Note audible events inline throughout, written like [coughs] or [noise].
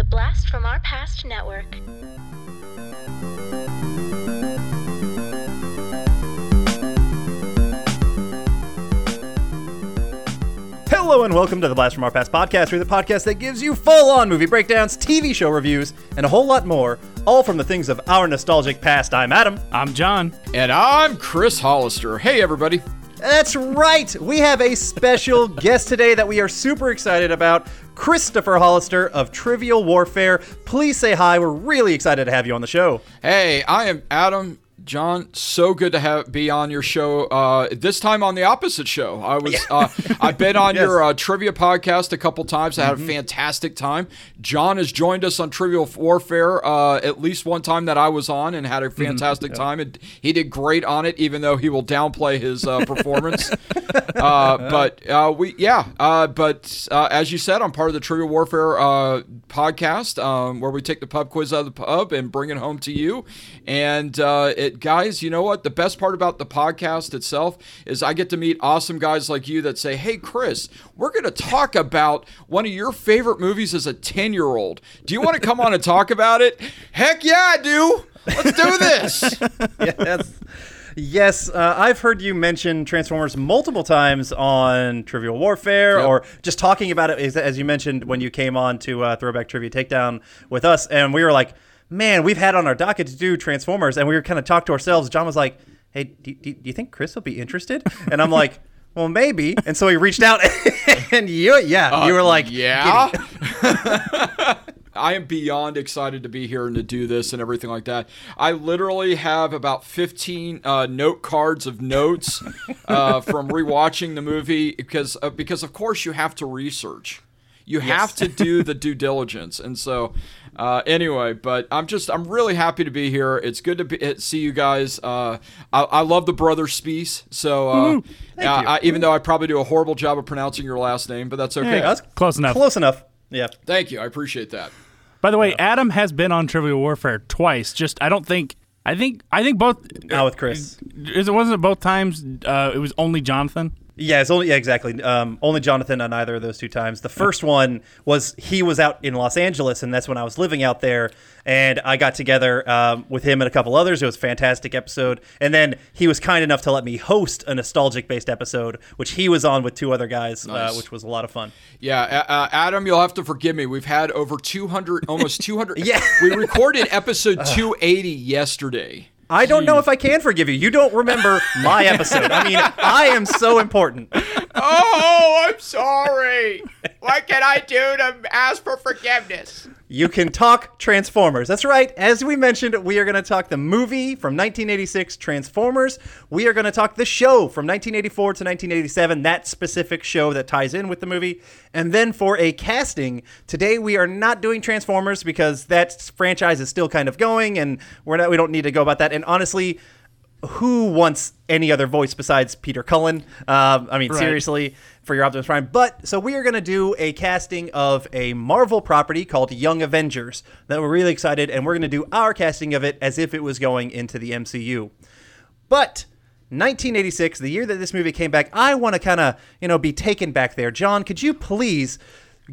The Blast from Our Past Network. Hello and welcome to the Blast from Our Past podcast, we're the podcast that gives you full-on movie breakdowns, TV show reviews, and a whole lot more, all from the things of our nostalgic past. I'm Adam. I'm John. And I'm Chris Hollister. Hey, everybody. That's right. We have a special guest today that we are super excited about. Christopher Hollister of Trivial Warfare. Please say hi. We're really excited to have you on the show. Hey, I am Adam. John, so good to have be on your show. Uh, this time on the opposite show. I was uh, I've been on [laughs] Yes. your uh, trivia podcast a couple times. I had a fantastic time. John has joined us on Trivial Warfare uh, at least one time that I was on and had a fantastic time. And he did great on it, even though he will downplay his uh, performance. [laughs] uh, but uh, we, yeah. Uh, but uh, as you said, I'm part of the Trivial Warfare uh, podcast, um, where we take the pub quiz out of the pub and bring it home to you. And uh, it, guys, you know what? The best part about the podcast itself is I get to meet awesome guys like you that say, "Hey, Chris, we're going to talk about one of your favorite movies as a ten year old. Do you want to come on and talk about it? Heck yeah, I do. Let's do this." [laughs] yes. Yes, uh, I've heard you mention Transformers multiple times on Trivial Warfare, Yep. or just talking about it, as, as you mentioned when you came on to uh, Throwback Trivia Takedown with us, and we were like, "Man, we've had on our docket to do Transformers," and we were kind of talk to ourselves. John was like, "Hey, do, do, do you think Chris will be interested?" And I'm like. [laughs] Well, maybe, and so he reached out, [laughs] and you, yeah, you were like, yeah. [laughs] I am beyond excited to be here and to do this and everything like that. I literally have about 15 uh, note cards of notes uh, from rewatching the movie because uh, because of course you have to research. You have to do the due diligence, and so uh, anyway. But I'm just I'm really happy to be here. It's good to be, uh, see you guys. Uh, I, I love the brother Speece. So uh, you. uh, I, even though I probably do a horrible job of pronouncing your last name, but that's okay. Hey, that's Close enough. close enough. Yeah. Thank you. I appreciate that. By the way, Adam has been on Trivial Warfare twice. Just I don't think I think I think both. Now with Chris. Is it wasn't it both times? Uh, it was only Jonathan. Yeah, it's only yeah, exactly. Um, only Jonathan on either of those two times. The first one was he was out in Los Angeles, and that's when I was living out there, and I got together um, with him and a couple others. It was a fantastic episode, and then he was kind enough to let me host a nostalgic based episode, which he was on with two other guys, uh, which was a lot of fun. Yeah, uh, uh, Adam, you'll have to forgive me. We've had over 200, almost 200. [laughs] Yeah. We recorded episode 280 yesterday. I don't know if I can forgive you. You don't remember my episode. I mean, I am so important. Oh, I'm sorry. What can I do to ask for forgiveness? You can talk Transformers. That's right. As we mentioned, we are going to talk the movie from 1986, Transformers. We are going to talk the show from 1984 to 1987, that specific show that ties in with the movie. And then for a casting, today we are not doing Transformers because that franchise is still kind of going, and we're not. We don't need to go about that. And honestly. Who wants any other voice besides Peter Cullen? Um, I mean, Right. seriously, for your Optimus Prime. But so we are going to do a casting of a Marvel property called Young Avengers that we're really excited, and we're going to do our casting of it as if it was going into the MCU. But 1986, the year that this movie came back, I want to kind of you know be taken back there. John, could you please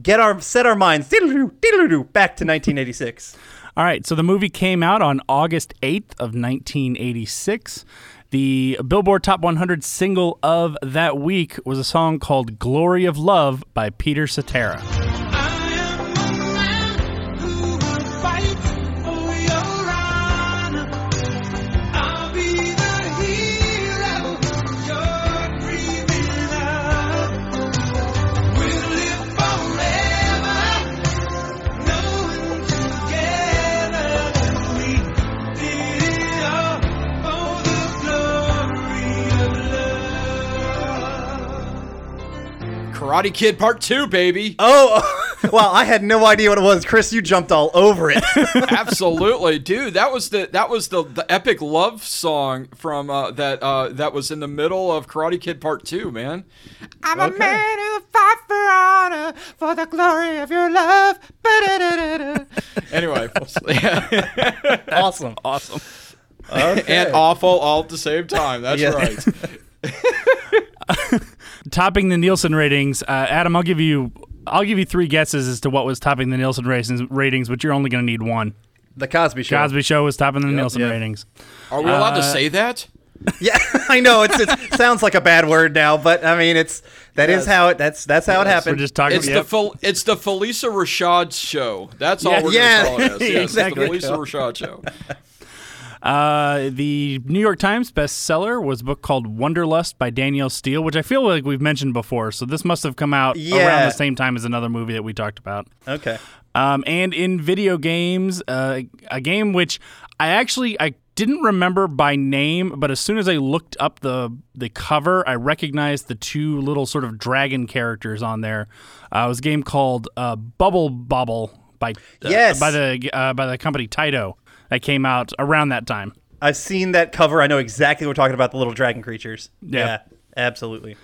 get our set our minds back to 1986? All right, so the movie came out on August 8th of 1986. The Billboard Top 100 single of that week was a song called "Glory of Love" by Peter Cetera. Karate Kid Part 2, baby. Oh, [laughs] well, I had no idea what it was. Chris, you jumped all over it. [laughs] Absolutely, dude. That was the that was the, the epic love song from uh, that uh, that was in the middle of Karate Kid Part Two, man. I'm Okay. a man who fight for honor for the glory of your love. [laughs] Anyway, awesome. Awesome. and awful all at the same time. That's Yeah. right. Topping the Nielsen ratings, uh, Adam, I'll give you I'll give you three guesses as to what was topping the Nielsen ratings, ratings but you're only going to need one. The Cosby Show. Cosby Show was topping the Nielsen yeah. ratings. Are we allowed to Uh, say that? Yeah, [laughs] I know it's, it sounds like a bad word now, but I mean it's that is Yes. how it that's that's how it happened. We're just talking. It's yep. the Fel- it's the Phylicia Rashad show. That's all Yeah. we're Yeah. gonna call it. Yes, Exactly. It's the Phylicia Rashad show. [laughs] Uh, the New York Times bestseller was a book called Wanderlust by Danielle Steel, which I feel like we've mentioned before. So this must have come out around the same time as another movie that we talked about. okay. Um, and in video games, uh, a game which I actually I didn't remember by name, but as soon as I looked up the the cover, I recognized the two little sort of dragon characters on there. Uh, it was a game called uh, Bubble Bobble by uh, Yes. by the uh, by the company Taito that came out around that time. I've seen that cover. I know exactly what we're talking about the little dragon creatures. Yeah. absolutely.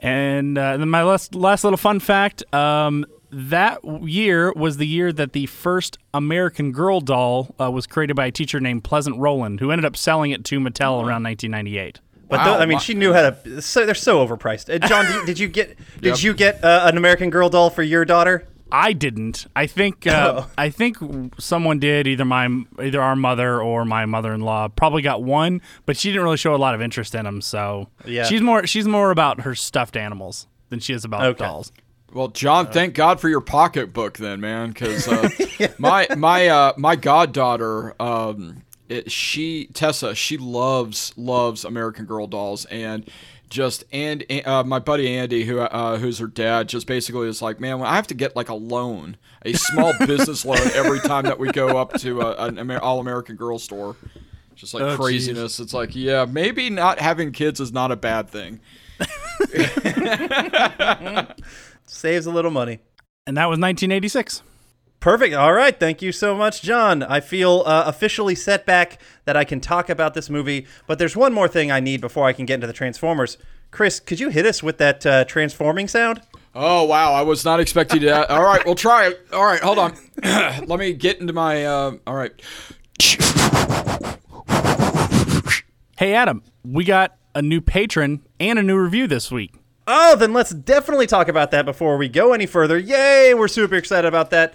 And uh, then my last last little fun fact: um, that year was the year that the first American Girl doll uh, was created by a teacher named Pleasant Rowland, who ended up selling it to Mattel around 1998. But Wow, tho- I mean, she knew how to. So they're so overpriced. Uh, John, did you, did you get [laughs] did Yep. you get uh, an American Girl doll for your daughter? I didn't. I think uh, Oh. I think someone did. Either my either our mother or my mother-in-law probably got one, but she didn't really show a lot of interest in them. So Yeah. she's more she's more about her stuffed animals than she is about Okay. dolls. Well, John, thank God for your pocketbook, then, man, because uh, [laughs] [laughs] my my uh, my goddaughter, um, it, she Tessa, she loves loves American Girl dolls, and just and uh, my buddy Andy, who uh, who's her dad, just basically is like, man, I have to get like a loan, a small [laughs] business loan every time that we go up to a, an Amer- all American Girl store. Just like Oh, craziness. It's like, yeah, maybe not having kids is not a bad thing. [laughs] [laughs] Saves a little money. And that was 1986. Perfect. All right. Thank you so much, John. I feel uh, officially set back that I can talk about this movie. But there's one more thing I need before I can get into the Transformers. Chris, could you hit us with that uh, transforming sound? Oh wow, I was not expecting that. All right, we'll try it. All right, hold on. [clears throat] Let me get into my. Uh, all right. Hey Adam, we got a new patron and a new review this week. Oh, then let's definitely talk about that before we go any further. Yay, we're super excited about that.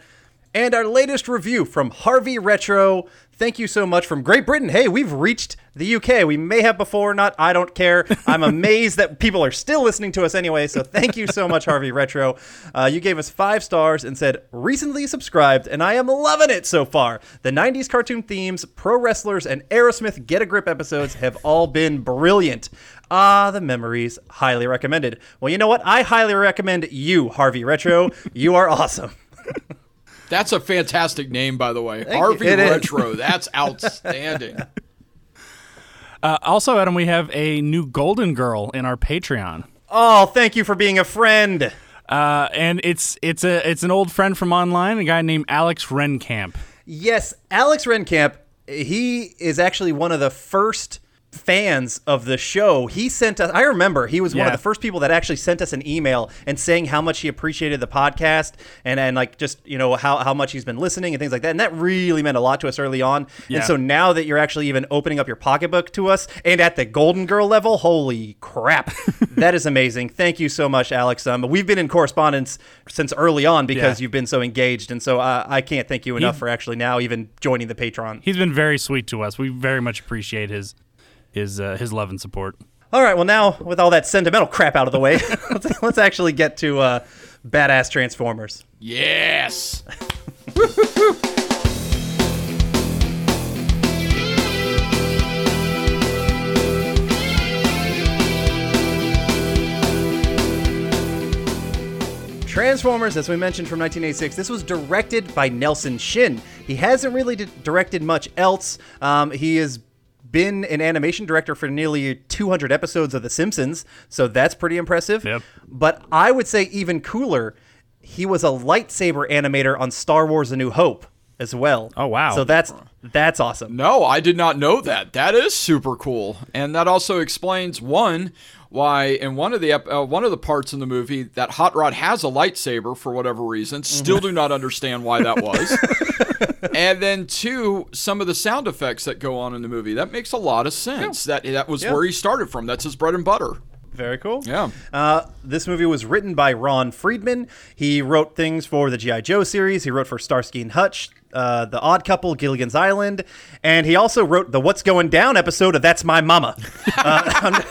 And our latest review from Harvey Retro. Thank you so much from Great Britain. Hey, we've reached the UK. We may have before, or not. I don't care. I'm [laughs] amazed that people are still listening to us anyway. So thank you so much, Harvey Retro. Uh, you gave us five stars and said recently subscribed, and I am loving it so far. The 90s cartoon themes, pro wrestlers, and Aerosmith Get a Grip episodes have all been brilliant. Ah, the memories. Highly recommended. Well, you know what? I highly recommend you, Harvey Retro. you are awesome. [laughs] That's a fantastic name, by the way. you. Harvey It is. Retro. That's outstanding. [laughs] Uh, also, Adam, we have a new Golden Girl in our Patreon. Oh, thank you for being a friend. Uh, and it's it's a it's an old friend from online, a guy named Alex Renkamp. Yes, Alex Renkamp, he is actually one of the first fans of the show. He sent us I remember he was one of the first people that actually sent us an email and saying how much he appreciated the podcast and and like just, you know, how how much he's been listening and things like that. And that really meant a lot to us early on. Yeah. And so now that you're actually even opening up your pocketbook to us and at the Golden Girl level, holy crap. [laughs] that is amazing. Thank you so much, Alex. Um, we've been in correspondence since early on because Yeah. you've been so engaged. And so uh, I can't thank you enough He- for actually now even joining the Patreon. He's been very sweet to us. We very much appreciate his his uh, his love and support. All right, well, now with all that sentimental crap out of the way, [laughs] let's, let's actually get to uh, badass Transformers. Yes. Transformers, as we mentioned from 1986, this was directed by Nelson Shin. He hasn't really di- directed much else. Um, he has been an animation director for nearly 200 episodes of The Simpsons, so that's pretty impressive. Yep. But I would say even cooler, he was a lightsaber animator on Star Wars: A New Hope as well. Oh, wow. So that's that's awesome. No, I did not know that. That is super cool, and that also explains one why in one of the ep- uh, one of the parts in the movie that Hot Rod has a lightsaber for whatever reason. Still do not understand why that was. [laughs] and then two, some of the sound effects that go on in the movie that makes a lot of sense. That that was Yeah. where he started from. That's his bread and butter. Very cool. Yeah. Uh, this movie was written by Ron Friedman. He wrote things for the G.I. Joe series. He wrote for Starsky and Hutch, uh, The Odd Couple, Gilligan's Island, and he also wrote the What's Going Down episode of That's My Mama. [laughs] Uh,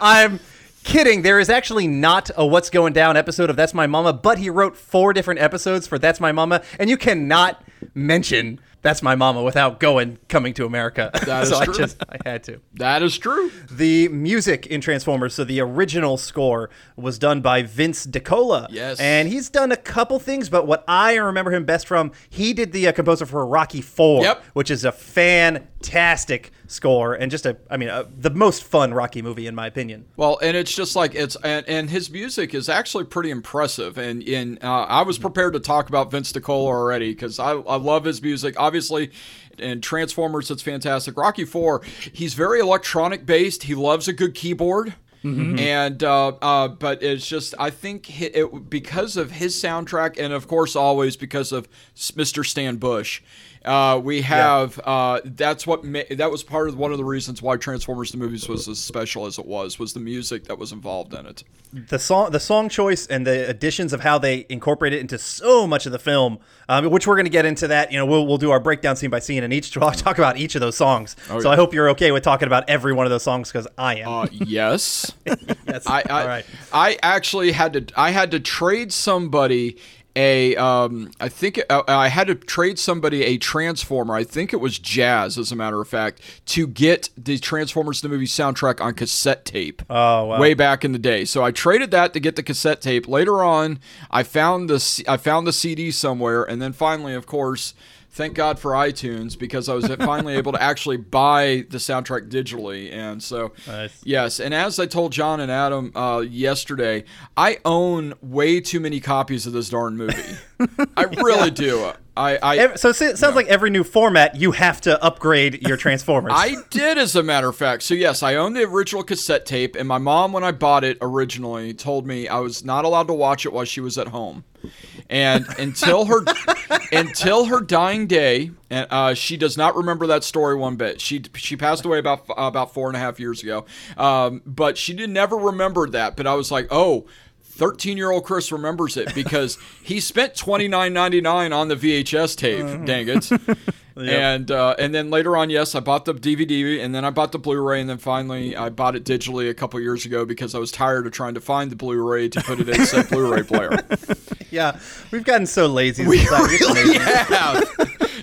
I'm kidding. There is actually not a What's Going Down episode of That's My Mama, but he wrote four different episodes for That's My Mama, and you cannot mention That's My Mama without going coming to America. That [laughs] is so true. I just I had to. That is true. The music in Transformers, so the original score was done by Vince DiCola. Yes. And he's done a couple things, but what I remember him best from, he did the uh, composer for Rocky 4, Yep. which is a fantastic score and just a, I mean, uh the most fun Rocky movie in my opinion. Well, and it's just like it's and, and his music is actually pretty impressive. And in uh, I was prepared to talk about Vince DiCola already because I, I love his music. Obviously, in Transformers, it's fantastic. Rocky Four, he's very electronic based. He loves a good keyboard. And uh, uh, but it's just I think hi- it, because of his soundtrack and of course always because of Mr. Stan Bush, uh, we have uh, that's what ma- that was part of one of the reasons why Transformers the movies was as special as it was was the music that was involved in it. The song, the song choice, and the additions of how they incorporate it into so much of the film, um, which we're going to get into that. You know, we'll, we'll do our breakdown scene by scene, and each [laughs] talk, talk about each of those songs. so yeah. I hope you're okay with talking about every one of those songs because I am. Uh, yes. [laughs] yes. I, I, All right. I actually had to I had to trade somebody a um I think uh, I had to trade somebody a transformer. I think it was Jazz as a matter of fact to get the Transformers the movie soundtrack on cassette tape Oh, wow. way back in the day. So I traded that to get the cassette tape. Later on I found the I found the CD somewhere. And then finally of course thank God for iTunes because I was [laughs] finally able to actually buy the soundtrack digitally and so Nice. Yes, and as I told John and Adam uh, yesterday, I own way too many copies of this darn movie. [laughs] I really do. I I, so it sounds like every new format you have to upgrade your Transformers. I did, as a matter of fact. So yes, I own the original cassette tape, and my mom, when I bought it originally, told me I was not allowed to watch it while she was at home. And [laughs] until her until her dying day, and uh, she does not remember that story one bit. She she passed away about about four and a half years ago, um, but she did never remember that. But I was like, oh. 13 year old Chris remembers it because [laughs] he spent twenty nine ninety nine on the VHS tape. Dang it! [laughs] And uh, and then later on, yes, I bought the DVD, and then I bought the Blu-ray, and then finally I bought it digitally a couple years ago because I was tired of trying to find the Blu-ray to put it in said Blu-ray player. [laughs] yeah, we've gotten so lazy. We really have.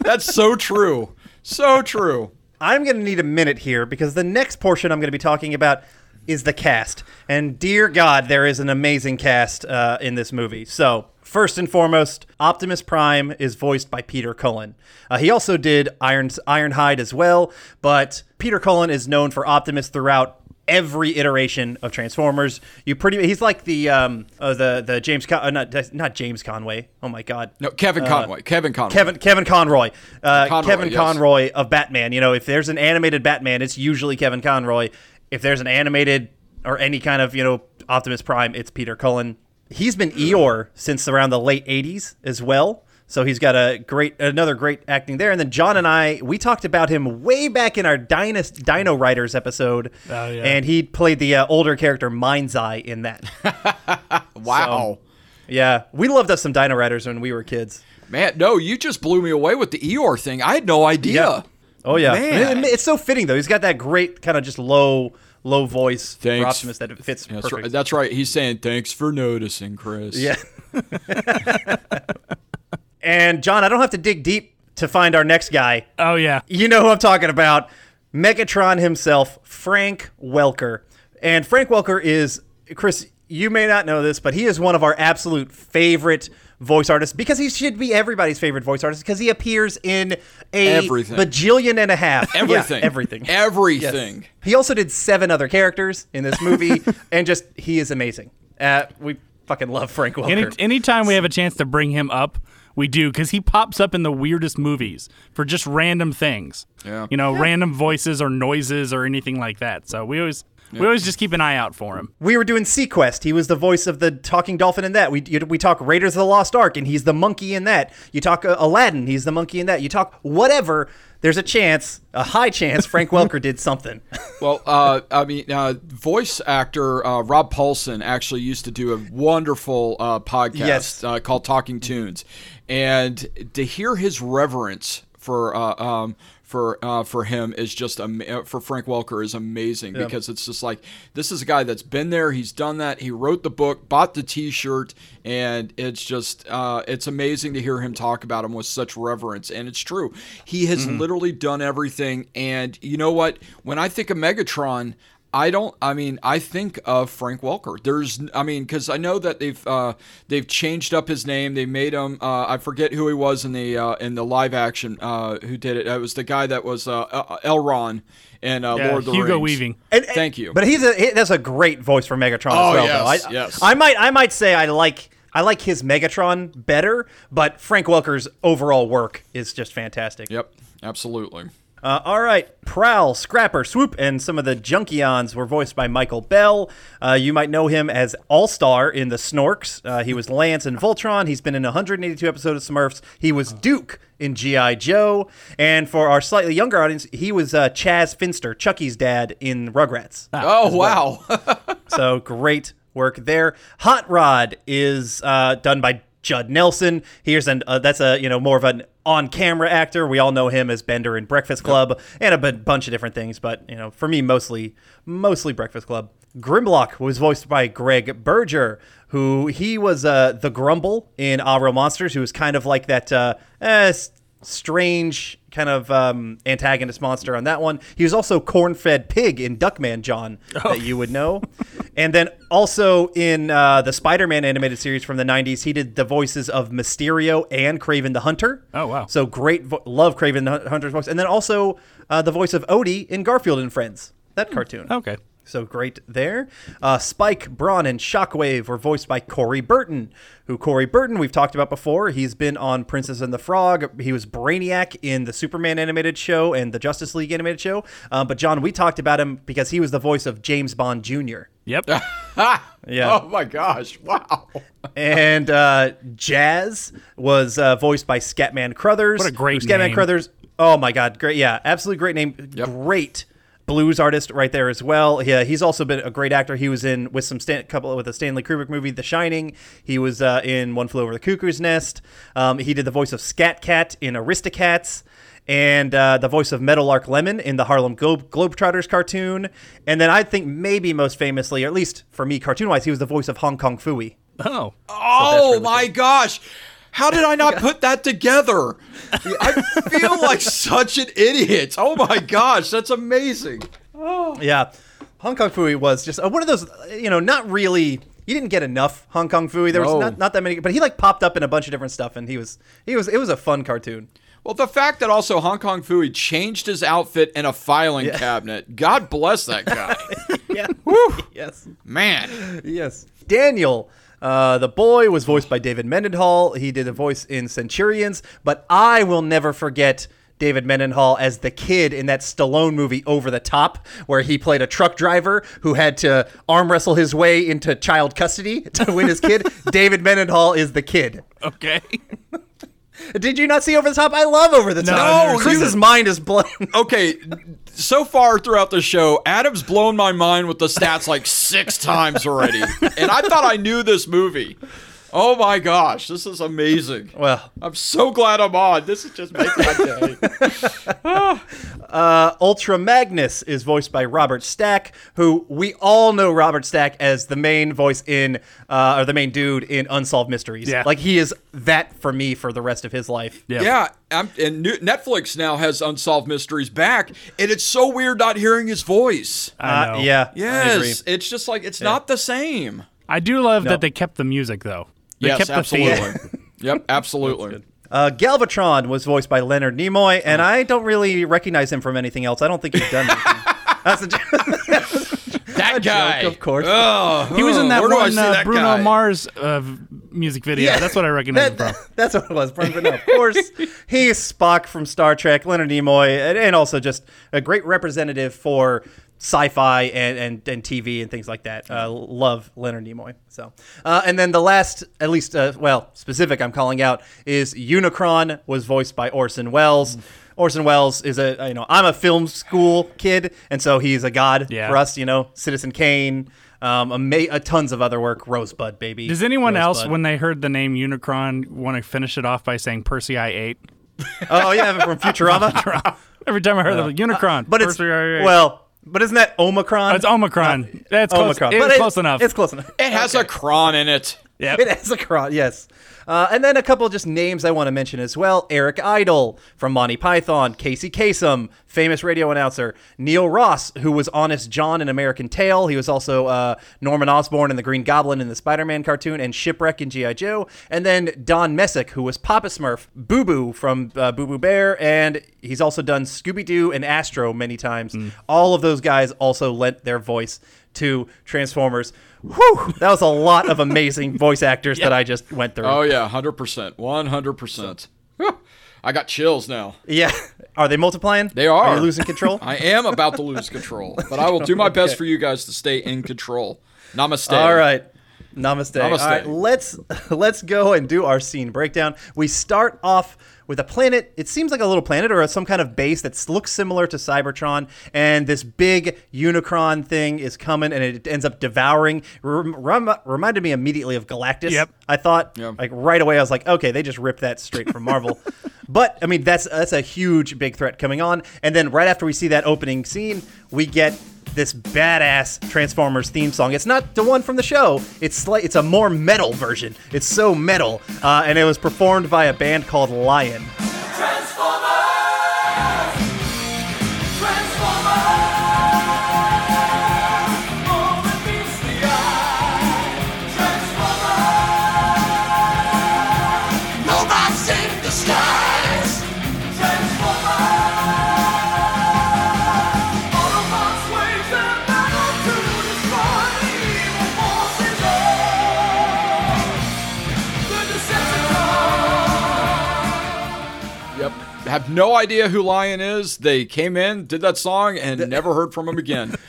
That's so true. So true. I'm going to need a minute here because the next portion I'm going to be talking about is the cast. And dear God, there is an amazing cast uh, in this movie. So, first and foremost, Optimus Prime is voiced by Peter Cullen. Uh, he also did Iron, Ironhide as well, but Peter Cullen is known for Optimus throughout every iteration of Transformers. You pretty he's like the um uh, the the James Con- uh, not not James Conway. Oh my god. No, Kevin Conway. Kevin Conway. Kevin Kevin Conroy, uh, Conroy, Kevin yes. Conroy of Batman. You know, if there's an animated Batman, it's usually Kevin Conroy. If there's an animated or any kind of you know Optimus Prime, it's Peter Cullen. He's been Eeyore since around the late '80s as well. So he's got a great, another great acting there. And then John and I, we talked about him way back in our Dynast, Dino Riders episode, Oh, yeah. and he played the uh, older character Mind's Eye in that. [laughs] Wow. yeah, we loved us some Dino Riders when we were kids. Man, no, you just blew me away with the Eeyore thing. I had no idea. Yeah. Oh yeah, Man. It's so fitting though. He's got that great kind of just low, low voice for Thanks. Optimus that it fits That's perfect. right. That's right. He's saying thanks for noticing, Chris. yeah. [laughs] and John, I don't have to dig deep to find our next guy. Oh yeah. You know who I'm talking about. Megatron himself, Frank Welker. And Frank Welker is, Chris, you may not know this, but he is one of our absolute favorite voice artist because he should be everybody's favorite voice artist because he appears in a Everything. bajillion and a half. [laughs] Yeah, Everything. everything. Everything. He also did seven other characters in this movie, [laughs] and just he is amazing. Uh, we fucking love Frank Welker. Any anytime we have a chance to bring him up, we do because he pops up in the weirdest movies for just random things. Yeah. You know, random voices or noises or anything like that. So we always We always just keep an eye out for him. We were doing seaQuest. He was the voice of the talking dolphin in that. We you, we talk Raiders of the Lost Ark, and he's the monkey in that. You talk uh, Aladdin, he's the monkey in that. You talk whatever. There's a chance, a high chance, Frank [laughs] Welker did something. [laughs] Well, uh, I mean, uh, voice actor uh, Rob Paulsen actually used to do a wonderful uh, podcast Yes. uh, called Talkin' Toons, and to hear his reverence for uh, um, for uh, for him is just am- uh, for Frank Welker is amazing because it's just like this is a guy that's been there, he's done that, he wrote the book, bought the T-shirt, and it's just uh, it's amazing to hear him talk about him with such reverence, and it's true. He has literally done everything, and you know what? When I think of Megatron. I don't. I mean, I think of Frank Welker. There's. I mean, because I know that they've uh, they've changed up his name. They made him. Uh, I forget who he was in the uh, in the live action. Uh, who did it? It was the guy that was uh, uh, Elrond in uh, Yeah, Lord of the Hugo Rings. Weaving. And- and- Thank you. But he's a he, that's a great voice for Megatron Oh, as well. yes. I, yes. I might I might say I like I like his Megatron better, but Frank Welker's overall work is just fantastic. Yep. Absolutely. Uh, all right, Prowl, Scrapper, Swoop, and some of the Junkions were voiced by Michael Bell. Uh, you might know him as All Star in the Snorks. Uh, he was Lance in Voltron. He's been in 182 episodes of Smurfs. He was Duke in G.I. Joe. And for our slightly younger audience, he was uh, Chas Finster, Chucky's dad in Rugrats. oh wow. [laughs] So great work there. Hot Rod is uh, done by Judd Nelson. Here's an uh, that's a you know more of an on-camera actor. We all know him as Bender in Breakfast Club and a b- bunch of different things, but you know for me mostly mostly Breakfast Club. Grimlock was voiced by Greg Berger, who he was uh, the Gromble in Real Monsters, who was kind of like that uh, eh, strange kind of um, antagonist monster on that one. He was also corn-fed pig in Duckman John [laughs] that you would know. and then also in uh, the Spider-Man animated series from the 90s, he did the voices of Mysterio and Kraven the Hunter. Oh, wow. So great vo- love Kraven the Hunter's voice. And then also uh, the voice of Odie in Garfield and Friends. That cartoon. Okay. So great there. Uh, Spike, Brawn, and Shockwave were voiced by Corey Burton, who Corey Burton we've talked about before. He's been on Princess and the Frog. He was Brainiac in the Superman animated show and the Justice League animated show. Um, but John, we talked about him because he was the voice of James Bond Jr. Yep. [laughs] Yeah. Oh my gosh! Wow. and uh, Jazz was uh, voiced by Scatman Crothers. What a great Scatman name. Crothers. Oh my God, great! Yeah, absolutely great name. Yep. Great blues artist right there as well. Yeah, he's also been a great actor. He was in with some Stan, couple with a Stanley Kubrick movie, The Shining. He was uh, in One Flew Over the Cuckoo's Nest. Um, he did the voice of Scat Cat in Aristocats. And uh, the voice of Meadowlark Lemon in the Harlem Globe- Globetrotters cartoon. And then I think maybe most famously, or at least for me, cartoon wise, he was the voice of Hong Kong Phooey. Oh. Oh really my gosh. How did I not put that together? I feel [laughs] like such an idiot. Oh my gosh, that's amazing. Oh. Yeah, Hong Kong Phooey was just uh, one of those, you know, not really. You didn't get enough Hong Kong Phooey. There was No. not, not that many, but he like popped up in a bunch of different stuff, and he was he was it was a fun cartoon. Well, the fact that also Hong Kong Phooey changed his outfit in a filing cabinet. God bless that guy. [laughs] Yeah. yes. Man. Yes. Daniel, uh, the boy, was voiced by David Mendenhall. He did a voice in Centurions, but I will never forget. David Mendenhall as the kid in that Stallone movie Over the Top, where he played a truck driver who had to arm wrestle his way into child custody [laughs] to win his kid. David Mendenhall is the kid. Okay. [laughs] Did you not see Over the Top? I love Over the Top. I've Chris's mind is blown. Okay, so far throughout the show, Adam's blown my mind with the stats like six [laughs] times already. And I thought I knew this movie. Oh my gosh, this is amazing. Well, I'm so glad I'm on. This is just making my day. [laughs] uh, Ultra Magnus is voiced by Robert Stack, who we all know Robert Stack as the main voice in, uh, or the main dude in Unsolved Mysteries. Yeah. Like he is that for me for the rest of his life. Yeah. Yeah, I'm, and new, Netflix now has Unsolved Mysteries back, and it's so weird not hearing his voice. I know. Uh, yeah. I agree. Yes, it's just like it's not the same. I do love No. that they kept the music though. They yes, kept absolutely. theme. [laughs] yep, absolutely. Uh, Galvatron was voiced by Leonard Nimoy, and I don't really recognize him from anything else. I don't think he's done anything. [laughs] That's a [laughs] joke. That guy, of course. Ugh, He was in that where do I one see uh, that Bruno guy? Mars uh, music video. That's what I recognize That- him from. That's what it was. But no, of course, he's Spock from Star Trek, Leonard Nimoy, and, and also just a great representative for sci-fi and, and, and TV and things like that. Uh, love Leonard Nimoy. So, uh, and then the last, at least, uh, well, specific I'm calling out is Unicron was voiced by Orson Welles. Orson Welles is a you know I'm a film school kid, and so he's a god Yeah. for us. You know, Citizen Kane, um, ama- uh, tons of other work. Rosebud, baby. Does anyone else, when they heard the name Unicron, want to finish it off by saying Percy I ate? oh yeah, [laughs] from Futurama. Every time I heard the Unicron, Uh, but it's Persei 8. well, but isn't that Omicron? it's Omicron. That's close. Omicron. It's but it- close enough. It's close enough. It has a cron in it. Yep. It has a cross, yes. Uh, and then a couple just names I want to mention as well. Eric Idle from Monty Python, Casey Kasem, famous radio announcer, Neil Ross, who was Honest John in American Tail. He was also uh, Norman Osborn in the Green Goblin in the Spider-Man cartoon, and Shipwreck in G.I. Joe. And then Don Messick, who was Papa Smurf, Boo Boo from uh, Boo Boo Bear, and he's also done Scooby-Doo and Astro many times. All of those guys also lent their voice to Transformers. Whew, that was a lot of amazing voice actors that I just went through. Oh yeah, hundred percent, one hundred percent. I got chills now. Yeah. Are they multiplying? They are. Are you losing control? [laughs] I am about to lose control, but I will do my best for you guys to stay in control. Namaste. All right. Namaste. Namaste. All right, let's [laughs] let's go and do our scene breakdown. We start off with a planet. It seems like a little planet or some kind of base that looks similar to Cybertron, and this big Unicron thing is coming, and it ends up devouring. Rem- rem- reminded me immediately of Galactus. Yep. I thought Yeah. like right away. I was like, okay, they just ripped that straight from Marvel. [laughs] but I mean, that's that's a huge big threat coming on. And then right after we see that opening scene, we get this badass Transformers theme song. It's not the one from the show. It's it's a more metal version. It's so metal, uh, and it was performed by a band called Lion. Robots Have no idea who Lion is. They came in, did that song, and never heard from him again. [laughs]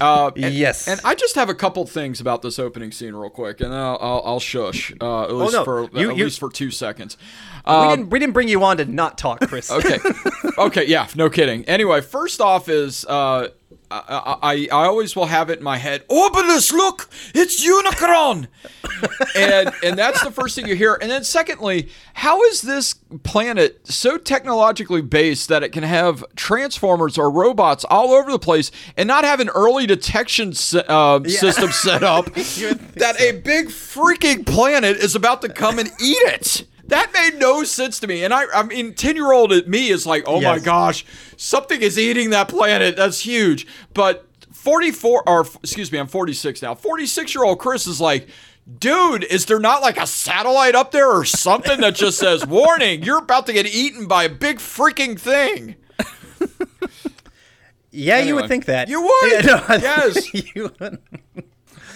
Uh, and, Yes. And I just have a couple things about this opening scene, real quick, and I'll, I'll, I'll shush. Uh, at least no. for You- at you- least for two seconds. we Um, didn't we didn't bring you on to not talk, Chris. [laughs] okay okay yeah no kidding anyway first off is uh I, I, I always will have it in my head Obolus look it's Unicron. [laughs] And and that's the first thing you hear. And then secondly how is this planet so technologically based that it can have transformers or robots all over the place and not have an early detection uh, system set up [laughs] that a big freaking planet is about to come and eat it that made no sense to me. And I, I mean, 10 year old me is like, oh my gosh, something is eating that planet. That's huge. But 44, or excuse me, I'm 46 now. 46 year old Chris is like, dude, is there not like a satellite up there or something that just [laughs] says, warning, you're about to get eaten by a big freaking thing? [laughs] Yeah, you would think that. You would. [laughs] Yeah, no, Yes. you would.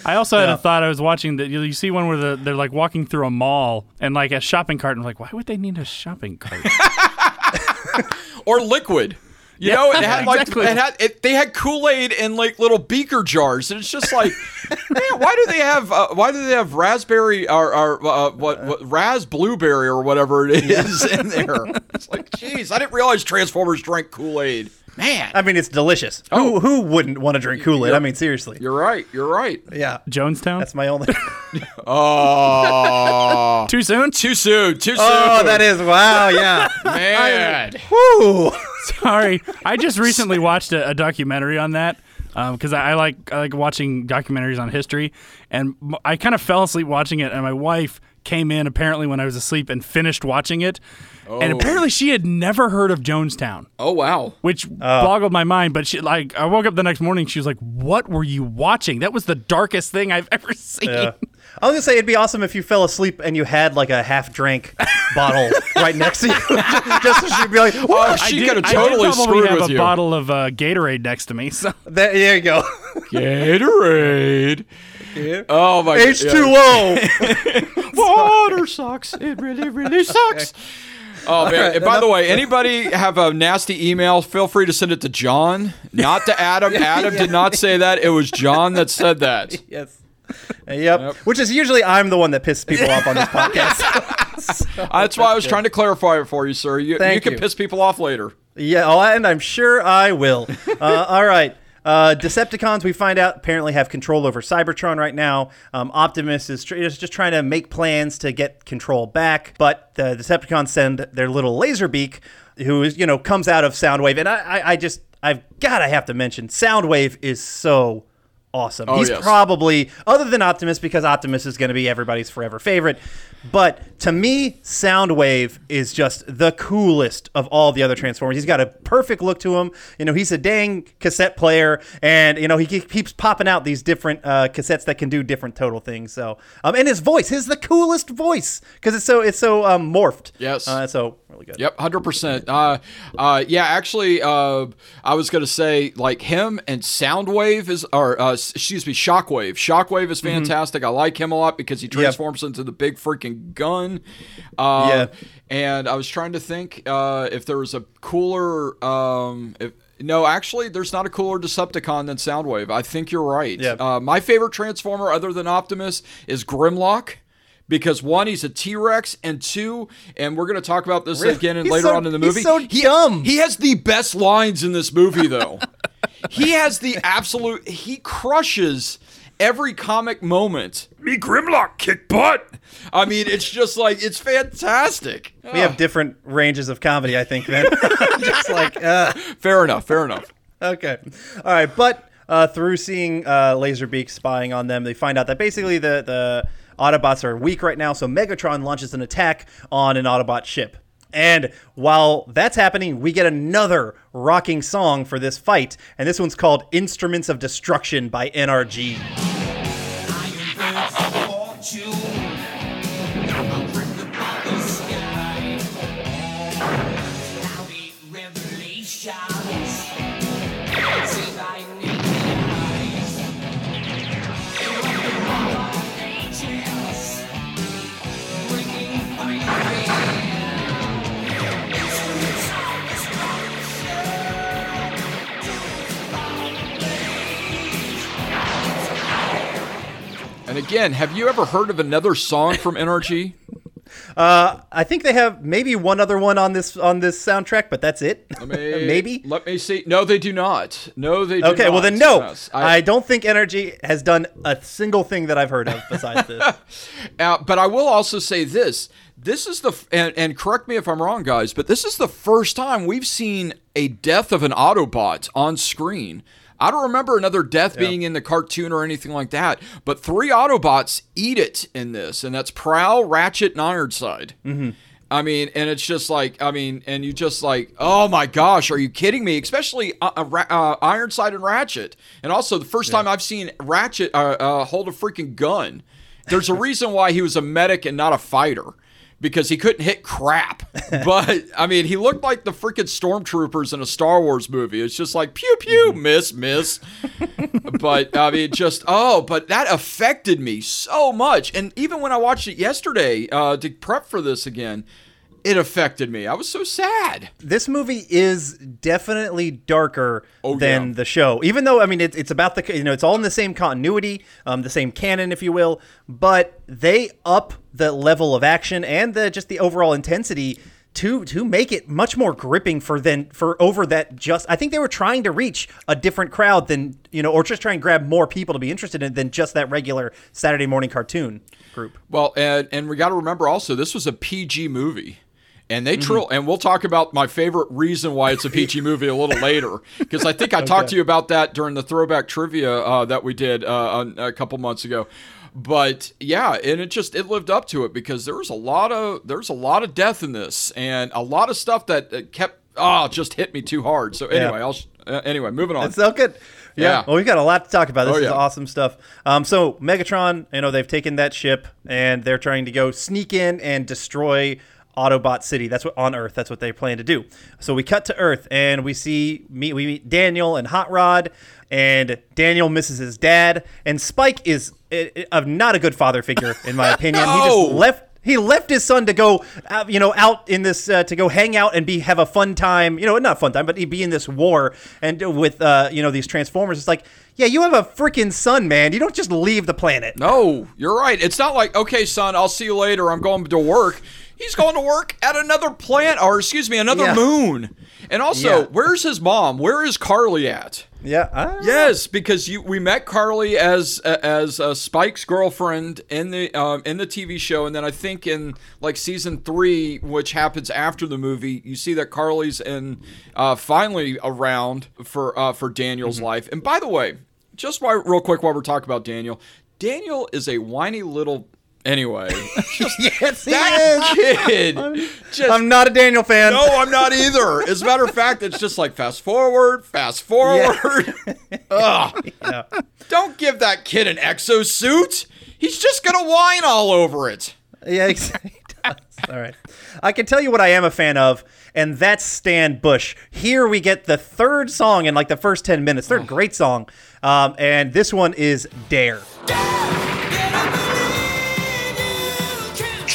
I also had Yeah. a thought. I was watching that. You, you see one where the, they're like walking through a mall and like a shopping cart. And I'm like, why would they need a shopping cart? [laughs] Or liquid. You Yeah, know, it had like exactly. it had it, they had Kool Aid in like little beaker jars, and it's just like, man, why do they have uh, why do they have raspberry or, or uh, what, what ras blueberry or whatever it is in there? It's like, jeez, I didn't realize Transformers drank Kool Aid. Man, I mean, it's delicious. Oh. Who who wouldn't want to drink Kool Aid? I mean, seriously. you're right. You're right. Yeah, Jonestown? that's my only. [laughs] Oh, Too soon? too soon. Too soon. oh, that is wow. Yeah. man. Woo. Sorry, I [laughs] just recently watched a, a documentary on that um, because I, I like I like watching documentaries on history, and m- I kind of fell asleep watching it, and my wife came in apparently when I was asleep and finished watching it, and Oh. apparently she had never heard of Jonestown. Oh wow. Which oh. boggled my mind, but she like I woke up the next morning. She was like, "What were you watching? That was the darkest thing I've ever [laughs] seen." Yeah. I was gonna say it'd be awesome if you fell asleep and you had like a half drank bottle [laughs] right next to you, [laughs] just so she'd be like, Oh, "What?" she did- could have I did totally probably screwed have with a you. bottle of uh, Gatorade next to me. So [laughs] There, there you go. Gatorade. Oh my H two O. Water sucks. It really, really sucks. Oh man! right, by the way, anybody have a nasty email? Feel free to send it to John, not to Adam. Adam did not say that. It was John that said that. Yes. [laughs] Uh, Yep. Which is usually I'm the one that pisses people off on this [laughs] podcast. [laughs] That's why I was trying to clarify it for you, sir. You, Thank you can you. piss people off later. Yeah, oh, and I'm sure I will. Uh, all right. Uh, Decepticons, we find out, apparently have control over Cybertron right now. Um, Optimus is, tr- is just trying to make plans to get control back, but the Decepticons send their little Laserbeak, who is, you know, comes out of Soundwave. And I, I, I just, I've got to have to mention, Soundwave is so awesome. Oh, He's yes. probably, other than Optimus, because Optimus is going to be everybody's forever favorite. But to me, Soundwave is just the coolest of all the other Transformers. He's got a perfect look to him. You know, he's a dang cassette player, and you know he keeps popping out these different uh, cassettes that can do different total things. So, um, and his voice, his the coolest voice because it's so it's so um, morphed. Yes. uh, so really good. Yep, hundred percent. Uh, uh, yeah, actually, uh, I was gonna say like him and Soundwave is, or uh, excuse me, Shockwave. Shockwave is fantastic. I like him a lot because he transforms into the big freaking gun. Uh, Yeah. And I was trying to think uh, if there was a cooler. Um, if, no, actually, there's not a cooler Decepticon than Soundwave. I think you're right. Yeah. Uh, my favorite Transformer, other than Optimus, is Grimlock. Because one, he's a T Rex, and two, and we're going to talk about this Really? again and He's later so- on in the he's movie. so he, dumb. He has the best lines in this movie, though. [laughs] he has the absolute. He crushes every comic moment. Me Grimlock kick butt. I mean, it's just like it's fantastic. We have different ranges of comedy, I think. Then, [laughs] just like. Uh, Fair enough. Fair enough. Okay. All right. But uh, through seeing uh, Laserbeak spying on them, they find out that basically the, the Autobots are weak right now. So Megatron launches an attack on an Autobot ship. And while that's happening, we get another rocking song for this fight. And this one's called Instruments of Destruction by NRG. And again, have you ever heard of another song from NRG? I think they have maybe one other one on this on this soundtrack, but that's it. May- [laughs] maybe. Let me see. No, they do not. No, they do Okay, well then no. Yes, I, don't think NRG has done a single thing that I've heard of besides this. [laughs] Uh, but I will also say this: this is the and, and correct me if I'm wrong, guys, but this is the first time we've seen a death of an Autobot on screen. I don't remember another death being in the cartoon or anything like that, but three Autobots eat it in this, and that's Prowl, Ratchet, and Ironside. Mm-hmm. I mean, and it's just like, I mean, and you just like, oh my gosh, are you kidding me? Especially uh, uh, uh, Ironside and Ratchet, and also the first time I've seen Ratchet uh, uh, hold a freaking gun. There's a reason why he was a medic and not a fighter. Because he couldn't hit crap. [laughs] But, I mean, he looked like the freaking stormtroopers in a Star Wars movie. It's just like, pew, pew, miss, miss. [laughs] but, I mean, just, oh, but that affected me so much. And even when I watched it yesterday uh, to prep for this again, it affected me. I was so sad. this movie is definitely darker Oh, than yeah. the show. Even though I mean it's it's about the you know it's all in the same continuity, um, the same canon, if you will. But they up the level of action and the just the overall intensity to to make it much more gripping for than for over that just I think they were trying to reach a different crowd than you know or just try and grab more people to be interested in than just that regular Saturday morning cartoon group. Well, and and we got to remember also this was a PG movie. And they Mm-hmm. trill, and we'll talk about my favorite reason why it's a [laughs] peachy movie a little later, because I think I [laughs] talked to you about that during the throwback trivia uh, that we did uh, a couple months ago. But yeah, and it just it lived up to it because there was a lot of there's a lot of death in this, and a lot of stuff that kept oh just hit me too hard. So anyway, I'll sh- uh, anyway moving on. It's so good. Yeah. Yeah. Well, we've got a lot to talk about. This Oh, is awesome stuff. Um, so Megatron, you know, they've taken that ship and they're trying to go sneak in and destroy Autobot City. That's what on Earth. That's what they plan to do. So we cut to Earth and we see meet we meet Daniel and Hot Rod, and Daniel misses his dad, and Spike is uh, uh, not a good father figure in my [laughs] opinion. He just left He left his son to go, uh, you know, out in this uh, to go hang out and be have a fun time. You know, not fun time, but he'd be in this war and with uh, you know these Transformers. It's like, yeah, you have a freaking son, man. You don't just leave the planet. No, you're right. It's not like, okay, son, I'll see you later. I'm going to work. He's going to work at another planet, or excuse me, another Yeah. moon. And also, Yeah. where's his mom? Where is Carly at? Yeah. Yes, because you we met Carly as as uh, Spike's girlfriend in the um, in the TV show, and then I think in like season three, which happens after the movie, you see that Carly's in uh, finally around for uh, for Daniel's life. And by the way, just why, real quick while we're talking about Daniel, Daniel is a whiny little. Anyway, [laughs] Yes, he that is. kid. Just, I'm not a Daniel fan. no, I'm not either. As a matter of fact, it's just like fast forward, fast forward. [laughs] Ugh. Don't give that kid an exosuit. He's just gonna whine all over it. Yeah, [laughs] exactly. All right. I can tell you what I am a fan of, and that's Stan Bush. Here we get the third song in like the first 10 minutes. Third great song. Um, and this one is Dare.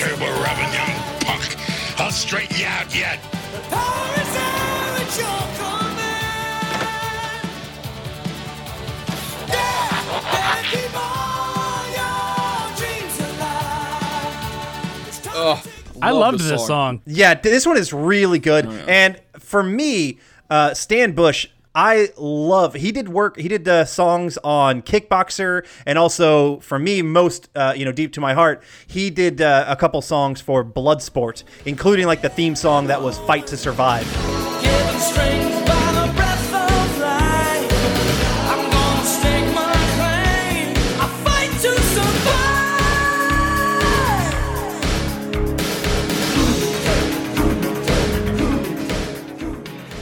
Turbo rubbing young punk. I'll straighten you out yet. Ugh, I love loved this song. Yeah, this one is really good. Oh, And for me, uh, Stan Bush, I love. He did work. He did uh, songs on Kickboxer, and also for me, most uh, you know, deep to my heart, he did uh, a couple songs for Bloodsport, including like the theme song that was "Fight to Survive."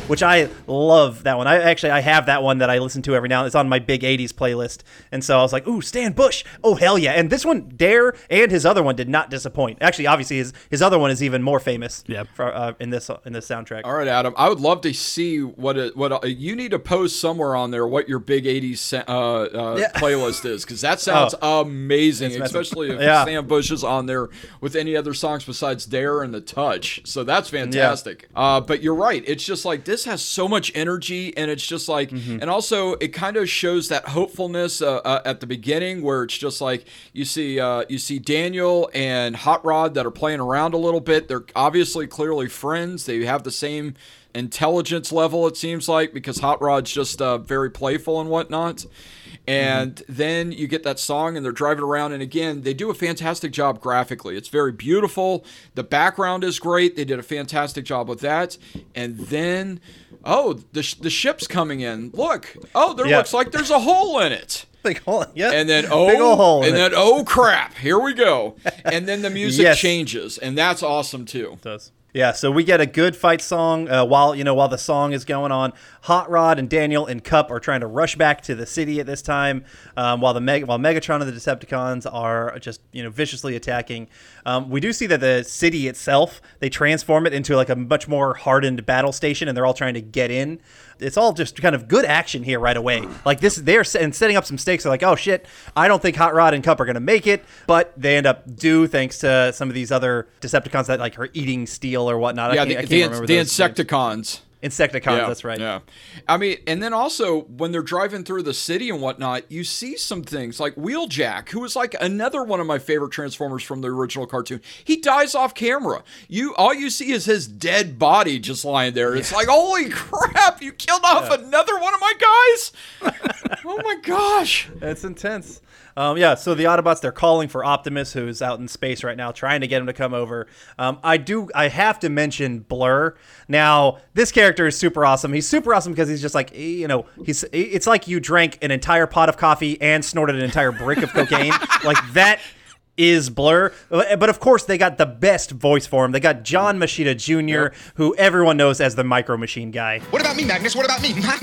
Which I love that one. I actually I have that one that I listen to every now and it's on my big 80s playlist. And so I was like, "Ooh, Stan Bush. Oh hell yeah." And this one Dare and his other one did not disappoint. Actually, obviously his his other one is even more famous Yep. for, uh, in this in this soundtrack. All right, Adam. I would love to see what it, what uh, you need to post somewhere on there what your big '80s uh, uh, Yeah. [laughs] playlist is because that sounds amazing, It's especially if Yeah. Stan Bush is on there with any other songs besides "Dare" and "The Touch." So that's fantastic. Uh, but you're right. It's just like this has so much energy, and it's just like, Mm-hmm. and also it kind of shows that hopefulness uh, uh, at the beginning where it's just like you see uh, you see Daniel and Hot Rod that are playing around a little bit. They're obviously clearly friends. They have the same intelligence level it seems like because Hot Rod's just uh, very playful and whatnot. Mm-hmm. And then you get that song, and they're driving around. And again, they do a fantastic job graphically. It's very beautiful. The background is great. They did a fantastic job with that. And then, oh, the, sh- the ship's coming in. Look, oh, there Yeah. looks like there's a hole in it. [laughs] Big hole. Yeah. And then oh, big ol' hole. and it. then oh crap, here we go. And then the [laughs] music Yes. changes, and that's awesome too. does. Yeah, so we get a good fight song uh, while you know while the song is going on. Hot Rod and Daniel and Kup are trying to rush back to the city at this time, um, while the Meg- while Megatron and the Decepticons are just you know viciously attacking. Um, we do see that the city itself they transform it into like a much more hardened battle station, and they're all trying to get in. It's all just kind of good action here right away. Like this, they're and setting up some stakes. They're like, oh shit, I don't think Hot Rod and Kup are gonna make it, but they end up do thanks to some of these other Decepticons that like are eating steel or whatnot. I Yeah, can't, the, I can't the, remember the those names. Insecticons. Yeah, that's right. Yeah. I mean, and then also when they're driving through the city and whatnot, you see some things like Wheeljack, who is like another one of my favorite Transformers from the original cartoon. He dies off camera. You all you see is his dead body just lying there. It's like, holy [laughs] crap, you killed off another one of my guys. [laughs] oh my gosh. It's intense. Um, yeah, so the Autobots they're calling for Optimus, who's out in space right now, trying to get him to come over. Um, I do, I have to mention Blur. Now, this character is super awesome. He's super awesome because he's just like, eh, you know, he's. It's like you drank an entire pot of coffee and snorted an entire brick of cocaine. [laughs] like that is Blur. Uh, but of course, they got the best voice for him. They got John mm. Moschitta Jr., who everyone knows as the Micro Machine guy. What about me, Magnus? What about me? I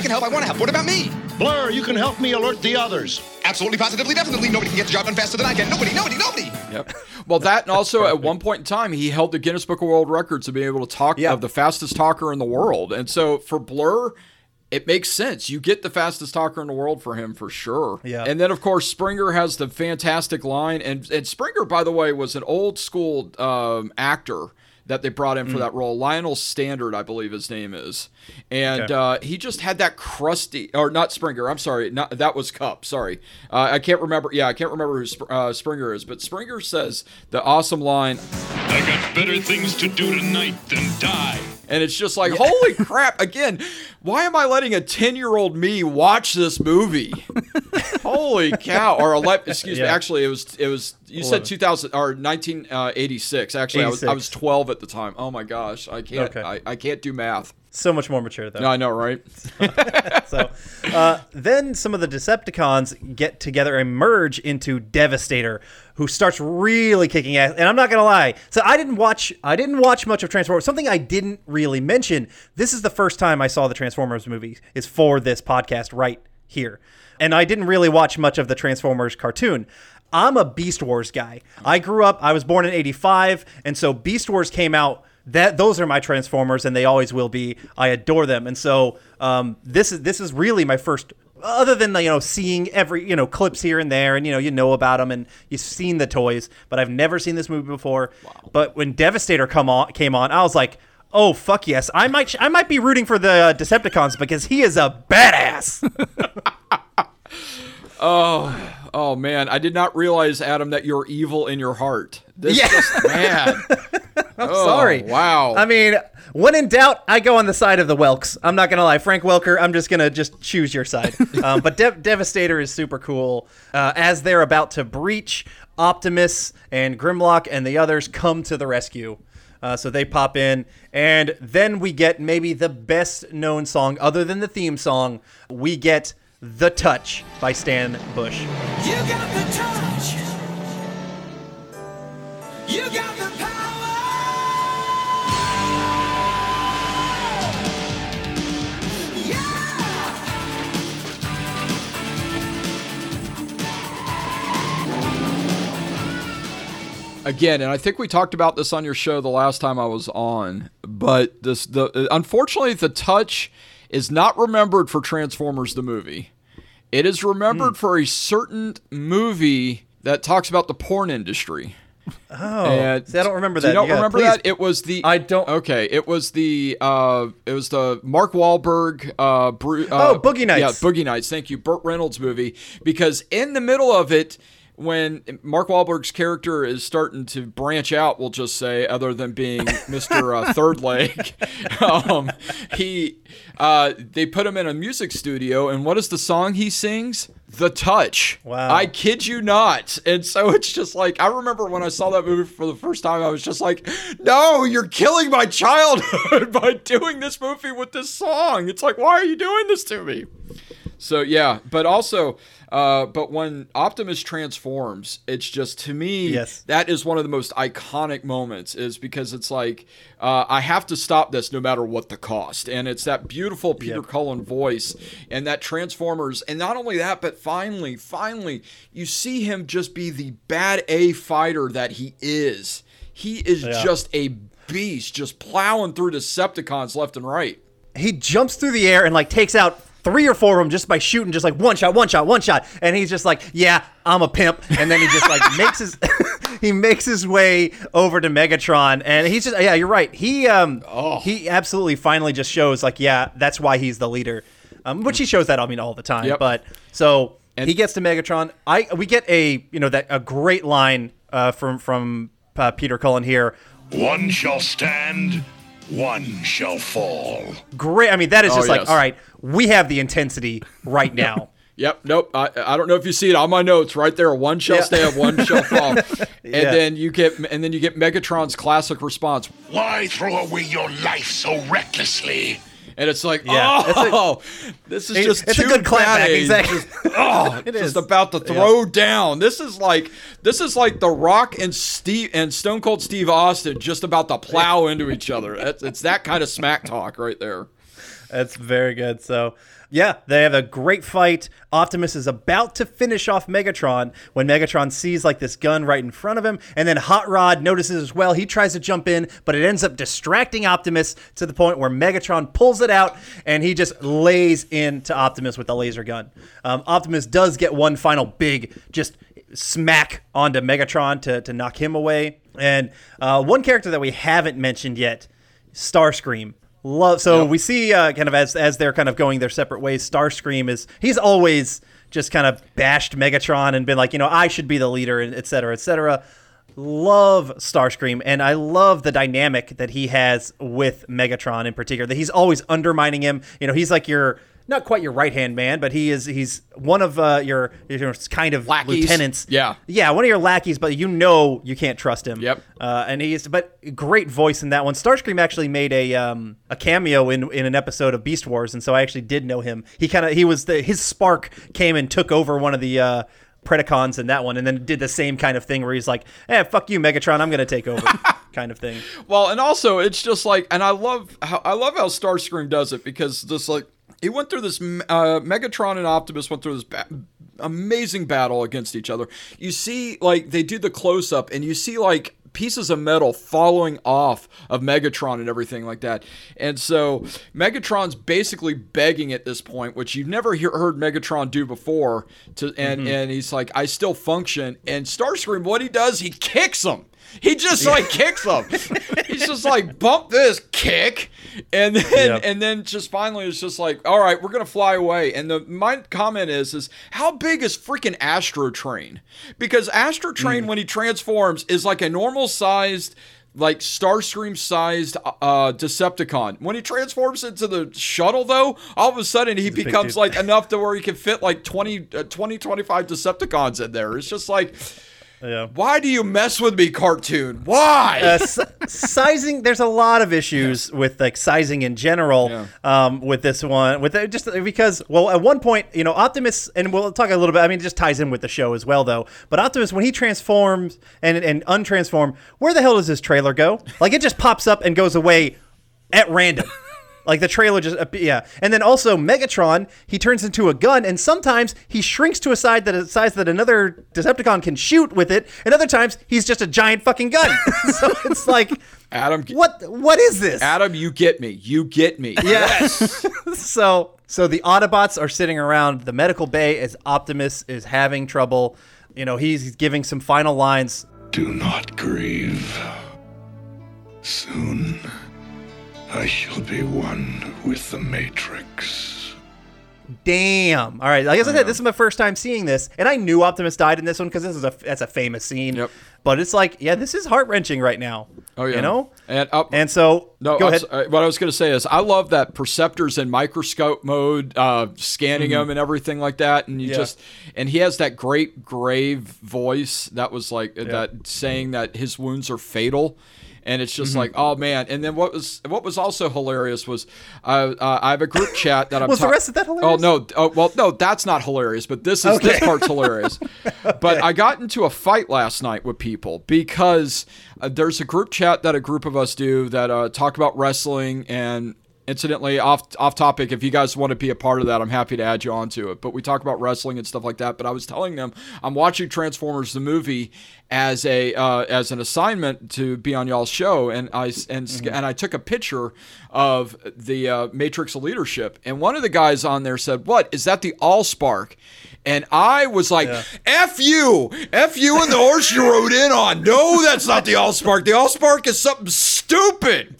can help. I want to help. What about me? Blur, you can help me alert the others. Absolutely, positively, definitely. Nobody can get the job done faster than I can. Nobody, nobody, nobody. Yep. Well, that and also at one point in time, he held the Guinness Book of World Records to be able to talk Yeah. of the fastest talker in the world. And so for Blur, it makes sense. You get the fastest talker in the world for him for sure. Yeah. And then of course Springer has the fantastic line, and and Springer, by the way, was an old school um, actor that they brought in for that role. Lionel Stander, I believe his name is, and Okay. uh, he just had that crusty, or not Springer. I'm sorry, not that was Kup. Sorry, uh, I can't remember. Yeah, I can't remember who Sp- uh, Springer is, but Springer says the awesome line. I got better things to do tonight than die. And it's just like, holy [laughs] crap! Again, why am I letting a ten-year-old me watch this movie? holy cow! Or eleven? Excuse me. Actually, it was it was you said two thousand or nineteen uh, eighty six. Actually, I was I was twelve at the time. Oh my gosh, I can't Okay. I, I can't do math. So much more mature though. No, I know, right? [laughs] So uh, then some of the Decepticons get together and merge into Devastator, who starts really kicking ass. And I'm not gonna lie, so I didn't watch I didn't watch much of Transformers. Something I didn't really mention. This is the first time I saw the Transformers movie is for this podcast right here, and I didn't really watch much of the Transformers cartoon. I'm a Beast Wars guy. I grew up. I was born in '85, and so Beast Wars came out that those are my transformers and they always will be. I adore them. And so um, this is this is really my first other than you know seeing every you know clips here and there and you know you know about them and you've seen the toys but i've never seen this movie before. But when devastator come on came on i was like oh fuck yes. I might i might be rooting for the decepticons because he is a badass. [laughs] Oh man, I did not realize, Adam, that you're evil in your heart. This Yeah. just man. [laughs] Oh, sorry. Wow. i mean when in doubt i go on the side of the welks. I'm not gonna lie. Frank welker i'm just gonna just choose your side. [laughs] Um, but Dev- devastator is super cool uh, as they're about to breach optimus and grimlock and the others come to the rescue. Uh, so they pop in and then we get maybe the best known song other than the theme song we get the touch by stan bush. You got the touch. You got again, and I think we talked about this on your show the last time I was on, but this the unfortunately the touch is not remembered for Transformers the movie. It is remembered Hmm. for a certain movie that talks about the porn industry. oh And see, i don't remember that You don't Yeah, remember please. that? It was the I don't- Okay, it was the uh, it was the Mark Wahlberg uh, Bru- uh Oh, Boogie Nights. Yeah, Boogie Nights. Thank you, Burt Reynolds movie. Because in the middle of it, when Mark Wahlberg's character is starting to branch out, we'll just say, other than being [laughs] Mister uh, Third Leg, [laughs] um, he uh, they put him in a music studio, and what is the song he sings? The Touch. Wow. I kid you not. And so it's just like I remember when I saw that movie for the first time, I was just like, "No, you're killing my childhood [laughs] by doing this movie with this song." It's like, why are you doing this to me? So yeah, but also, uh, but when Optimus transforms, it's just to me Yes. that is one of the most iconic moments. Is because it's like uh, I have to stop this no matter what the cost, and it's that beautiful Peter Yep. Cullen voice and that Transformers, and not only that, but finally, finally, you see him just be the bad A fighter that he is. He is Yeah. just a beast, just plowing through Decepticons left and right. he jumps through the air and like takes out three or four of them just by shooting just like one shot one shot one shot. And he's just like yeah i'm a pimp. And then he just like [laughs] makes his [laughs] he makes his way over to megatron. And he's just yeah you're right. He um Oh. he absolutely finally just shows like yeah that's why he's the leader. Um which he shows that i mean all the time. Yep. but so And- he gets to megatron. I we get a you know that a great line uh from from uh, peter cullen here. One shall stand, one shall fall. great i mean that is Oh, just like yes. all right we have the intensity right [laughs] now Yep. Nope. I, I don't know if you see it on my notes right there. One shall Yeah. stand, one shall [laughs] fall. And Yeah. then you get and then you get Megatron's classic response, Why throw away your life so recklessly? And it's like, Yeah, a- oh, this is just it's a good clapback, exactly. Just, [laughs] oh, [laughs] It just is. about to throw down. This is like this is like The Rock and Steve and Stone Cold Steve Austin just about to plow into each other. It's, it's that kind of smack talk right there. That's very good. So, yeah, they have a great fight. Optimus is about to finish off Megatron when Megatron sees like this gun right in front of him, and then Hot Rod notices as well. He tries to jump in, but it ends up distracting Optimus to the point where Megatron pulls it out and he just lays into Optimus with the laser gun. Um, Optimus does get one final big just smack onto Megatron to, to knock him away. And uh, one character that we haven't mentioned yet, Starscream. Love. So we see uh, kind of as as they're kind of going their separate ways. Starscream is he's always just kind of bashed Megatron and been like, you know, I should be the leader, and et cetera, et cetera. Love Starscream, and I love the dynamic that he has with Megatron in particular. That he's always undermining him. You know, he's like your not quite your right hand man, but he is he's one of uh, your you know kind of Lackeys. lieutenants. Yeah. yeah, one of your lackeys, but you know you can't trust him. Yep. Uh, and he's but great voice in that one. Starscream actually made a um, a cameo in in an episode of Beast Wars, and so I actually did know him. He kind of he was the his spark came and took over one of the. Uh, Predacons in that one, and then did the same kind of thing where he's like, "Eh, fuck you, Megatron, I'm gonna take over," [laughs] kind of thing. Well, and also it's just like, and I love how I love how Starscream does it because just like he went through this, uh, Megatron and Optimus went through this ba- amazing battle against each other. You see, like they do the close up, and you see like pieces of metal falling off of Megatron and everything like that. And so Megatron's basically begging at this point, which you've never hear, heard Megatron do before. To and and he's like, I still function. And Starscream, what he does, he kicks him. He just like kicks them. [laughs] He's just like bump this kick, and then Yep. and then just finally it's just like all right, we're gonna fly away. And the my comment is is how big is freaking Astro Train? Because Astro Train when he transforms is like a normal sized. Like Starscream sized uh, Decepticon. When he transforms into the shuttle, though, all of a sudden he becomes like enough to where he can fit like 20, uh, 20 25 Decepticons in there. It's just like, Yeah. why do you mess with me, cartoon? Why? uh, s- sizing there's a lot of issues with like sizing in general Yeah. um, with this one with it, just because well at one point you know optimus and we'll talk a little bit i mean it just ties in with the show as well though but optimus when he transforms and and untransform where the hell does his trailer go like it just pops up and goes away at random [laughs] Like the trailer just uh, yeah, and then also Megatron, he turns into a gun, and sometimes he shrinks to a size that a size that another Decepticon can shoot with it, and other times he's just a giant fucking gun. [laughs] so it's like, Adam, what what is this? Adam, you get me. You get me. Yes. [laughs] so so the Autobots are sitting around the medical bay as Optimus is having trouble. You know, he's, he's giving some final lines. Do not grieve. Soon, I shall be one with the Matrix. Damn. All right. Like I said, this is my first time seeing this, and I knew Optimus died in this one because this is a that's a famous scene. Yep. But it's like, yeah, this is heart wrenching right now. Oh yeah. You know. And up. And so No, go ahead. s- uh, what I was going to say is I love that perceptors in microscope mode, uh, scanning them and everything like that, and you Mm-hmm. Yeah. just and he has that great grave voice that was like uh, that saying that his wounds are fatal. And it's Mm-hmm. just like, oh man! And then what was what was also hilarious was, uh, uh, I have a group chat that I'm. Was the ta- rest of that hilarious? Oh no! Oh well, no, that's not hilarious. But this is this part's hilarious. [laughs] But I got into a fight last night with people because uh, there's a group chat that a group of us do that uh, talk about wrestling and. Incidentally, off off topic. If you guys want to be a part of that, I'm happy to add you onto it. But we talk about wrestling and stuff like that. But I was telling them I'm watching Transformers the movie as a uh, as an assignment to be on y'all's show, and i and s- and I took a picture of the uh, Matrix of Leadership, and one of the guys on there said, "What is that? The Allspark?" And I was like, "F you, F you, and the horse you rode in on. No, that's not the Allspark. The Allspark is something stupid."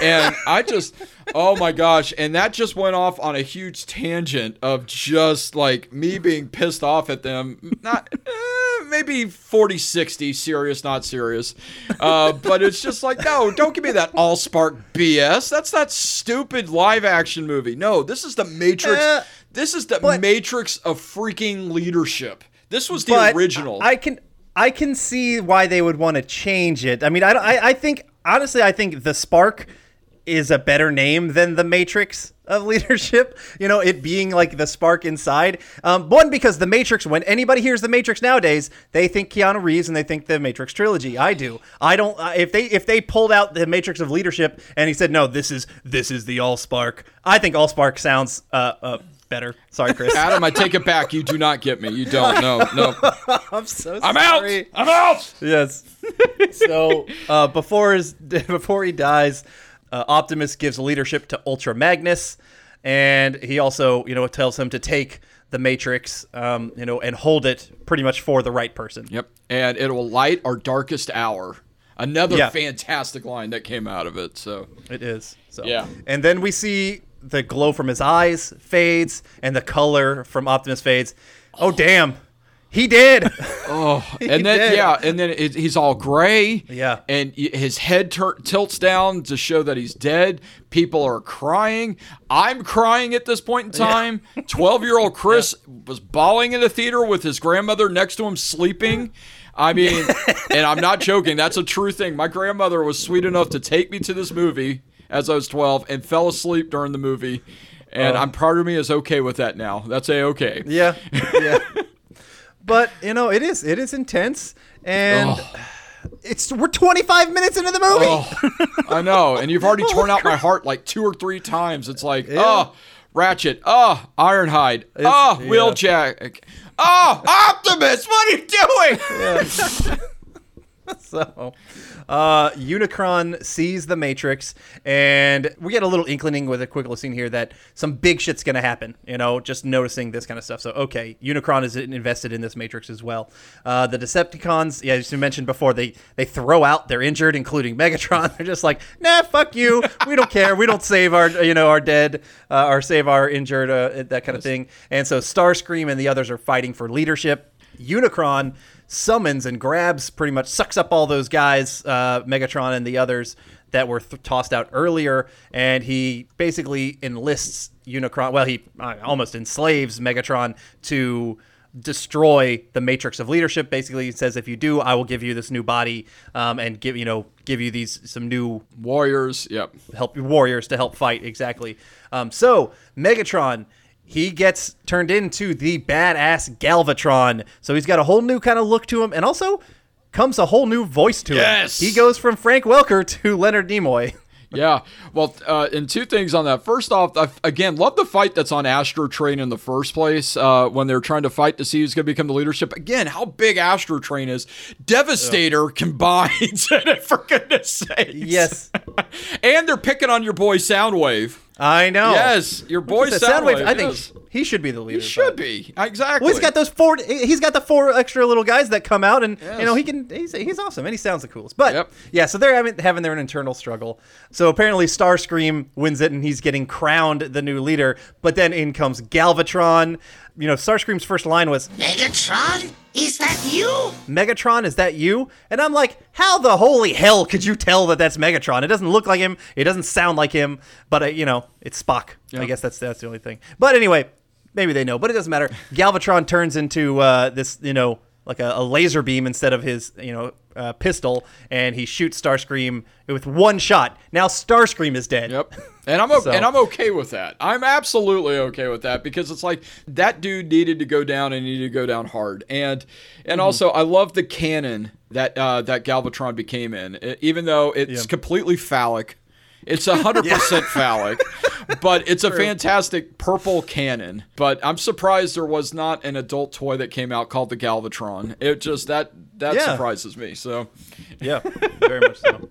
And I just, oh my gosh. And that just went off on a huge tangent of just like me being pissed off at them. Not, eh, maybe 40, 60, serious, not serious. Uh, but it's just like, no, don't give me that all spark BS. That's that stupid live action movie. No, this is the Matrix. Eh, this is the but- Matrix of freaking leadership. This was the but original. I can I can see why they would want to change it. I mean, I I, I think honestly, I think the spark is a better name than the Matrix of [laughs] leadership. You know, it being like the spark inside. Um, one because the Matrix. When anybody hears the Matrix nowadays, they think Keanu Reeves and they think the Matrix trilogy. I do. I don't. Uh, if they if they pulled out the Matrix of leadership and he said no, this is this is the All Spark. I think All Spark sounds uh, uh better. Sorry, Chris. [laughs] Adam, I take it back. You do not get me. You don't. No, no. [laughs] I'm so I'm sorry. out. I'm out. Yes. so uh, before his before he dies, uh, Optimus gives leadership to Ultra Magnus, and he also you know tells him to take the Matrix, um, you know, and hold it pretty much for the right person. Yep. And it will light our darkest hour. Another Yeah. fantastic line that came out of it. So It is. So Yeah. And then we see the glow from his eyes fades, and the color from Optimus fades. Oh damn, he did. [laughs] Oh, [laughs] He and then did. yeah, and then it, he's all gray. Yeah. and his head tur- tilts down to show that he's dead. People are crying. I'm crying at this point in time. Twelve-year-old [laughs] Chris was bawling in the theater with his grandmother next to him sleeping. I mean, and I'm not joking. That's a true thing. My grandmother was sweet enough to take me to this movie as I was 12 and fell asleep during the movie. And oh. I'm part of me is okay with that now. That's a okay. Yeah, yeah. But you know, it is it is intense, and it's we're 25 minutes into the movie. Oh, I know. And you've already [laughs] oh torn out my heart like two or three times. It's like, oh, Ratchet. Oh, Ironhide. Oh, yeah. Wheeljack. Oh, Optimus. What are you doing? [laughs] So, uh, Unicron sees the Matrix, and we get a little inkling with a quick little scene here that some big shit's gonna happen. You know, just noticing this kind of stuff. So, okay, Unicron is invested in this Matrix as well. Uh, the Decepticons, yeah, as you mentioned before, they they throw out their injured, including Megatron. [laughs] They're just like, nah, fuck you. We don't care. We don't save our you know our dead uh, or save our injured, uh, that kind of thing. And so, Starscream and the others are fighting for leadership. Unicron summons and grabs, pretty much sucks up all those guys, uh, Megatron and the others that were th- tossed out earlier, and he basically enlists Unicron. Well, he uh, almost enslaves Megatron to destroy the matrix of leadership. Basically, he says, "If you do, I will give you this new body um, and give you know give you these some new Warriors. Yep. help you warriors to help fight exactly. Um, so Megatron, he gets turned into the badass Galvatron. So he's got a whole new kind of look to him, and also comes a whole new voice to Yes! him. He goes from Frank Welker [laughs] to Leonard Nimoy. [laughs] Yeah. Well, uh, and two things on that. First off, I, again, love the fight that's on Astro Train in the first place uh, when they're trying to fight to see who's going to become the leadership. Again, how big Astro Train is. Devastator combines, for goodness sakes. Yes, [laughs] and they're picking on your boy Soundwave. I know. Yes, your boy Said Soundwave. Soundwave, I think yes. he should be the leader. he should but- be exactly. Well, he's got those four. He's got the four extra little guys that come out, and you know he can. He's, he's awesome, and he sounds the coolest. But Yep. yeah, so they're having, having their internal struggle. So apparently, Starscream wins it, and he's getting crowned the new leader. But then in comes Galvatron. You know, Starscream's first line was Megatron? Is that you? Megatron, is that you? And I'm like, how the holy hell could you tell that that's Megatron? It doesn't look like him. It doesn't sound like him. But uh, you know, it's Spock. I guess that's that's the only thing. But anyway, maybe they know. But it doesn't matter. Galvatron turns into uh, this, you know, like a, a laser beam instead of his, you know, uh, pistol, and he shoots Starscream with one shot. Now Starscream is dead. Yep. And I'm o- [laughs] So- and I'm okay with that. I'm absolutely okay with that because it's like that dude needed to go down and he needed to go down hard. And and Mm-hmm. also I love the canon that uh, that Galvatron became in, E- even though it's Yeah. completely phallic. It's hundred percent phallic, but it's a fantastic purple cannon. But I'm surprised there was not an adult toy that came out called the Galvatron. It just that that Yeah. surprises me. So Yeah, very much so.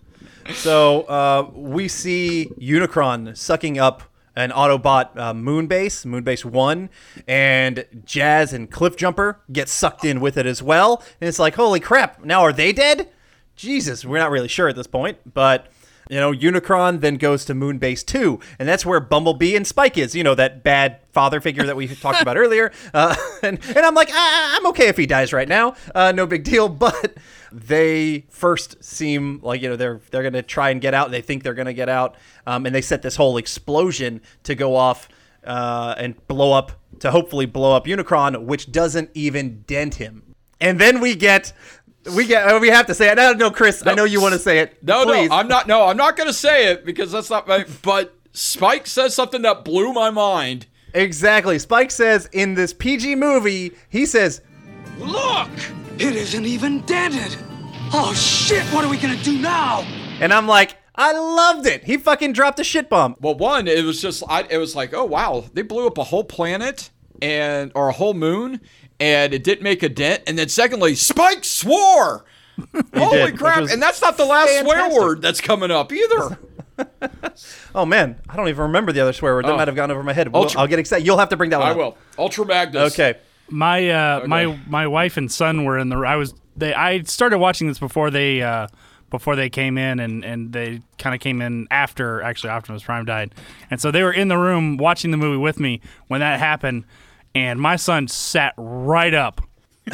So uh, we see Unicron sucking up an Autobot uh, Moonbase, Moonbase One, and Jazz and Cliffjumper get sucked in with it as well. And it's like, holy crap! Now are they dead? Jesus, we're not really sure at this point, but. You know, Unicron then goes to Moonbase 2, and that's where Bumblebee and Spike is. You know, that bad father figure that we [laughs] talked about earlier. Uh, [laughs] and, and I'm like, ah, I'm okay if he dies right now. Uh, no big deal. [laughs] But they first seem like, you know, they're they're going to try and get out. They think they're going to get out. Um, and they set this whole explosion to go off uh, and blow up, to hopefully blow up Unicron, which doesn't even dent him. And then we get We get. Uh, we have to say it. No, no, Chris. I know you want to say it. No, Please. no, I'm not. No, I'm not going to say it because that's not my. But Spike says something that blew my mind. Exactly. Spike says in this PG movie, he says, Look! It isn't even dented! Oh shit, what are we gonna do now? and I'm like, I loved it. He fucking dropped a shit bomb. Well, one, it was just, I, it was like, oh wow, they blew up a whole planet and or a whole moon, and it didn't make a dent. And then secondly, Spike swore. [laughs] Holy did, crap! And that's not the last swear word that's coming up either. [laughs] Oh man, I don't even remember the other swear word. That Oh. might have gone over my head. We'll- Ultra- I'll get excited. You'll have to bring that one. I up. will. Ultra Magnus. Okay. My uh, my my wife and son were in the. I was they. I started watching this before they uh, before they came in, and and they kind of came in after actually Optimus Prime died, and so they were in the room watching the movie with me when that happened, and my son sat right up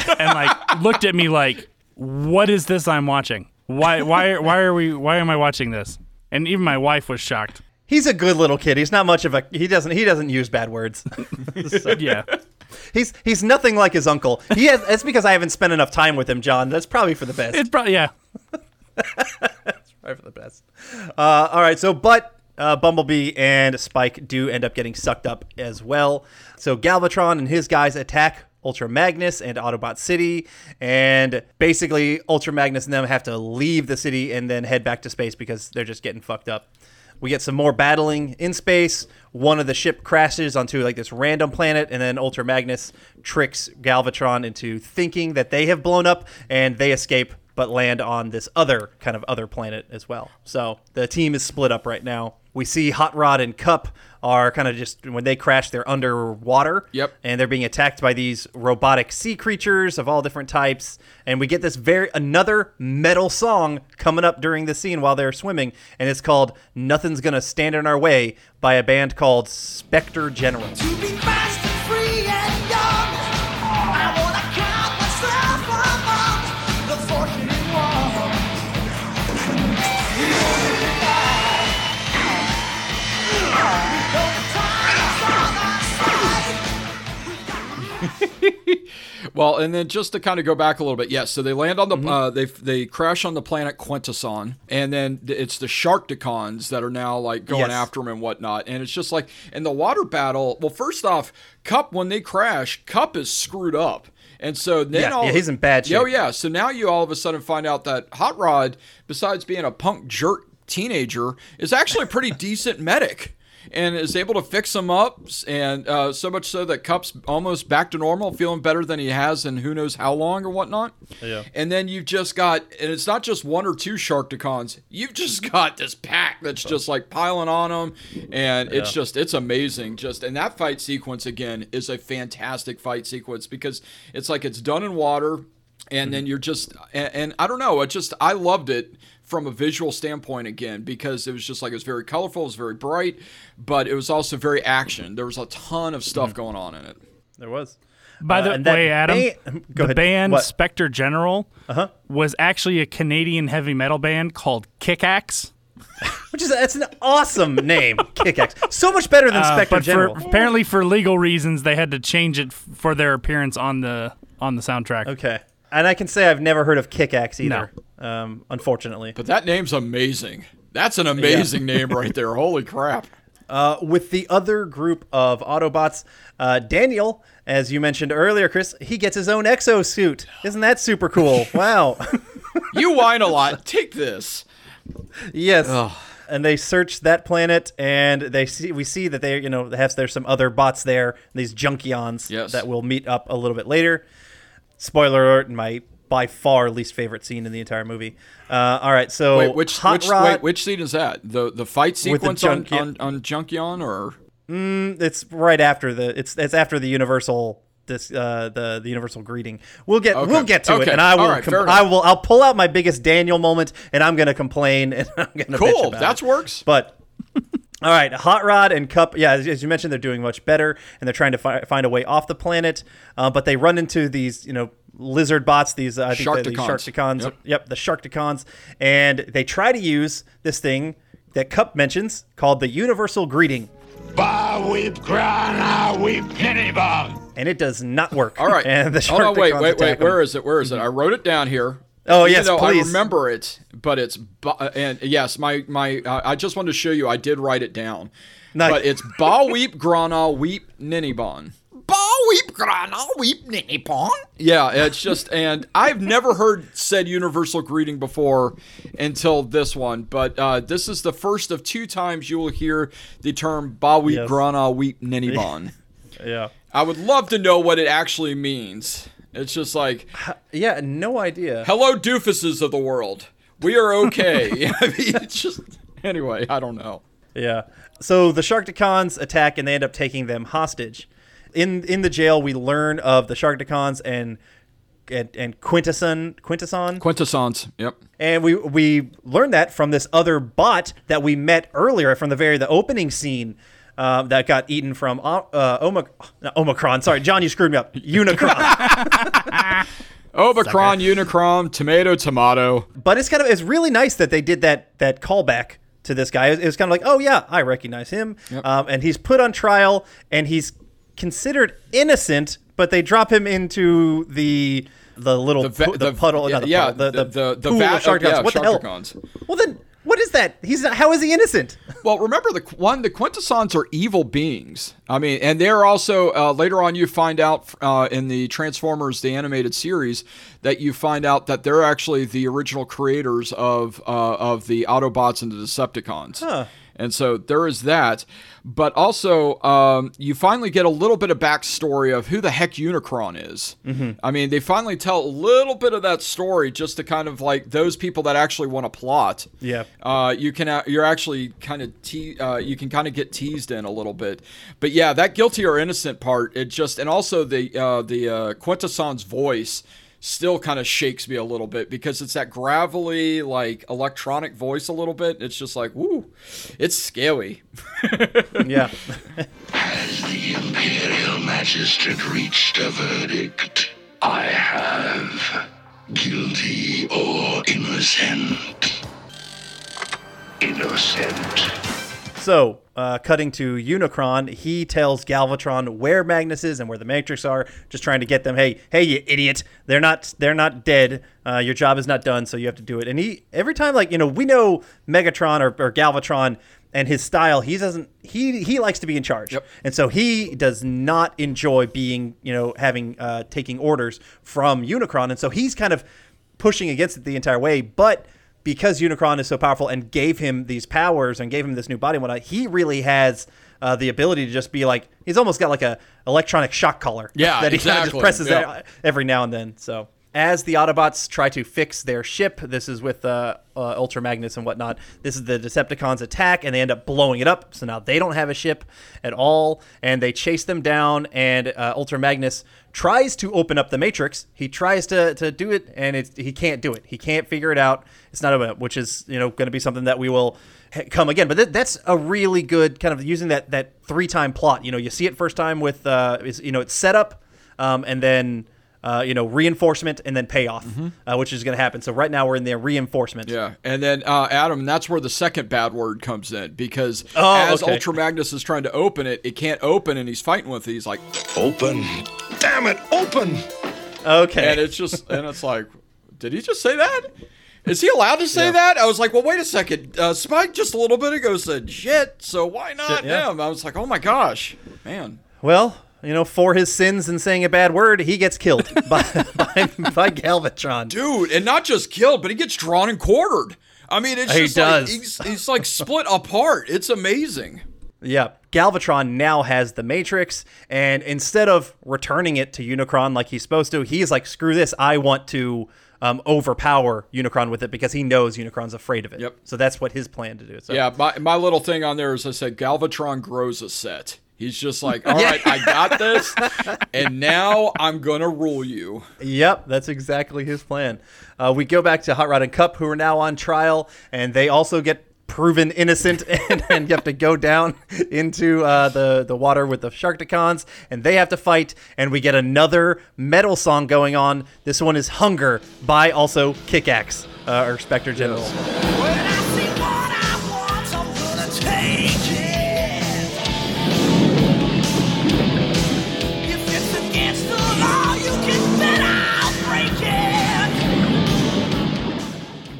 and like [laughs] looked at me like, "What is this I'm watching? Why why why are we why am I watching this?" And even my wife was shocked. He's a good little kid. He's not much of a. He doesn't. He doesn't use bad words. [laughs] Yeah. he's he's nothing like his uncle. He has. That's because I haven't spent enough time with him, John. That's probably for the best. It's probably yeah. [laughs] That's probably for the best. Uh, all right. So, but uh, Bumblebee and Spike do end up getting sucked up as well. So Galvatron and his guys attack Ultra Magnus and Autobot City, and basically Ultra Magnus and them have to leave the city and then head back to space because they're just getting fucked up. We get some more battling in space. One of the ship crashes onto like this random planet, and then Ultra Magnus tricks Galvatron into thinking that they have blown up, and they escape but land on this other kind of other planet as well. So the team is split up right now. We see Hot Rod and Kup are kind of just when they crash, they're underwater. Yep. And they're being attacked by these robotic sea creatures of all different types. And we get this very another metal song coming up during the scene while they're swimming, and it's called "Nothing's Gonna Stand in Our Way" by a band called Spectre General. [laughs] Well, and then just to kind of go back a little bit, yes. So they land on the uh, they they crash on the planet Quintesson, and then it's the Sharkticons that are now like going Yes. after them and whatnot. And it's just like in the water battle. Well, first off, Kup when they crash, Kup is screwed up. And so then Yeah, all yeah, he's in bad shape. Oh yeah. So now you all of a sudden find out that Hot Rod, besides being a punk jerk teenager, is actually a pretty decent medic. And is able to fix him up, and uh, so much so that Kup's almost back to normal, feeling better than he has in who knows how long or whatnot. Yeah. And then you've just got, and it's not just one or two Sharkticons. You've just [laughs] got this pack that's just like piling on them, and it's just it's amazing. Just and that fight sequence again is a fantastic fight sequence because it's like it's done in water, and then you're just and, and I don't know, it just I loved it from a visual standpoint again because it was just like it was very colorful, it was very bright, but it was also very action. There was a ton of stuff going on in it. There was. By Uh, the and way, Adam, band- [laughs] the ahead. band What? Spectre General Uh-huh. was actually a Canadian heavy metal band called Kickaxe. [laughs] Which is that's an awesome name, Kickaxe. So much better than Uh, Spectre but General. for apparently for legal reasons, they had to change it f- for their appearance on the on the soundtrack. Okay. And I can say I've never heard of Kickaxe either. Um, unfortunately. But that name's amazing. That's an amazing [laughs] name right there. Holy crap. Uh, with the other group of Autobots, uh, Daniel, as you mentioned earlier, Chris, he gets his own exosuit. Isn't that super cool? [laughs] Wow. You whine a lot. Take this. yes. And they search that planet, and they see we see that they, you know, they have there's some other bots there, these Junkions Yes. that will meet up a little bit later. Spoiler alert! My by far least favorite scene in the entire movie. Uh, all right, so Wait, which Hot which Rod, wait, which scene is that? The the fight With the sequence on, Junkion- on on Junkion or it's right after the it's it's after the universal this uh the the universal greeting we'll get Okay. we'll get to it and i will right, com- i will i'll pull out my biggest daniel moment and i'm gonna complain [laughs] and i'm gonna bitch Cool. about That it. works. but all right hot rod and kup yeah as, as you mentioned they're doing much better and they're trying to fi- find a way off the planet uh, but they run into these you know lizard bots these uh, i think they're these Sharkticons. sharkticons Yep. yep the sharkticons and they try to use this thing that kup mentions called the universal greeting Ba weep grana weep penny bug. and it does not work. All right. [laughs] And the Hold on, wait, Sharkticons wait, attack wait. him. Where is it? Where is it? I wrote it down here. Oh, Even yes, though I remember it, but it's and yes, my my uh, I just wanted to show you. I did write it down, Nice. but it's Ba Weep Grana Weep Ninibon. Ba weep grana weep ninny pon. Yeah, it's just, and I've never heard said universal greeting before until this one, but uh, this is the first of two times you will hear the term Ba Weep Yes. Grana Weep Ninibon. [laughs] Yeah. I would love to know what it actually means. It's just like, Yeah, no idea. hello, doofuses of the world. We are okay. [laughs] [laughs] I mean, it's just, anyway, I don't know. Yeah. So the Sharkticons attack and they end up taking them hostage. In in the jail, we learn of the Sharkticons and and, and Quintesson Quintesson, Quintessence. Yep. and we we learned that from this other bot that we met earlier from the very the opening scene. Um, that got eaten from uh, Omic- not Omicron. Sorry, John, you screwed me up. Unicron. [laughs] Omicron, Unicron, tomato, tomato. but it's kind of it's really nice that they did that that callback to this guy. It was, it kind of like, oh yeah, I recognize him, um, and he's put on trial and he's considered innocent, but they drop him into the the little The va- pu- the, the- puddle, yeah, not the yeah, puddle, the the- the, the- the pool va- of Sharkticons. yeah, what the hell? Sharkticons. Well then, what is that? He's not, how is he innocent? [laughs] Well, remember the one, the Quintessons are evil beings. I mean, and they're also uh, later on you find out uh, in the Transformers the animated series that you find out that they're actually the original creators of uh, of the Autobots and the Decepticons. And so there is that, but also um, you finally get a little bit of backstory of who the heck Unicron is. Mm-hmm. I mean, they finally tell a little bit of that story just to kind of like those people that actually want to plot Yeah. uh, you can you're actually kind of te- uh, you can kind of get teased in a little bit, but yeah, that guilty or innocent part, it just and also the uh, the uh, Quintesson's voice still kind of shakes me a little bit because it's that gravelly like electronic voice a little bit. It's just like woo, it's scary. [laughs] yeah. Has the Imperial Magistrate reached a verdict? I have. Guilty or innocent? Innocent. So, uh, cutting to Unicron, he tells Galvatron where Magnus is and where the Matrix are, just trying to get them. Hey, hey, you idiot! They're not, they're not dead. Uh, your job is not done, so you have to do it. And he, every time, like you know, we know Megatron or, or Galvatron and his style. He doesn't, he he likes to be in charge, Yep. and so he does not enjoy being, you know, having uh, taking orders from Unicron, and so he's kind of pushing against it the entire way, but because Unicron is so powerful and gave him these powers and gave him this new body and whatnot, he really has uh, the ability to just be like he's almost got like a electronic shock collar. Yeah, [laughs] that he kind of exactly. just presses Yeah. every now and then. So as the Autobots try to fix their ship, this is with uh, uh, Ultra Magnus and whatnot. This is the Decepticons' attack, and they end up blowing it up. So now they don't have a ship at all, and they chase them down. And uh, Ultra Magnus tries to open up the Matrix. He tries to, to do it, and it's, he can't do it. He can't figure it out. It's not a which is you know going to be something that we will ha- come again. But th- that's a really good kind of using that that three time plot. You know, you see it first time with uh, is you know it's setup, um, and then. Uh, you know, reinforcement and then payoff, uh, which is going to happen. So right now we're in the reinforcement. Yeah, and then uh, Adam, that's where the second bad word comes in because Oh, as okay. Ultra Magnus is trying to open it, it can't open, and he's fighting with it. He's like, Open. Damn it, open! Okay. and it's just, and it's like, did he just say that? Is he allowed to say that? I was like, well, wait a second. Uh, Spike just a little bit ago said shit, so why not Shit, yeah. him? I was like, oh my gosh, man. Well, you know, for his sins and saying a bad word, he gets killed [laughs] by, by by Galvatron. Dude, and not just killed, but he gets drawn and quartered. I mean, it's He just like does. he's, he's like split apart. It's amazing. Yeah. Galvatron now has the Matrix, and instead of returning it to Unicron like he's supposed to, he's like, screw this. I want to um, overpower Unicron with it because he knows Unicron's afraid of it. Yep. So that's what his plan to do. So Yeah, my, my little thing on there is I said Galvatron grows a set. He's just like, [laughs] all right, I got this, and now I'm gonna rule you. Yep, that's exactly his plan. Uh, we go back to Hot Rod and Kup, who are now on trial, and they also get proven innocent, [laughs] and, and you have to go down into uh, the the water with the Sharkticons, and they have to fight. And we get another metal song going on. This one is "Hunger" by also Kickaxe uh, or Spectre General. When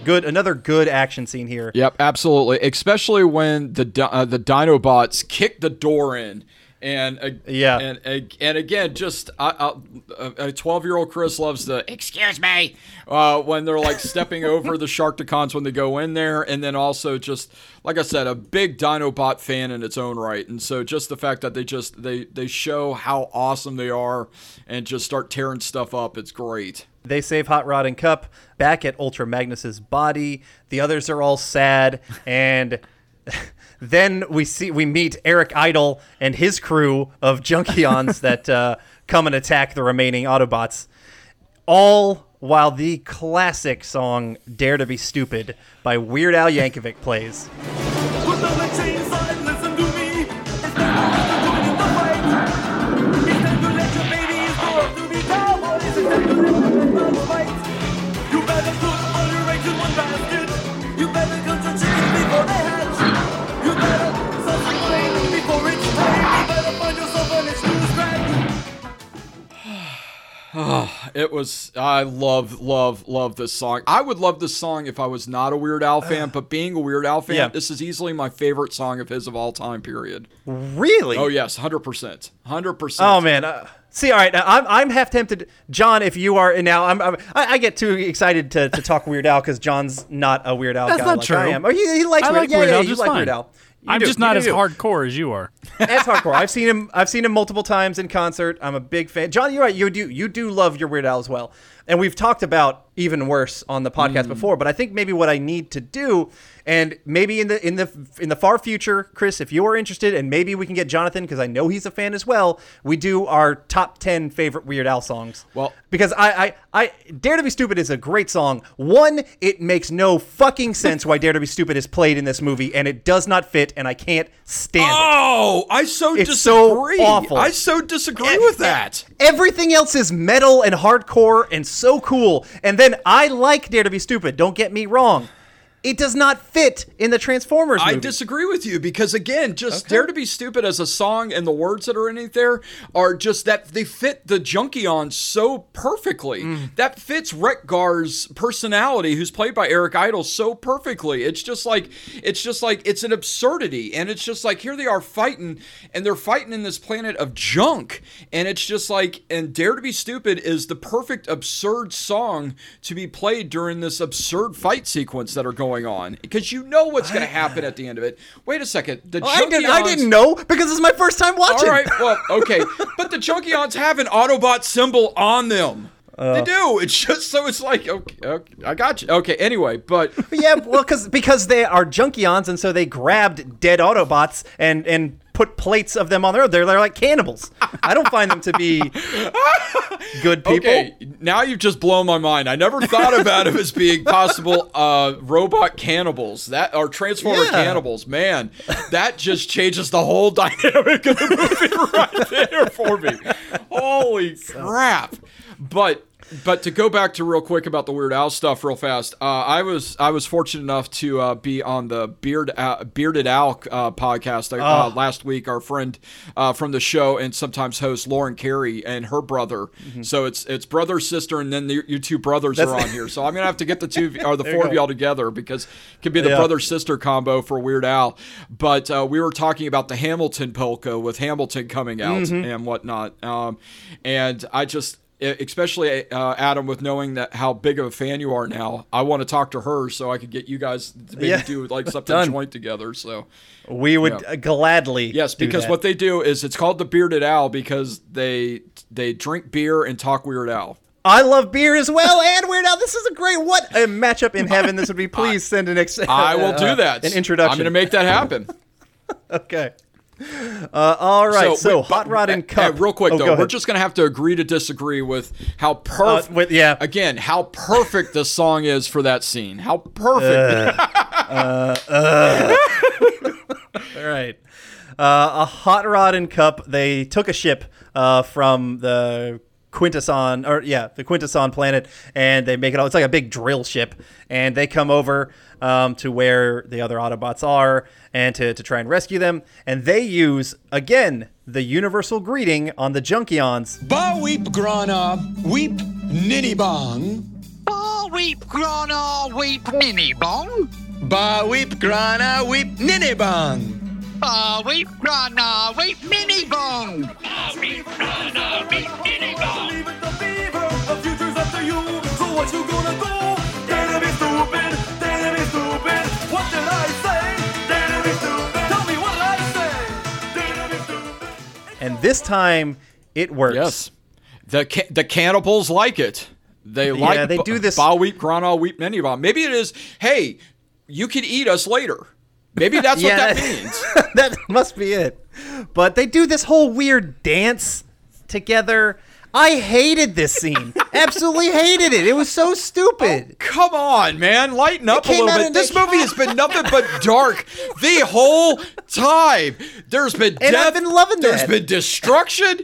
good, another good action scene here. Yep, absolutely. Especially when the uh, the Dinobots kick the door in. And uh, Yeah. and and, and again, just uh, uh, a twelve year old Chris loves the excuse me uh, when they're like [laughs] stepping over the Sharkticons when they go in there, and then also just like I said, a big Dinobot fan in its own right, and so just the fact that they just they they show how awesome they are and just start tearing stuff up, it's great. They save Hot Rod and Kup back at Ultra Magnus's body. The others are all sad, and [laughs] then we see we meet Eric Idle and his crew of Junkions [laughs] that uh, come and attack the remaining Autobots. All while the classic song "Dare to Be Stupid" by Weird Al Yankovic plays. Oh, it was I love love love this song. I would love this song if I was not a Weird Al fan, but being a Weird Al fan, Yeah. this is easily my favorite song of his of all time. Period. Really? Oh yes, hundred percent, hundred percent. Oh man. Uh, see, all right. I'm I'm half tempted, John. If you are and now, I'm, I'm I, I get too excited to, to talk Weird Al because John's not a Weird Al That's guy not like true. I am. Oh, he, he likes I Weird, like yeah, Weird yeah, Al you just like fine. Weird Al. You I'm do, just not as you. hardcore as you are. as hardcore. I've seen him. I've seen him multiple times in concert. I'm a big fan. John, you're right. You do you do love your Weird Al as well. And we've talked about even worse on the podcast mm. before. But I think maybe what I need to do, and maybe in the in the in the far future, Chris, if you are interested, and maybe we can get Jonathan because I know he's a fan as well. We do our top ten favorite Weird Al songs. Well- because I I, I Dare to Be Stupid is a great song. One, it makes no fucking sense why Dare to Be Stupid is played in this movie, and it does not fit, and I can't stand it. Oh, I so It's so disagree. awful. I so disagree with that. Everything else is metal and hardcore and so cool. And then I like Dare to Be Stupid. Don't get me wrong. It does not fit in the Transformers I disagree with you because again, just Okay. "Dare to Be Stupid" as a song and the words that are in it there are just that they fit the Junkion so perfectly. Mm. That fits Wreck-Gar's personality, who's played by Eric Idle, so perfectly. It's just like it's just like it's an absurdity, and it's just like here they are fighting, and they're fighting in this planet of junk, and it's just like and "Dare to Be Stupid" is the perfect absurd song to be played during this absurd fight sequence that are going on because you know what's going to happen at the end of it. Wait a second, the Oh, I, didn't, I didn't know because this is my first time watching. All right, well, okay, but the Junkions have an Autobot symbol on them. Uh. they do. It's just so it's like okay, okay, I got you. Okay, anyway, but But [laughs] yeah, well, because because they are Junkions, and so they grabbed dead Autobots and and put plates of them on their own. They're, they're like cannibals. I don't find them to be [laughs] good people. okay, now you've just blown my mind. I never thought about them as being possible uh, robot cannibals that are transformer Yeah. cannibals. Man, that just changes the whole dynamic of the movie [laughs] right there for me. Holy crap! But but to go back to real quick about the Weird Al stuff, real fast. Uh, I was I was fortunate enough to uh, be on the Beard Al, Bearded Al uh, podcast uh, Oh. last week. Our friend uh, from the show and sometimes host Lauren Carey and her brother. So it's it's brother sister and then the, your two brothers are Mm-hmm. On here. So I'm gonna have to get the two or the four of y'all together because it could be the Yeah. brother sister combo for Weird Al. But uh, we were talking about the Hamilton polka with Hamilton coming out Mm-hmm. and whatnot. Um, and I just, especially uh, Adam, with knowing that how big of a fan you are now, I want to talk to her so I could get you guys to maybe Yeah. do like [laughs] something Done. joint together. So We would Yeah. uh, gladly. yes, do because that. what they do is it's called the Bearded Owl because they they drink beer and talk Weird Al. I love beer as well, and Weird Al. This is a great what a matchup in heaven. This would be. [laughs] Please send an ex- I will do [laughs] uh, that. An introduction. I'm going to make that happen. Okay. Uh, all right. So, wait, hot rod and uh, Kup. uh, real quick Oh, though, we're just gonna have to agree to disagree with how perfect. Uh, with- yeah. Again, how perfect the song is for that scene. How perfect. [laughs] [laughs] All right. Uh, a hot rod and Kup. They took a ship uh, from the Quintesson, or yeah, the Quintesson planet, and they make it. All. It's like a big drill ship, and they come over um, to where the other Autobots are, and to, to try and rescue them. And they use again the universal greeting on the Junkions. Ba weep grana, weep ninny bong. Ball weep, grana, weep, ninny bong. Ba weep grana weep ninny bong. Ba weep, grana, weep, ninny bong. Believe in the fever, the future's up to you. So what you gonna do? Dare to be stupid, dare to be stupid. What did I say? Dare to be stupid. Tell me what I say. Dare to be stupid. And this time it works. Yes. The ca- the cannibals like it. They like yeah, they ba- do this- Ba weep, grana weep, many bomb. Maybe it is. Hey, you can eat us later. Maybe [laughs] that's what that means. [laughs] that must be it. But they do this whole weird dance together. I hated this scene. [laughs] Absolutely hated it. It was so stupid. Oh, come on, man, lighten up a little bit. This movie has been nothing but dark the whole time. There's been And death. I've been loving There's that. been destruction.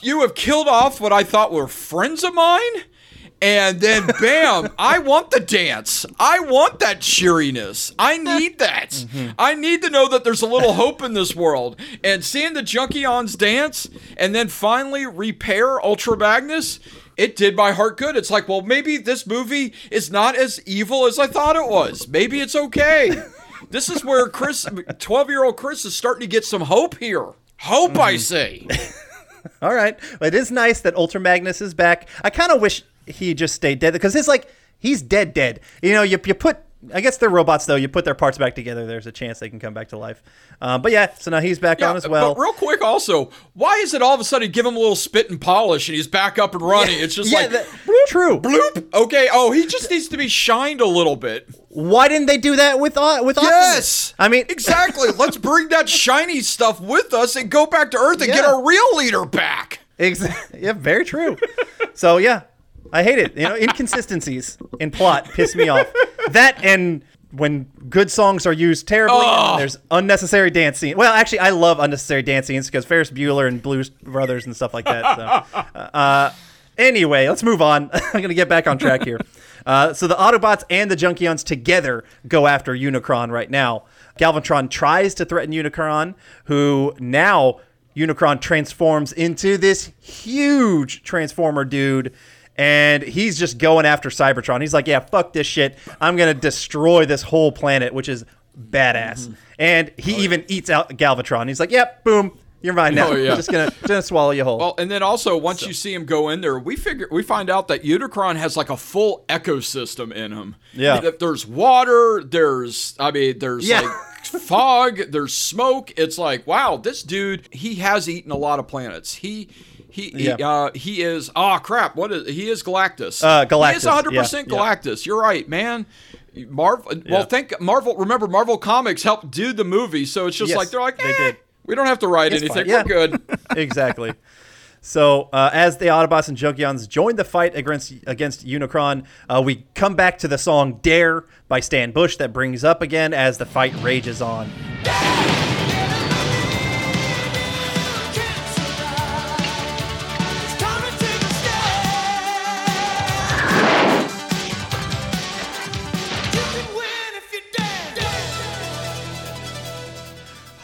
You have killed off what I thought were friends of mine. And then, bam! I want the dance. I want that cheeriness. I need that. Mm-hmm. I need to know that there's a little hope in this world. And seeing the Junkions dance, and then finally repair Ultra Magnus, it did my heart good. It's like, well, maybe this movie is not as evil as I thought it was. Maybe it's okay. [laughs] this is where Chris, 12 year old Chris, is starting to get some hope here. Hope, I say. [laughs] All right. Well, it is nice that Ultra Magnus is back. I kind of wish he just stayed dead because it's like he's dead, dead. You know, you, you put. I guess they're robots though. You put their parts back together. There's a chance they can come back to life. Um, but yeah, so now he's back on as well. But real quick, also, why is it all of a sudden give him a little spit and polish and he's back up and running? it's just yeah, like that- bloop, true. bloop. Okay. Oh, he just needs to be shined a little bit. Why didn't they do that with uh, with Optimus? Yes. I mean, exactly. [laughs] Let's bring that shiny stuff with us and go back to Earth and get Yeah. our real leader back. Exactly. [laughs] Yeah, very true. so yeah, I hate it. You know, inconsistencies in plot piss me off. That and when good songs are used terribly, Oh. and there's unnecessary dance scenes. Well, actually, I love unnecessary dance scenes because Ferris Bueller and Blues Brothers and stuff like that. So, uh, anyway, let's move on. [laughs] I'm gonna get back on track here. Uh, so the Autobots and the Junkions together go after Unicron right now. Galvatron tries to threaten Unicron, who now Unicron transforms into this huge Transformer dude. And he's just going after Cybertron. He's like, yeah, fuck this shit. I'm going to destroy this whole planet, which is badass. Mm-hmm. And he oh, even eats out Galvatron. He's like, yep, boom, you're mine now. Oh, yeah. [laughs] just going to gonna swallow you whole. Well, and then also once you see him go in there, we figure we find out that Unicron has like a full ecosystem in him. Yeah. There's water. There's I mean there's Yeah. like [laughs] fog. There's smoke. It's like wow, this dude he has eaten a lot of planets. He. He, he, uh, he is oh crap what is he is Galactus Uh, Galactus, he is 100% yeah, yeah. Galactus you're right man Marvel Yeah. well think Marvel remember Marvel Comics helped do the movie so it's just Yes, like they're like they eh, did. we don't have to write It's anything yeah. we're good [laughs] [laughs] exactly. So uh, as the Autobots and Junkions join the fight against against Unicron, uh, we come back to the song "Dare" by Stan Bush that brings up again as the fight rages on.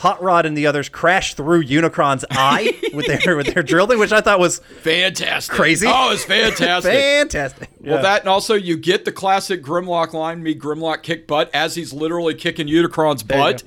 Hot Rod and the others crash through Unicron's eye [laughs] with their with their drill thing, which I thought was Fantastic. Crazy. Oh, it's fantastic. [laughs] fantastic. Well, that and also you get the classic Grimlock line, me Grimlock kick butt, as he's literally kicking Unicron's butt.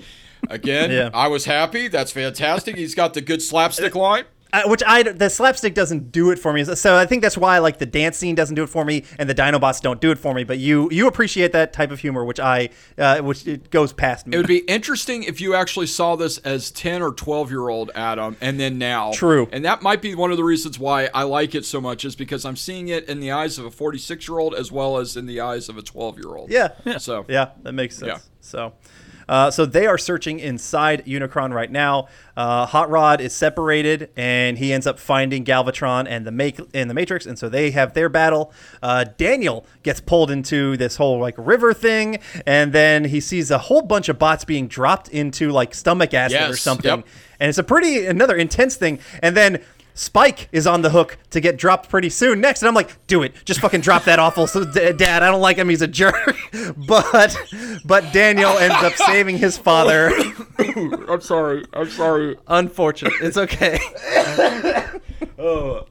Again, [laughs] Yeah. I was happy. That's fantastic. He's got the good slapstick line. Uh, which I the slapstick doesn't do it for me. So I think that's why like the dance scene doesn't do it for me, and the Dinobots don't do it for me. But you you appreciate that type of humor, which I uh, which it goes past me. It would be interesting if you actually saw this as 10 or 12 year old Adam and then now. True. And that might be one of the reasons why I like it so much is because I'm seeing it in the eyes of a 46 year old as well as in the eyes of a 12 year old. Yeah. So, Yeah, that makes sense. Yeah. So, uh, so they are searching inside Unicron right now. Uh, Hot Rod is separated, and he ends up finding Galvatron and the make and the Matrix, and so they have their battle. Uh, Daniel gets pulled into this whole like river thing, and then he sees a whole bunch of bots being dropped into like stomach acid or something, yep. and it's a pretty another intense thing. And then. Spike is on the hook to get dropped pretty soon next, and I'm like, "Do it! Just fucking drop that awful so, d- dad. I don't like him. He's a jerk." [laughs] but, but Daniel ends up saving his father. [coughs] I'm sorry. I'm sorry. Unfortunate. It's okay. [laughs] Oh.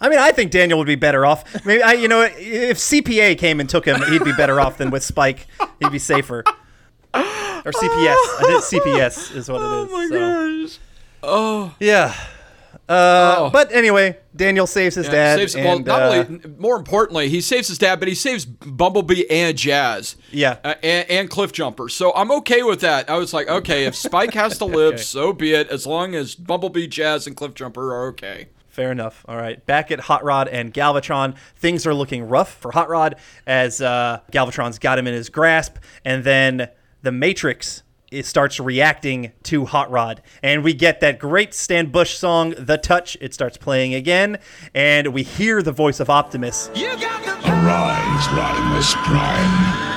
I mean, I think Daniel would be better off. Maybe I, you know, if CPA came and took him, he'd be better off than with Spike. He'd be safer. Or CPS. I think CPS is what it is. Oh my so. gosh. Oh. Yeah. Uh, Oh. But anyway, Daniel saves his Yeah, dad. saves, well, and, not uh, only, more importantly, he saves his dad, but he saves Bumblebee and Jazz. Yeah. Uh, and, and Cliff Jumper. So I'm okay with that. I was like, okay, if Spike has to [laughs] live, Okay. so be it, as long as Bumblebee, Jazz, and Cliff Jumper are okay. Fair enough. All right. Back at Hot Rod and Galvatron, things are looking rough for Hot Rod as uh, Galvatron's got him in his grasp, and then the Matrix it starts reacting to Hot Rod, and we get that great Stan Bush song, "The Touch." It starts playing again, and we hear the voice of Optimus. Arise, Rodimus Prime.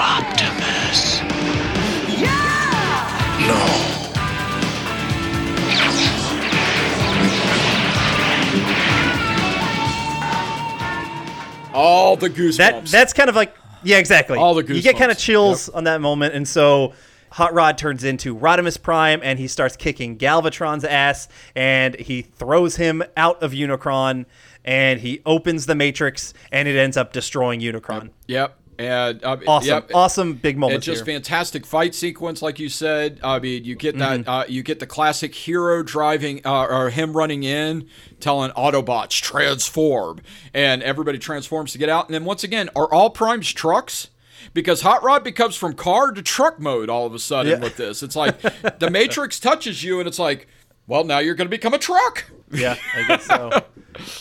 Optimus. No. All the goosebumps. That that's kind of like yeah, exactly. All the You get kind of goosebumps. chills on that moment, and so Hot Rod turns into Rodimus Prime, and he starts kicking Galvatron's ass, and he throws him out of Unicron, and he opens the Matrix, and it ends up destroying Unicron. Yep. And uh, Awesome, yep. awesome big moment. It's just here. fantastic fight sequence, like you said. I mean, you get that. Mhm. Uh, you get the classic hero driving, uh, or him running in, telling Autobots transform, and everybody transforms to get out. And then once again, are all Prime's trucks? Because Hot Rod becomes from car to truck mode all of a sudden Yeah. with this. It's like the Matrix touches you, and it's like, well, now you're going to become a truck. Yeah, I guess so. [laughs]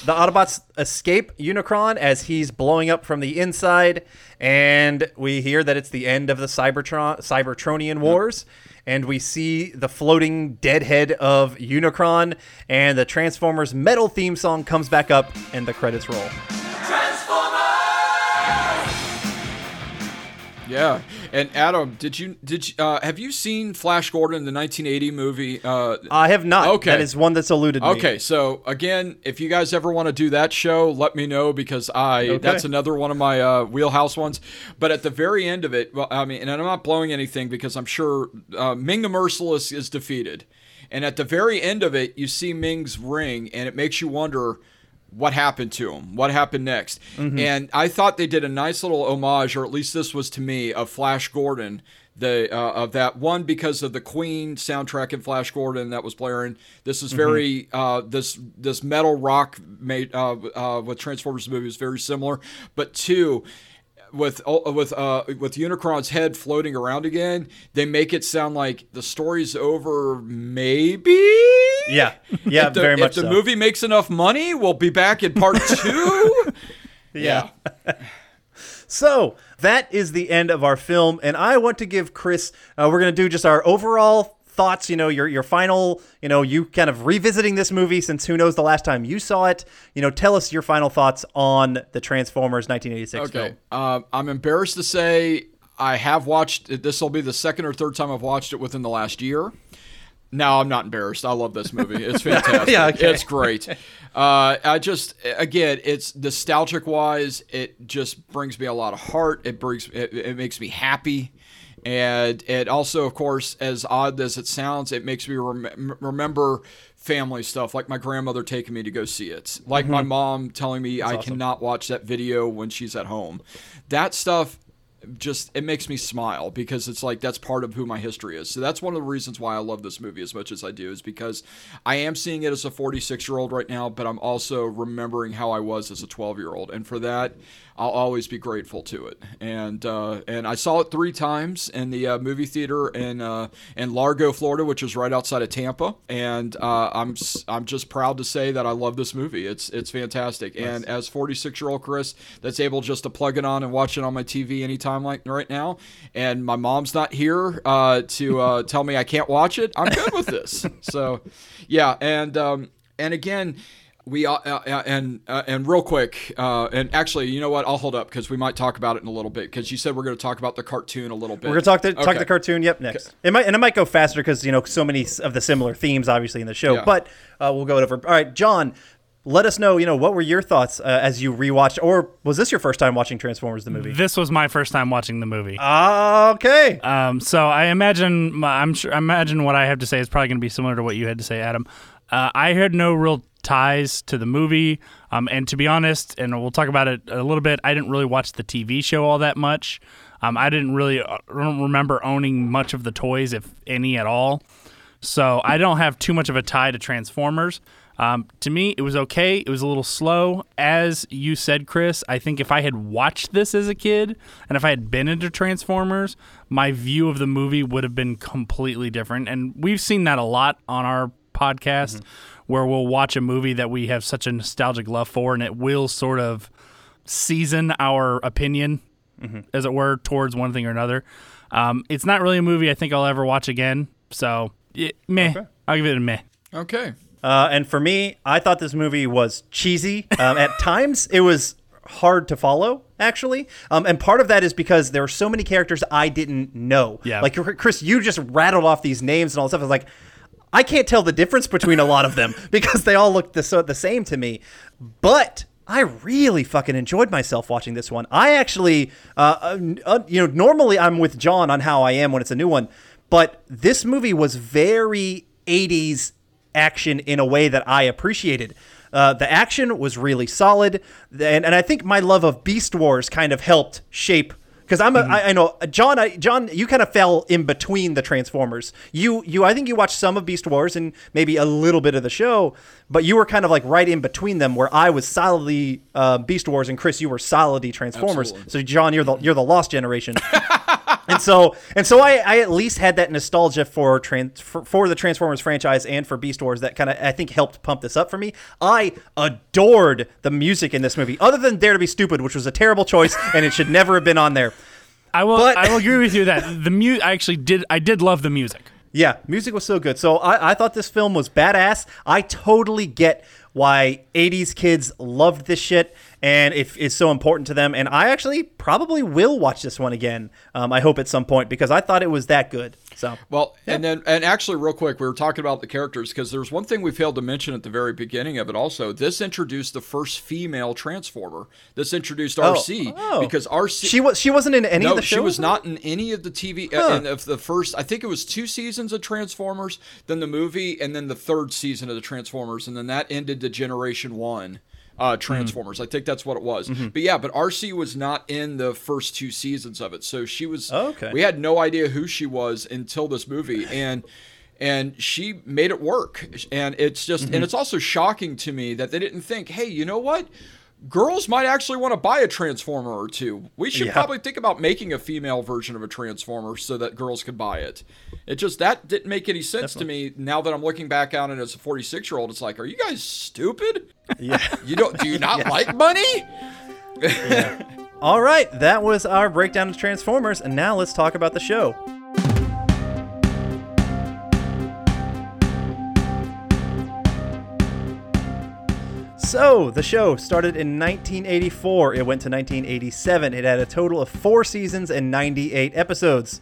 the Autobots escape Unicron as he's blowing up from the inside, and we hear that it's the end of the Cybertron Cybertronian Wars. And we see the floating dead head of Unicron, and the Transformers metal theme song comes back up, and the credits roll. Yeah, and Adam, did you did you, uh, have you seen Flash Gordon, the 1980 movie? Uh, I have not. Okay, That is one that's eluded me. Okay, so again, if you guys ever want to do that show, let me know because I Okay. that's another one of my uh, wheelhouse ones. But at the very end of it, well, I mean, and I'm not blowing anything because I'm sure uh, Ming the Merciless is defeated, and at the very end of it, you see Ming's ring, and it makes you wonder what happened to him what happened next? Mhm. and i thought they did a nice little homage or at least this was to me of flash gordon the uh, of that one because of the queen soundtrack in flash gordon that was blaring. This is very uh, this this metal rock made uh, uh, with transformers movie is very similar. But two with with uh with Unicron's head floating around again, they make it sound like the story's over. Maybe. Yeah, [laughs] yeah, if the, very if much the so. movie makes enough money, we'll be back in part [laughs] two. Yeah. [laughs] so that is the end of our film, and I want to give Chris. Uh, we're gonna do just our overall thoughts. You know, your your final. You know, you kind of revisiting this movie since who knows the last time you saw it. You know, tell us your final thoughts on the Transformers 1986 okay. film. Uh, I'm embarrassed to say I have watched. This will be the second or third time I've watched it within the last year. No, I'm not embarrassed. I love this movie. It's [laughs] fantastic. Yeah, okay. It's great. Uh, I just, again, it's nostalgic wise. It just brings me a lot of heart. It brings, it, it makes me happy, and it also, of course, as odd as it sounds, it makes me rem- remember family stuff, like my grandmother taking me to go see it, like my Mhm. mom telling me I awesome. cannot watch that video when she's at home. That stuff just it makes me smile because it's like that's part of who my history is. So that's one of the reasons why I love this movie as much as I do is because I am seeing it as a 46 year old right now, but I'm also remembering how I was as a 12 year old, and for that I'll always be grateful to it. And uh, and I saw it three times in the uh, movie theater in uh, in Largo, Florida, which is right outside of Tampa, and uh, I'm I'm just proud to say that I love this movie. It's it's fantastic, and as 46 year old Chris, that's able just to plug it on and watch it on my TV anytime like right now, and my mom's not here uh, to uh, [laughs] tell me I can't watch it. I'm good with this. So, yeah, and um, and again. We uh, uh, and uh, and real quick, uh, and actually, you know what? I'll hold up because we might talk about it in a little bit. Because you said we're going to talk about the cartoon a little bit. We're gonna talk the talk the cartoon. Yep, next. It might and it might go faster because you know so many of the similar themes obviously in the show. Yeah. But uh, we'll go over. All right, John. let us know. You know, what were your thoughts uh, as you rewatched, or was this your first time watching Transformers the movie? This was my first time watching the movie. okay. Um, so I imagine I'm sure I imagine what I have to say is probably going to be similar to what you had to say, Adam. Uh, I had no real ties to the movie, um, and to be honest, and we'll talk about it a little bit. I didn't really watch the TV show all that much. Um, I didn't really uh, I don't remember owning much of the toys, if any at all. So I don't have too much of a tie to Transformers. Um, to me, it was okay. It was a little slow. As you said, Chris, I think if I had watched this as a kid and if I had been into Transformers, my view of the movie would have been completely different. And we've seen that a lot on our podcast where we'll watch a movie that we have such a nostalgic love for and it will sort of season our opinion, as it were, towards one thing or another. Um, it's not really a movie I think I'll ever watch again. So, it, meh. I'll give it a meh. Okay. Uh, and for me, I thought this movie was cheesy. Um, at [laughs] times, it was hard to follow, actually. Um, and part of that is because there were so many characters I didn't know. Yeah. Like, Chris, you just rattled off these names and all this stuff. I was like, I can't tell the difference between a lot of them [laughs] because they all look the, so, the same to me. But I really fucking enjoyed myself watching this one. I actually, uh, uh, uh, you know, normally I'm with John on how I am when it's a new one, but this movie was very 80s action in a way that I appreciated. Uh, the action was really solid, and, and I think my love of Beast Wars kind of helped shape because I'm I know John. I, John, you kind of fell in between the Transformers. You, you, I think you watched some of Beast Wars and maybe a little bit of the show, but you were kind of like right in between them, where I was solidly uh, Beast Wars and Chris, you were solidly Transformers. Absolutely. So John, you're the you're the lost generation. [laughs] and so and so I, I at least had that nostalgia for trans for, for the Transformers franchise and for Beast Wars that kind of I think helped pump this up for me. I adored the music in this movie, other than Dare to Be Stupid, which was a terrible choice and it should never have been on there. I will. But- I will agree with you that the mu- I actually did. I did love the music. Yeah, music was so good. So I, I thought this film was badass. I totally get why 80s kids loved this shit and if it's so important to them. And I actually probably will watch this one again. Um, I hope at some point because I thought it was that good. So Well, and then and actually, real quick, we were talking about the characters because there's one thing we failed to mention at the very beginning of it. Also, this introduced the first female Transformer. This introduced RC Oh. because RC she was she wasn't in any no, of the she shows. was not in any of the TV Huh. uh, and of the first. I think it was two seasons of Transformers, then the movie, and then the third season of the Transformers, and then that ended the Generation One uh, Transformers. I think that's what it was. But yeah, but RC was not in the first two seasons of it, so she was. Oh, okay. We had no idea who she was until this movie, and. And she made it work, and it's just, Mm-hmm. and it's also shocking to me that they didn't think, hey, you know what? Girls might actually want to buy a transformer or two. We should Yeah. probably think about making a female version of a transformer so that girls could buy it. It just that didn't make any sense to me. Now that I'm looking back on it as a 46 year old, it's like, are you guys stupid? Yeah. [laughs] You don't? Do you not [laughs] like money? [laughs] All right, that was our breakdown of Transformers, and now let's talk about the show. So, the show started in 1984. It went to 1987. It had a total of four seasons and 98 episodes.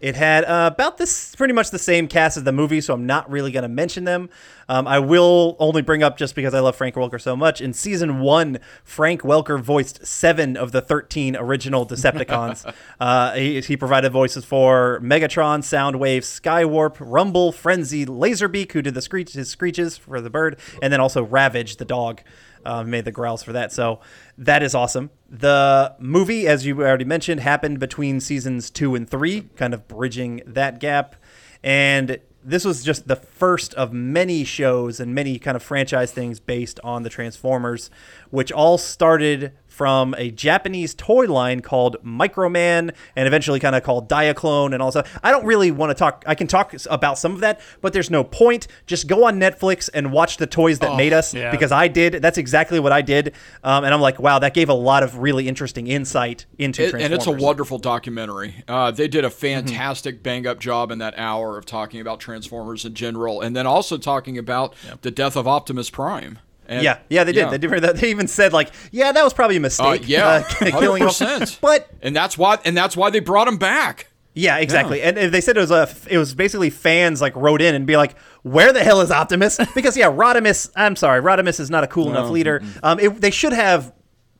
It had uh, about this, pretty much the same cast as the movie, so I'm not really going to mention them. Um, I will only bring up just because I love Frank Welker so much. In season one, Frank Welker voiced seven of the 13 original Decepticons. [laughs] uh, he, he provided voices for Megatron, Soundwave, Skywarp, Rumble, Frenzy, Laserbeak, who did the screech, his screeches for the bird, and then also Ravage, the dog uh, made the growls for that. So that is awesome. The movie, as you already mentioned, happened between seasons two and three, kind of bridging that gap. And this was just the first of many shows and many kind of franchise things based on the Transformers, which all started from a Japanese toy line called Microman and eventually kind of called Diaclone and all stuff. I don't really want to talk, I can talk about some of that, but there's no point. Just go on Netflix and watch the toys that made us yeah. because I did. That's exactly what I did. Um, and I'm like, wow, that gave a lot of really interesting insight into It- and it's a wonderful documentary. Uh, they did a Mm-hmm. fantastic bang up job in that hour of talking about Transformers in general, and then also talking about the death of Optimus Prime. And- yeah, yeah, they did. They did. [laughs] They even said like, yeah, that was probably a Uh, mistake. yeah, [laughs] uh, killing hundred off- percent. [laughs] But and that's why and that's why they brought him back. Yeah, exactly. And and they said it was a it was basically fans like wrote in and be like, "Where the hell is Optimus?" Because yeah, Rodimus. I'm sorry, Rodimus is not a cool enough leader. Um, it, they should have.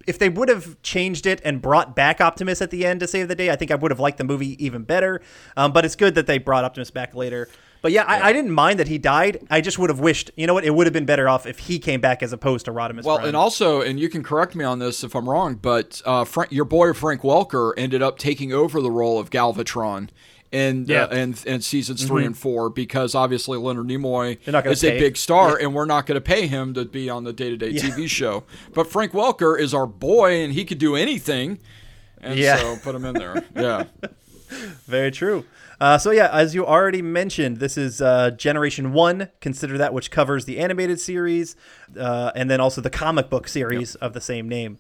If they would have changed it and brought back Optimus at the end to save the day, I think I would have liked the movie even better. Um, but it's good that they brought Optimus back later. But yeah, I, I didn't mind that he died. I just would have wished, you know what, it would have been better off if he came back as opposed to Rodimus. Well, Prime. and also, and you can correct me on this if I'm wrong, but uh, Frank, your boy Frank Welker ended up taking over the role of Galvatron. In, Yeah. uh, in, in seasons 3 and four, because obviously Leonard Nimoy is a big star, and we're not going to pay him to be on the day to day TV show. But Frank Welker is our boy, and he could do anything, and Yeah. so put him in there. Yeah, [laughs] Very true. Uh, so yeah, as you already mentioned, this is uh, Generation One. Consider that which covers the animated series, uh, and then also the comic book series of the same name.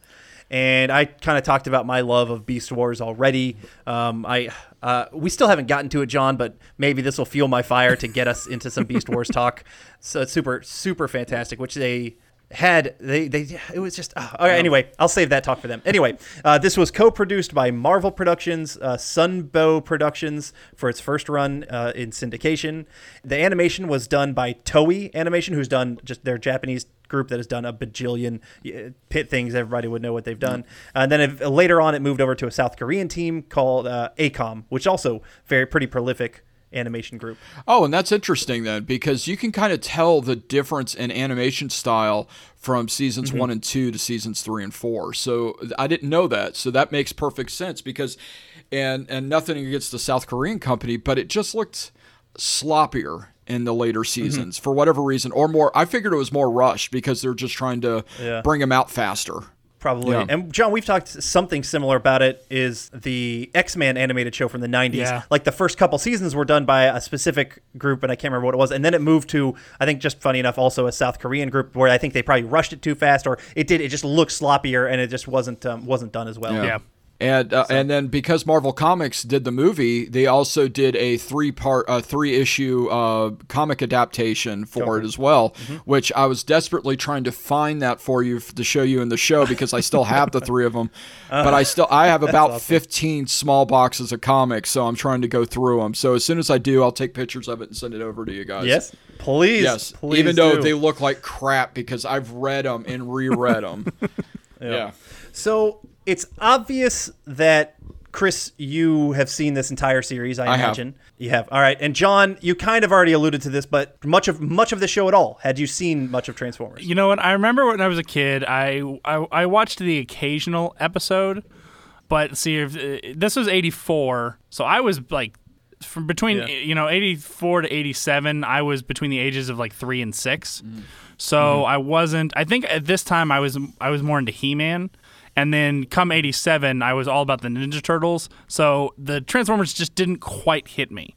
And I kind of talked about my love of Beast Wars already. Um, I uh, we still haven't gotten to it, John, but maybe this will fuel my fire to get us into some Beast Wars talk. [laughs] So it's super super fantastic, which they had they they it was just uh, all right, anyway i'll save that talk for them. Anyway uh, this was co-produced by marvel productions uh, sunbow productions for its first run uh, in syndication. The animation was done by toei animation who's done just their japanese group that has done a bajillion pit things everybody would know what they've done. And then if, later on it moved over to a south korean team called uh, AKOM which also very pretty prolific animation group Oh, and that's interesting then, because you can kind of tell the difference in animation style from seasons Mm-hmm. one and two to seasons three and four. So I didn't know that. So that makes perfect sense because, and and nothing against the South Korean company, but it just looked sloppier in the later Mm-hmm. seasons for whatever reason, or more. I figured it was more rushed because they're just trying to Yeah. bring them out faster. Probably. Yeah. And John, we've talked something similar about it is the X-Men animated show from the 90s. Yeah. Like the first couple seasons were done by a specific group and I can't remember what it was. And then it moved to I think just funny enough also a South Korean group where I think they probably rushed it too fast or it did it just looked sloppier and it just wasn't um, wasn't done as well. Yeah. And uh, and then because Marvel Comics did the movie, they also did a three part, uh, three issue uh, comic adaptation for it as well. Which I was desperately trying to find that for you to show you in the show because I still have the three of them, [laughs] but I still I have about fifteen small boxes of comics, so I'm trying to go through them. So as soon as I do, I'll take pictures of it and send it over to you guys. Yes. Please. Yes, Please even though do. they look like crap because I've read them and reread them. [laughs] yeah. So it's obvious that Chris, you have seen this entire series. I, I have. imagine you have. All right, and John, you kind of already alluded to this, but much of much of the show at all. Had you seen much of Transformers? You know what? I remember when I was a kid, I I, I watched the occasional episode, but see, if, uh, this was '84, so I was like from between Yeah. you know '84 to '87. I was between the ages of like three and 6 Mm-hmm. so I wasn't. I think at this time I was I was more into He-Man. And then come 87, I was all about the Ninja Turtles. So the Transformers just didn't quite hit me.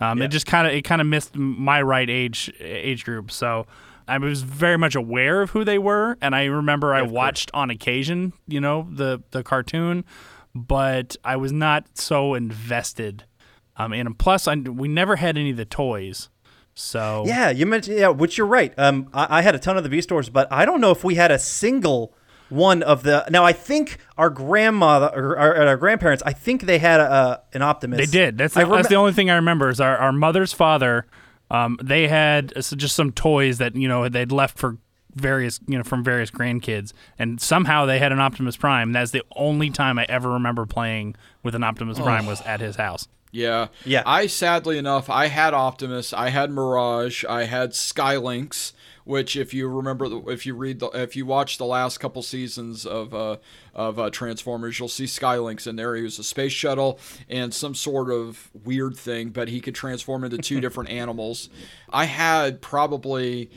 Um, It just kind of it kind of missed my right age age group. So I was very much aware of who they were, and I remember I watched on occasion, you know, the the cartoon, but I was not so invested um, in them. Plus, I, we never had any of the toys. So Yeah, you mentioned yeah, which you're right. Um, I, I had a ton of the V stores, but I don't know if we had a single one of the. Now I think our grandmother or our, our grandparents, I think they had a, an Optimus. They did. That's the, I that's the only thing I remember is our, our mother's father. Um, they had uh, just some toys that you know they'd left for various you know from various grandkids, and somehow they had an Optimus Prime. And that's the only time I ever remember playing with an Optimus Prime was at his house. Yeah. Yeah. I sadly enough, I had Optimus, I had Mirage, I had Sky Lynx, which if you remember, if you read the, if you watch the last couple seasons of uh, of uh, Transformers, you'll see Sky Lynx in there. He was a space shuttle and some sort of weird thing, but he could transform into two [laughs] different animals. I had probably.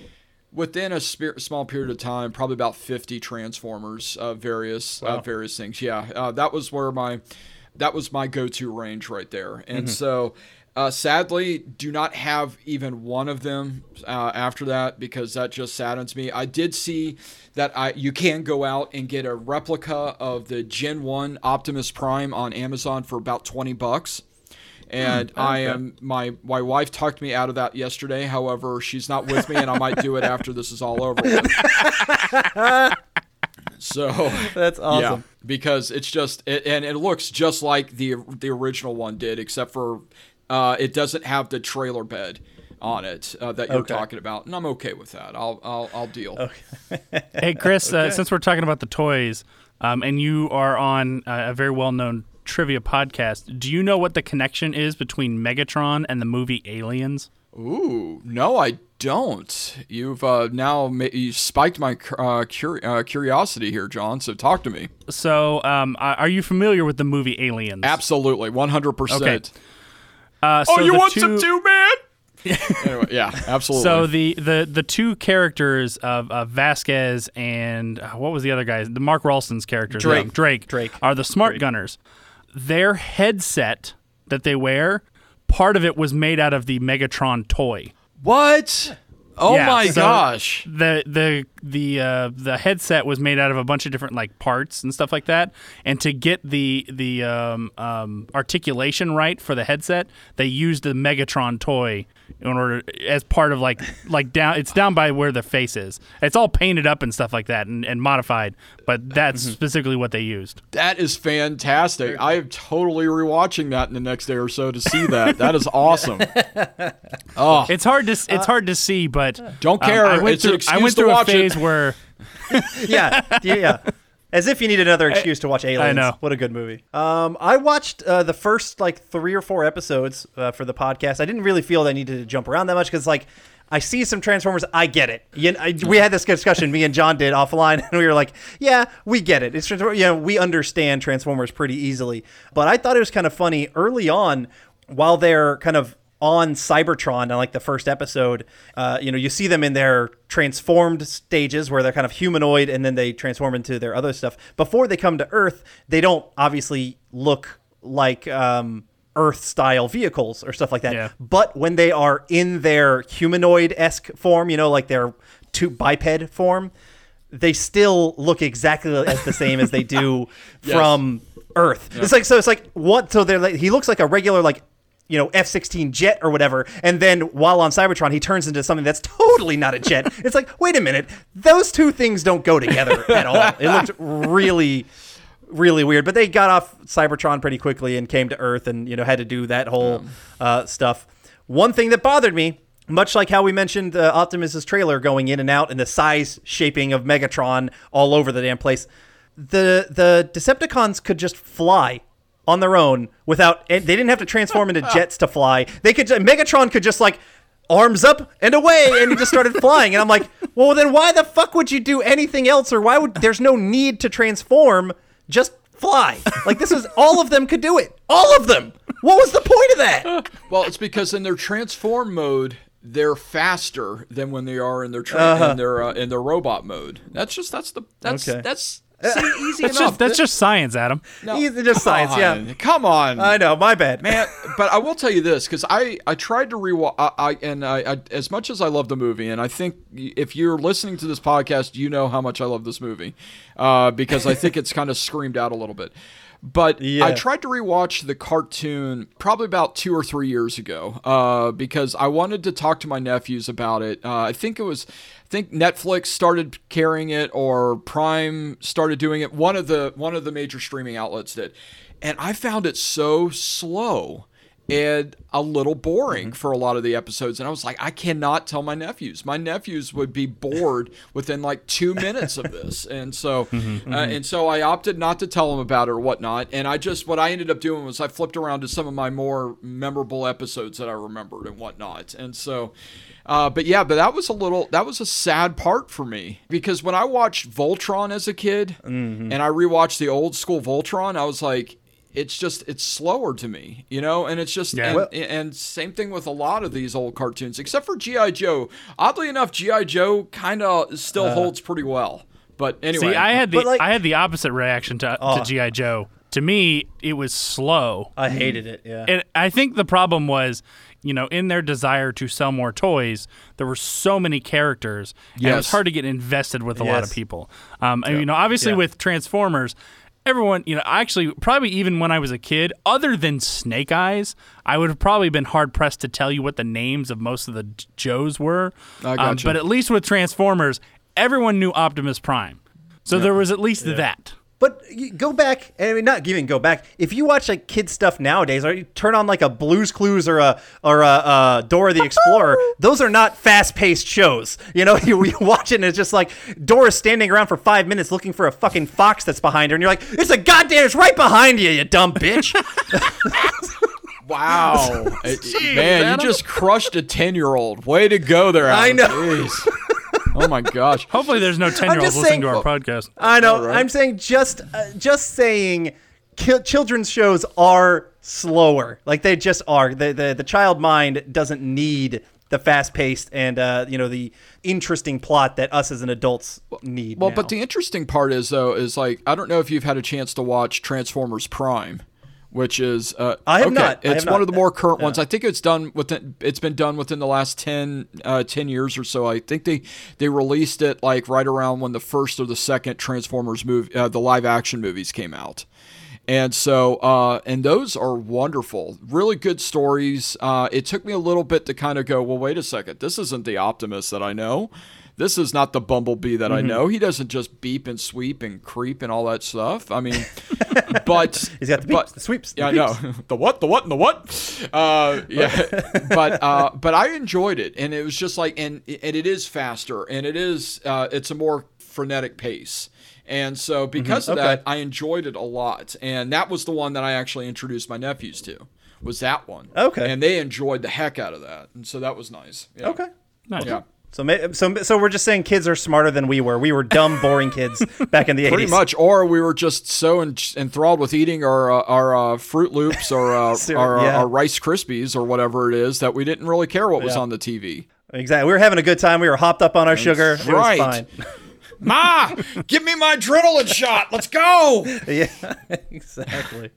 Within a spe- small period of time, probably about fifty transformers of various uh, various things. Yeah, uh, that was where my that was my go-to range right there. And so, uh, sadly, do not have even one of them uh, after that because that just saddens me. I did see that I you can go out and get a replica of the Gen One Optimus Prime on Amazon for about twenty bucks. And I am my my wife talked me out of that yesterday. However, she's not with me, and I might do it after this is all over. [laughs] So That's awesome. Yeah, because it's just it, and it looks just like the the original one did, except for uh, it doesn't have the trailer bed on it uh, that you're Okay. talking about, and I'm okay with that. I'll I'll, I'll deal. [laughs] Hey, Chris, uh, since we're talking about the toys, um, and you are on uh, a very well-known trivia podcast, do you know what the connection is between Megatron and the movie Aliens? Ooh, no, I don't. You've uh, now ma- you spiked my uh, cur- uh, curiosity here, John. So talk to me. So, um, are are you familiar with the movie Aliens? Absolutely, 100. Okay. percent Uh, Oh, you want two- some too, man? [laughs] anyway, yeah, absolutely. So the, the the two characters of, of Vasquez and uh, what was the other guy? The Mark Rolston's characters. Drake. Yeah, Drake. Drake. are the smart gunners. Their headset that they wear, part of it was made out of the Megatron toy. what? Oh Yeah, my so gosh! The the the uh, the headset was made out of a bunch of different like parts and stuff like that. And to get the the um, um, articulation right for the headset, they used the Megatron toy in order as part of like like down. It's down by where the face is. It's all painted up and stuff like that and, and modified. But that's Mm-hmm. specifically what they used. That is fantastic. I am totally rewatching that in the next day or so to see that. That is [laughs] awesome. [laughs] oh, It's hard to it's hard to see, but Don't um, care. I went It's an through I excuse went to through a watch it. phase where. [laughs] yeah, yeah, yeah. As if you need another excuse to watch Aliens. I know. What a good movie. Um, I watched uh, the first like three or four episodes uh, for the podcast. I didn't really feel that I needed to jump around that much because like. I see some Transformers. I get it. You I, we had this discussion. Me and John did offline, [laughs] and we were like, "Yeah, we get it. It's you know we understand Transformers pretty easily." But I thought it was kind of funny early on, while they're kind of on Cybertron in like the first episode, uh, you know, you see them in their transformed stages where they're kind of humanoid and then they transform into their other stuff. Before they come to Earth, they don't obviously look like um, Earth style vehicles or stuff like that. Yeah. But when they are in their humanoid esque form, you know, like their two biped form, they still look exactly as the same as they do [laughs] from Earth. It's like so. It's like what? So they're like he looks like a regular like you know F-16 jet or whatever, and then while on Cybertron he turns into something that's [laughs] totally not a jet. it's like wait a minute, those two things don't go together [laughs] at all. It looked really. Really weird, but they got off Cybertron pretty quickly and came to Earth, and you know had to do that whole uh, stuff. One thing that bothered me, much like how we mentioned uh, Optimus's trailer going in and out and the size shaping of Megatron all over the damn place, the the Decepticons could just fly on their own without. And they didn't have to transform into [laughs] jets to fly. They could. Megatron could just like arms up and away, and he just started [laughs] flying. And I'm like, well, then why the fuck would you do anything else, or why would there's no need to transform? Just fly. Like this is all of them could do it. All of them. What was the point of that? [laughs] well, it's because in their transform mode, they're faster than when they are in their tra- in their uh, in their robot mode. That's just that's the that's Okay. that's see, easy That's enough. just that's just science, Adam. No, Easy, just come science, yeah. on, Come on, I know, my bad, man. But I will tell you this because I I tried to rewatch. I, I and I, I as much as I love the movie, and I think if you're listening to this podcast, you know how much I love this movie uh, because I think it's kind of screamed out a little bit. But Yeah. I tried to rewatch the cartoon probably about two or three years ago uh, because I wanted to talk to my nephews about it. Uh, I think it was, I think Netflix started carrying it or Prime started doing it. One of the one of the major streaming outlets did, and I found it so slow and a little boring for a lot of the episodes. And I was like, I cannot tell my nephews. My nephews would be bored [laughs] within like two minutes of this. And so, uh, and so I opted not to tell them about it or whatnot. And I just, what I ended up doing was I flipped around to some of my more memorable episodes that I remembered and whatnot. And so, uh, but yeah, but that was a little, that was a sad part for me because when I watched Voltron as a kid and I rewatched the old school Voltron, I was like, it's just it's slower to me, you know, and it's just Yeah. and, Well- and same thing with a lot of these old cartoons, except for GI Joe. Oddly enough, GI Joe kind of still holds pretty well. But anyway, See, I had the like- I had the opposite reaction to, Oh. to GI Joe. To me, it was slow. I hated it. Yeah. And I think the problem was, you know, in their desire to sell more toys, there were so many characters, and it was hard to get invested with a lot of people. Um, and, you know, obviously Yeah. with Transformers, everyone, you know, actually, probably even when I was a kid, other than Snake Eyes, I would have probably been hard pressed to tell you what the names of most of the Joes were. I Um, gotcha. but at least with Transformers, everyone knew Optimus Prime. So there was at least that. But you go back, and I mean, not even go back. If you watch like kid stuff nowadays, or you turn on like a Blues Clues or a or a, uh Dora the Explorer, [laughs] those are not fast-paced shows. You know, [laughs] you, you watch it and it's just like Dora's standing around for five minutes looking for a fucking fox that's behind her, and you're like, it's a goddamn, it's right behind you, you dumb bitch. [laughs] Wow, It- man, you just crushed a ten-year-old. Way to go there! I know. Jeez. [laughs] Oh my gosh. Hopefully, there's no ten year olds listening saying- to our podcast. I know. All right. I'm saying just uh, just saying ki- children's shows are slower. Like they just are. The the, the child mind doesn't need the fast paced and uh, you know the interesting plot that us as an adults need. Well, now. but the interesting part is though is like I don't know if you've had a chance to watch Transformers Prime, which is uh, I have okay, not. I It's have one not. of the more current ones. I think it's done within. It's been done within the last 10, uh, 10 years or so. I think they they released it like right around when the first or the second Transformers movie, uh, the live action movies came out. And so, uh, and those are wonderful, really good stories. Uh, it took me a little bit to kind of go, well, wait a second, this isn't the Optimus that I know. This is not the Bumblebee that I Mm-hmm. know. He doesn't just beep and sweep and creep and all that stuff. I mean, [laughs] but [laughs] He's got the but- the sweeps, the Yeah, I know [laughs] the what, the what, and the what. Uh, yeah, but uh, but I enjoyed it, and it was just like, and and it is faster, and it is uh, it's a more frenetic pace. And so, because of Mm-hmm. Okay. that, I enjoyed it a lot. And that was the one that I actually introduced my nephews to. Was that one? Okay. And they enjoyed the heck out of that, and so that was nice. Yeah. okay. Nice. Yeah. So, so, so we're just saying kids are smarter than we were. We were dumb, [laughs] boring kids back in the 80s. Pretty much, or we were just so en- enthralled with eating our uh, our uh, Froot Loops or uh, [laughs] Sure, our, yeah. our Rice Krispies or whatever it is that we didn't really care what was on the TV. Exactly. We were having a good time. We were hopped up on our sugar. It was right. fine. [laughs] Ma, give me my adrenaline shot. Let's go. yeah, exactly.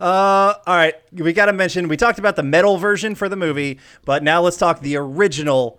Uh, all right, we got to mention we talked about the metal version for the movie, but now let's talk the original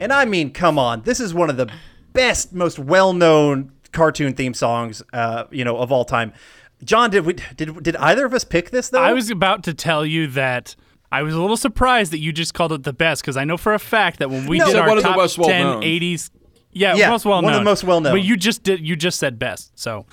And I mean, come on, this is one of the best, most well-known cartoon theme songs, uh, you know, of all time. John, did we did did either of us pick this though? I was about to tell you that I was a little surprised that you just called it the best because I know for a fact that when we No. did our one of the top most 10 well-known. 80s, yeah, Yeah, most well known, one of the most well-known. But you just did you just said best, so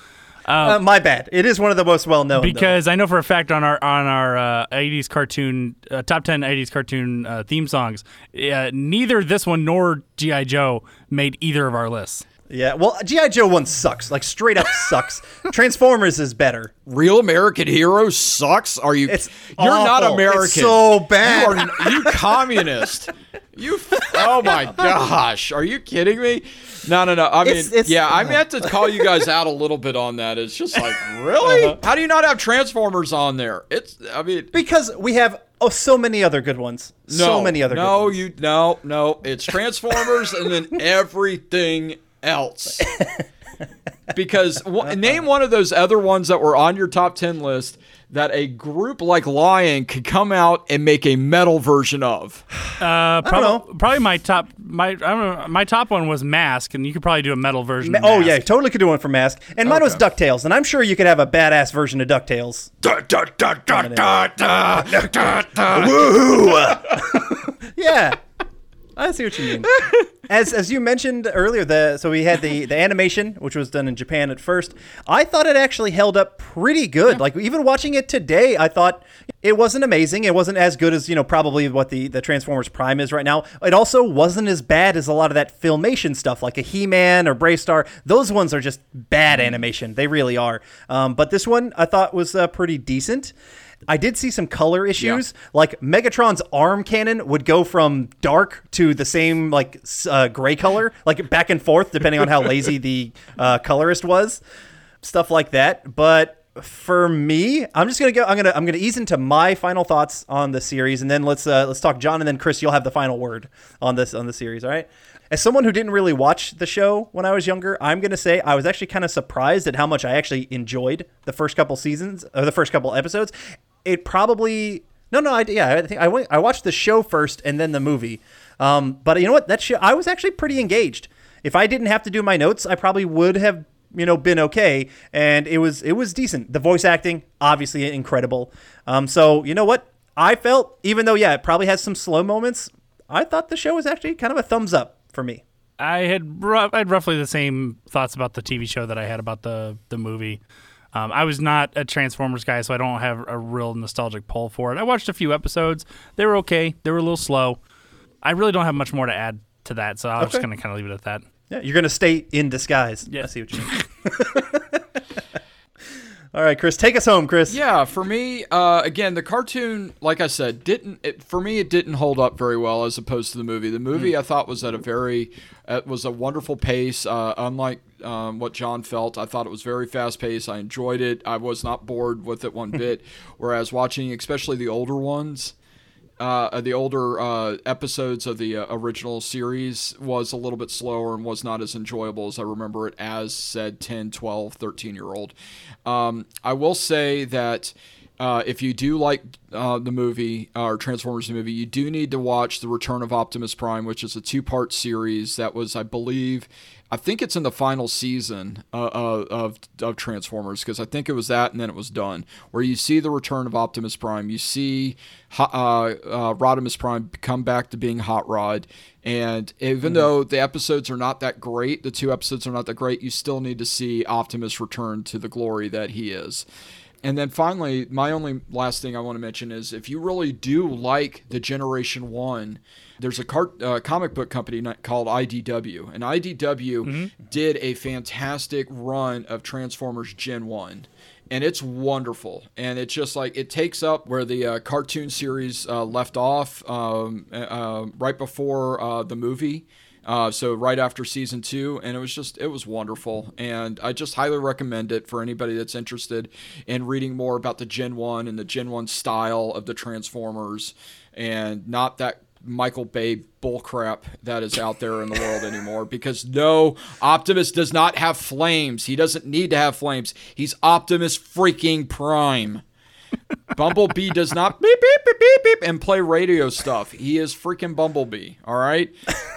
Uh, my bad. It is one of the most well-known. though. because I know for a fact on our on our uh, 80s cartoon uh, top 10 80s cartoon uh, theme songs, uh, neither this one nor GI Joe made either of our lists. Yeah, well, GI Joe one sucks, like straight up sucks. [laughs] Transformers is better. Real American Hero sucks. Are you? It's you're not awful. American. It's so bad. You are you [laughs] communist. You. Oh my gosh. Are you kidding me? No, no, no. I mean, It's- it's- yeah, I meant to [laughs] call you guys out a little bit on that. It's just like, really? Uh-huh. How do you not have Transformers on there? It's. I mean. Because we have oh so many other good ones. so many other good no, ones. you no, no. It's Transformers and then everything else. [laughs] because [laughs] w- name one of those other ones that were on your top ten list that a group like Lion could come out and make a metal version of. Uh, don't probably, probably my top my I don't know, my top one was Mask, and you could probably do a metal version. Ma- of Oh yeah, totally could do one for Mask. And mine was Ducktales, and I'm sure you could have a badass version of Ducktales. Yeah. I see what you mean. [laughs] As as you mentioned earlier, the so we had the the animation, which was done in Japan at first. I thought it actually held up pretty good. Like even watching it today, I thought it wasn't amazing. It wasn't as good as you know probably what the the Transformers Prime is right now. It also wasn't as bad as a lot of that filmation stuff, like a He Man or BraveStarr. Those ones are just bad animation. They really are. Um, but this one I thought was uh, pretty decent. I did see some color issues. Like Megatron's arm cannon would go from dark to the same like uh, gray color, like back and forth, depending on how lazy the uh, colorist was. Stuff like that. But for me, I'm just gonna go. I'm gonna I'm gonna ease into my final thoughts on the series, and then let's uh, let's talk John, and then Chris. You'll have the final word on this on the series. All right. As someone who didn't really watch the show when I was younger, I'm gonna say I was actually kind of surprised at how much I actually enjoyed the first couple seasons or the first couple episodes. It probably no no I yeah I think I went I watched the show first and then the movie. Um, but you know what that show I was actually pretty engaged. If I didn't have to do my notes, I probably would have you know been okay and it was it was decent the voice acting obviously incredible um so you know what i felt even though yeah it probably has some slow moments i thought the show was actually kind of a thumbs up for me I had I had roughly the same thoughts about the TV show that I had about the the movie. Um, I was not a Transformers guy, so I don't have a real nostalgic pull for it. I watched a few episodes; they were okay. They were a little slow. I really don't have much more to add to that, so I was just going to kind of leave it at that. yeah you're gonna stay in disguise Yeah. i see what you mean [laughs] all right chris take us home chris Yeah, for me, uh, again, the cartoon, like I said, didn't. It, for me, it didn't hold up very well as opposed to the movie. The movie, I thought, was at a very, it was a wonderful pace. Uh, unlike um, what John felt, I thought it was very fast paced. I enjoyed it. I was not bored with it one [laughs] bit. Whereas watching, especially the older ones, uh, the older uh, episodes of the uh, original series was a little bit slower and was not as enjoyable as I remember it as said 10, 12, 13 year old. Um, I will say that uh, if you do like uh, the movie uh, or Transformers the movie, you do need to watch The Return of Optimus Prime, which is a two part series that was, I believe, I think it's in the final season uh, uh, of of Transformers because I think it was that and then it was done. Where you see the return of Optimus Prime, you see uh, uh, Rodimus Prime come back to being Hot Rod, and even though the episodes are not that great, the two episodes are not that great, you still need to see Optimus return to the glory that he is. And then finally, my only last thing I want to mention is if you really do like the Generation One, there's a cart, uh, comic book company called IDW, and IDW did a fantastic run of Transformers Gen One. And it's wonderful, and it's just like it takes up where the uh, cartoon series uh, left off, um, uh, uh, right before uh, the movie. Uh, so right after season two, and it was just it was wonderful, and I just highly recommend it for anybody that's interested in reading more about the Gen One and the Gen One style of the Transformers, and not that Michael Bay bullcrap that is out there in the world anymore. Because no, Optimus does not have flames. He doesn't need to have flames. He's Optimus freaking Prime. Bumblebee does not beep beep beep beep beep and play radio stuff. He is freaking Bumblebee, all right?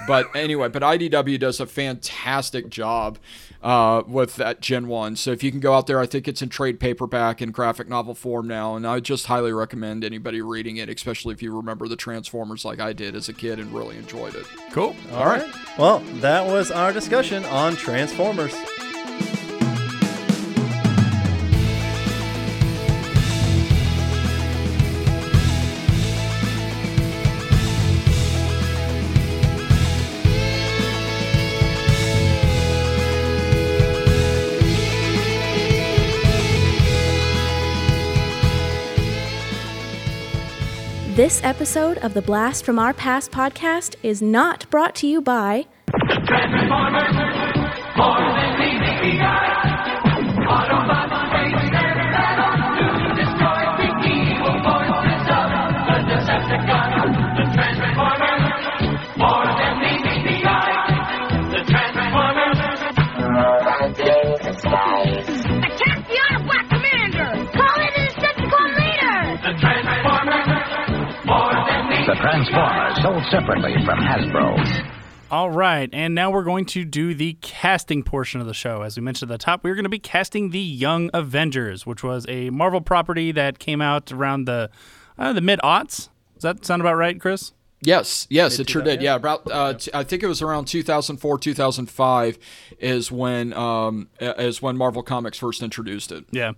But anyway, but IDW does a fantastic job uh, with that Gen 1. So if you can go out there, I think it's in trade paperback and graphic novel form now, and I just highly recommend anybody reading it, especially if you remember the Transformers like I did as a kid and really enjoyed it. Cool. all right well that was our discussion on transformers This episode of the Blast from Our Past podcast is not brought to you by The Transformers, sold separately from Hasbro. All right, and now we're going to do the casting portion of the show. As we mentioned at the top, we're going to be casting the Young Avengers, which was a Marvel property that came out around the uh, the mid aughts. Does that sound about right, Chris? Yes, yes, it sure did. Yeah, about uh, t- I think it was around 2004, 2005 is when um, is when Marvel Comics first introduced it. Yeah,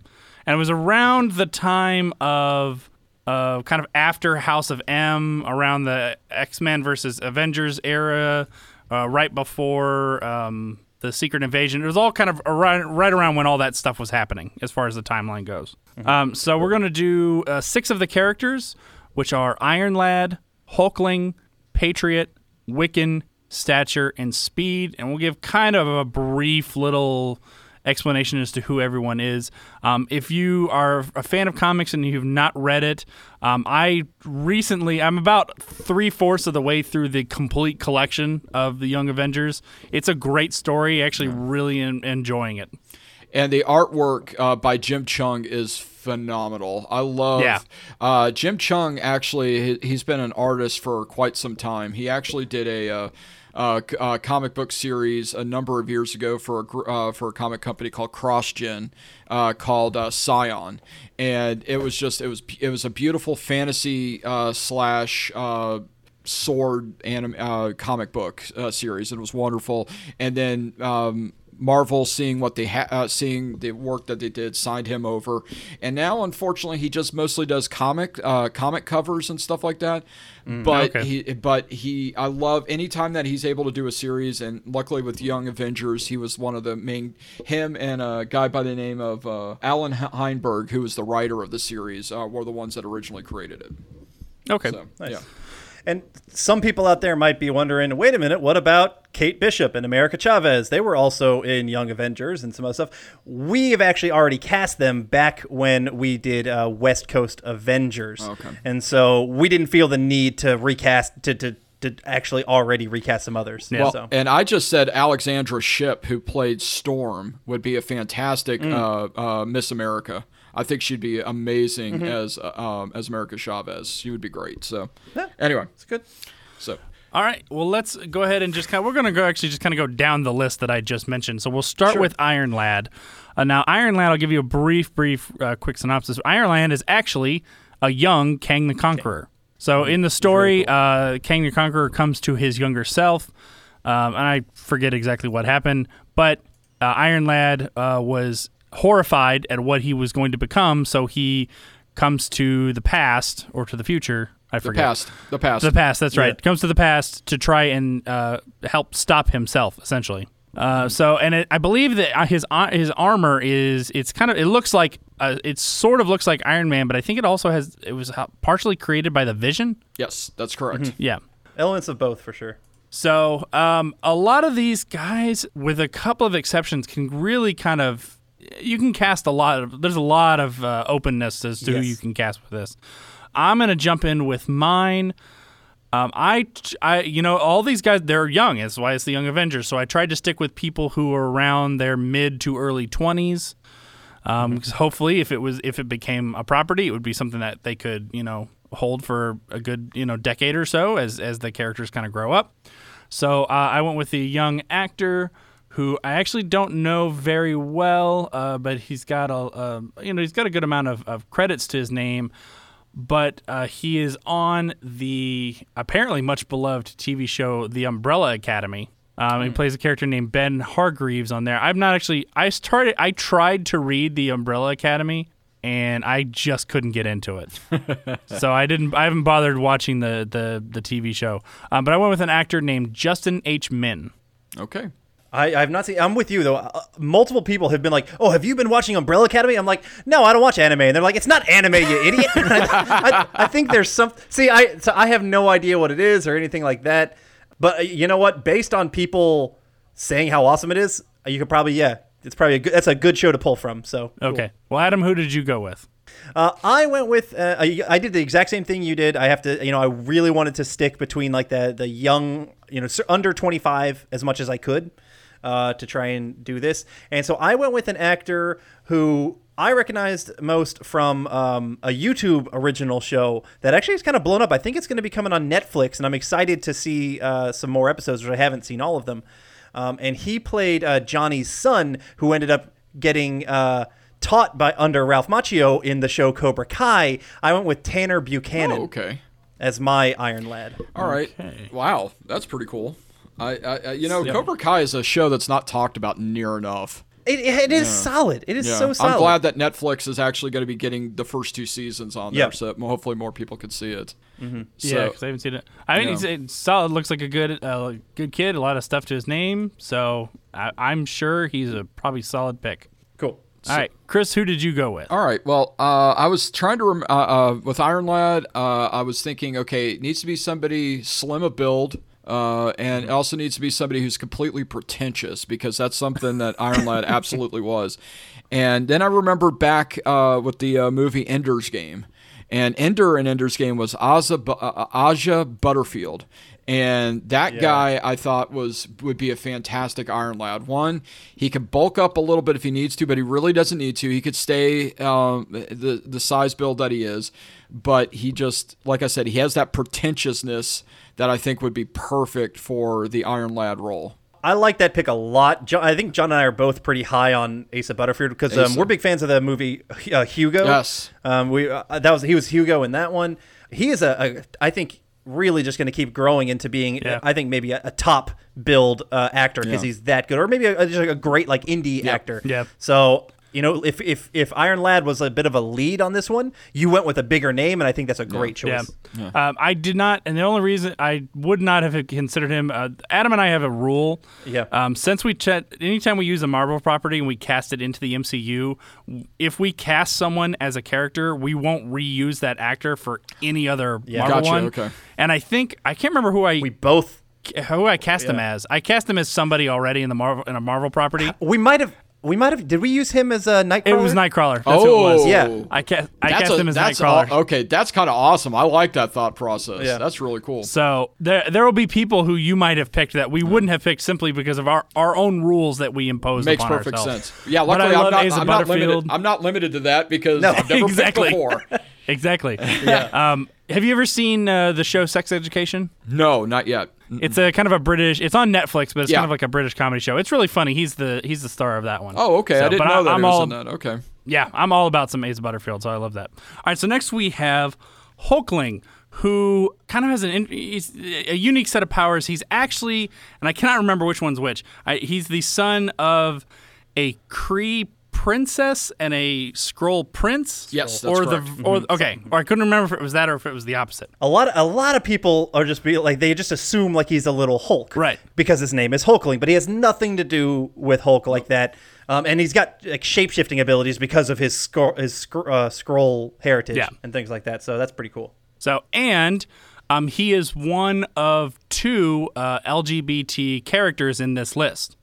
and it was around the time of uh, kind of after House of M, around the X Men versus Avengers era, uh, right before um, the Secret Invasion. It was all kind of around, right around when all that stuff was happening, as far as the timeline goes. Um, so we're gonna do uh, six of the characters, which are Iron Lad, Hulkling, Patriot, Wiccan, Stature, and Speed, and we'll give kind of a brief little explanation as to who everyone is. Um, if you are a fan of comics and you've not read it, um, I recently, I'm about three fourths of the way through the complete collection of the Young Avengers. It's a great story. Actually, really en- enjoying it. And the artwork uh, by Jim Cheung is phenomenal. I love. Yeah. Uh, Jim Cheung actually, he- he's been an artist for quite some time. He actually did a. Uh, uh, uh, comic book series a number of years ago for a uh, for a comic company called CrossGen, uh, called uh, Scion, and it was just it was it was a beautiful fantasy uh, slash sword anim- uh, comic book uh, series. It was wonderful, and then. Um, Marvel, seeing what they ha- uh, seeing the work that they did, signed him over, and now unfortunately he just mostly does comic uh, comic covers and stuff like that. but okay. he, but he, I love anytime that he's able to do a series, and luckily with Young Avengers, he was one of the main. Him and a guy by the name of uh, Allan Heinberg, who was the writer of the series, uh, were the ones that originally created it. Okay. So, Nice. yeah. And some people out there might be wondering, wait a minute, what about Kate Bishop and America Chavez? They were also in Young Avengers and some other stuff. We have actually already cast them back when we did uh, West Coast Avengers. Okay. And so we didn't feel the need to recast, to, to, to actually already recast some others. Well, So. and I just said Alexandra Shipp, who played Storm, would be a fantastic Mm. uh, uh, Miss America. I think she'd be amazing Mhm. as uh, um, as America Chavez. She would be great. So, Yeah. anyway, it's good. So, All right. Well, let's go ahead and just kind of, we're going to go actually just kind of go down the list that I just mentioned. So we'll start with Iron Lad. Uh, now, Iron Lad, I'll give you a brief, brief, uh, quick synopsis. Iron Lad is actually a young Kang the Conqueror. So in the story, uh, Kang the Conqueror comes to his younger self, um, and I forget exactly what happened, but uh, Iron Lad uh, was horrified at what he was going to become, so he comes to the past or to the future. I forget. The forget. past. The past. The past. That's right. Yeah. Comes to the past to try and uh, help stop himself, essentially. Uh, so, and it, I believe that uh, his uh, his armor is it's kind of it looks like uh, it sort of looks like Iron Man, but I think it also has it was partially created by the Vision. yes, that's correct. Yeah. Elements of both for sure. So, um, a lot of these guys, with a couple of exceptions, can really kind of you can cast a lot of. There's a lot of uh, openness as to who you can cast with this. I'm gonna jump in with mine. Um, I, I, you know, all these guys, they're young. That's why it's the Young Avengers. So I tried to stick with people who are around their mid to early 20s. Um, 'cause hopefully, if it was, if it became a property, it would be something that they could, you know, hold for a good, you know, decade or so as as the characters kind of grow up. So uh, I went with the young actor who I actually don't know very well, uh, but he's got a, uh, you know, he's got a good amount of, of credits to his name but uh, he is on the apparently much beloved TV show The Umbrella Academy. Um, He plays a character named Ben Hargreaves on there. I'm not actually. I started. I tried to read The Umbrella Academy, and I just couldn't get into it. [laughs] so I didn't. I haven't bothered watching the the the TV show. Um, but I went with an actor named Justin H. Min. Okay. I, I've not seen. I'm with you though. Uh, multiple people have been like, "Oh, have you been watching Umbrella Academy?" I'm like, "No, I don't watch anime." And they're like, "It's not anime, you [laughs] idiot." [laughs] I, I, I think there's some. See, I so I have no idea what it is or anything like that. But uh, you know what? Based on people saying how awesome it is, you could probably yeah, it's probably a good. That's a good show to pull from. So cool. Okay. Well, Adam, who did you go with? Uh, I went with uh, I, I did the exact same thing you did. I have to, you know, I really wanted to stick between like the the young, you know, under 25 as much as I could uh, to try and do this. And so I went with an actor who I recognized most from um, a YouTube original show that actually is kind of blown up. I think it's going to be coming on Netflix, and I'm excited to see uh, some more episodes, which I haven't seen all of them. Um, and he played uh, Johnny's son, who ended up getting uh, taught by under Ralph Macchio in the show Cobra Kai. I went with Tanner Buchanan. Oh, okay. As my Iron Lad. All right. Wow, that's pretty cool. I, I, I you know, Yeah. Cobra Kai is a show that's not talked about near enough. It, it is Yeah. solid. It is Yeah. so solid. I'm glad that Netflix is actually going to be getting the first two seasons on there, so hopefully more people can see it. Mm-hmm. So, yeah, because I haven't seen it. I mean, Yeah. he's it's solid. Looks like a good, uh, good kid. A lot of stuff to his name, so I, I'm sure he's a probably solid pick. Cool. All right, Chris, who did you go with? All right. Well, uh, I was trying to rem- uh, uh, with Iron Lad. Uh, I was thinking, okay, it needs to be somebody slim of build, Uh, and it also needs to be somebody who's completely pretentious because that's something that Iron Lad [laughs] absolutely was. And then I remember back uh, with the uh, movie Ender's Game. And Ender in Ender's Game was Asa, uh, Asa Butterfield. And that Yeah. guy I thought was would be a fantastic Iron Lad. One, he could bulk up a little bit if he needs to, but he really doesn't need to. He could stay um, the the size build that he is, but he just like I said, he has that pretentiousness that I think would be perfect for the Iron Lad role. I like that pick a lot. Jo- I think John and I are both pretty high on Asa Butterfield because um, we're big fans of the movie uh, Hugo. Yes. um, we uh, that was he was Hugo in that one. He is a, a I think really just going to keep growing into being Yeah. I think maybe a, a top build uh, actor because Yeah. he's that good, or maybe a, just like a great like indie actor. Yeah. So. You know, if, if if Iron Lad was a bit of a lead on this one, you went with a bigger name, and I think that's a great choice. Yeah. Um, I did not, and the only reason I would not have considered him, uh, Adam and I have a rule. Yeah. Um, since we chat, anytime we use a Marvel property and we cast it into the MCU, if we cast someone as a character, we won't reuse that actor for any other Marvel Gotcha, one. okay. And I think I can't remember who I We both who I cast him as. I cast him as somebody already in the Marvel in a Marvel property. we might have we might have did we use him as a Nightcrawler? It was Nightcrawler. That's who it was. Oh. Yeah. I cast I That's cast a- him as Nightcrawler. aw- okay, that's kind of awesome. I like that thought process. Yeah. That's really cool. So there there will be people who you might have picked that we wouldn't have picked simply because of our, our own rules that we impose Makes upon perfect ourselves. sense. Yeah, I luckily I'm not, I'm not limited. I'm not limited to that because No, I've never [laughs] exactly. picked before. [laughs] Exactly. yeah. Um, have you ever seen uh, the show Sex Education? No, not yet. It's a kind of a British. It's on Netflix, but it's Yeah. kind of like a British comedy show. It's really funny. He's the he's the star of that one. Oh, okay. So, I didn't but know that I'm he was all, in that. Okay. Yeah, I'm all about some Asa Butterfield, so I love that. All right, so next we have Hulkling, who kind of has an in- he's a unique set of powers. He's actually, and I cannot remember which one's which. I, he's the son of a Kree princess and a Skrull prince. Yes, that's or correct. the or okay, or I couldn't remember if it was that or if it was the opposite. A lot, a lot of people are just be like they just assume like he's a little Hulk, Right. Because his name is Hulkling, but he has nothing to do with Hulk like that. Um, and he's got like shape shifting abilities because of his Skrull, his scr- uh, Skrull heritage Yeah. and things like that. So that's pretty cool. So, and um, he is one of two uh, LGBT characters in this list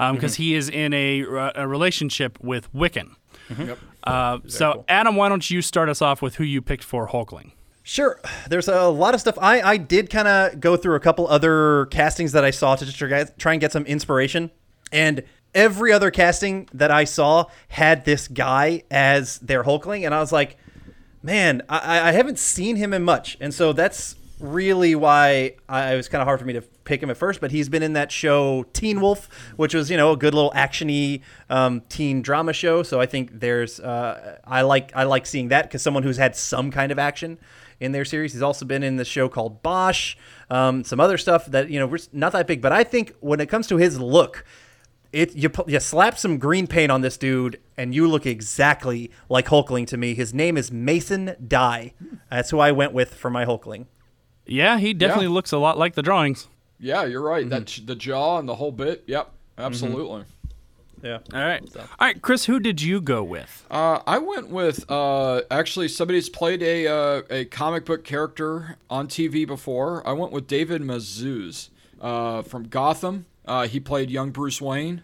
Um, because mm-hmm. he is in a, a relationship with Wiccan. Mm-hmm. Uh, so, Adam, why don't you start us off with who you picked for Hulkling? Sure. There's a lot of stuff. I, I did kind of go through a couple other castings that I saw to just try try and get some inspiration. And every other casting that I saw had this guy as their Hulkling. And I was like, man, I, I haven't seen him in much. And so that's really why I, it was kind of hard for me to pick him at first. But he's been in that show Teen Wolf, which was, you know, a good little actiony um, teen drama show. So I think there's, uh, I like, I like seeing that because someone who's had some kind of action in their series. He's also been in the show called Bosch, um, some other stuff that you know not that big. But I think when it comes to his look, it you you slap some green paint on this dude, and you look exactly like Hulkling to me. His name is Mason Dye. That's who I went with for my Hulkling. Yeah, he definitely Yeah. looks a lot like the drawings. Yeah, you're right. Mm-hmm. That the jaw and the whole bit. Yep, absolutely. Yeah. All right. All right, Chris, who did you go with? Uh, I went with uh, actually somebody's played a uh, a comic book character on TV before. I went with David Mazouz uh, from Gotham. Uh, he played young Bruce Wayne.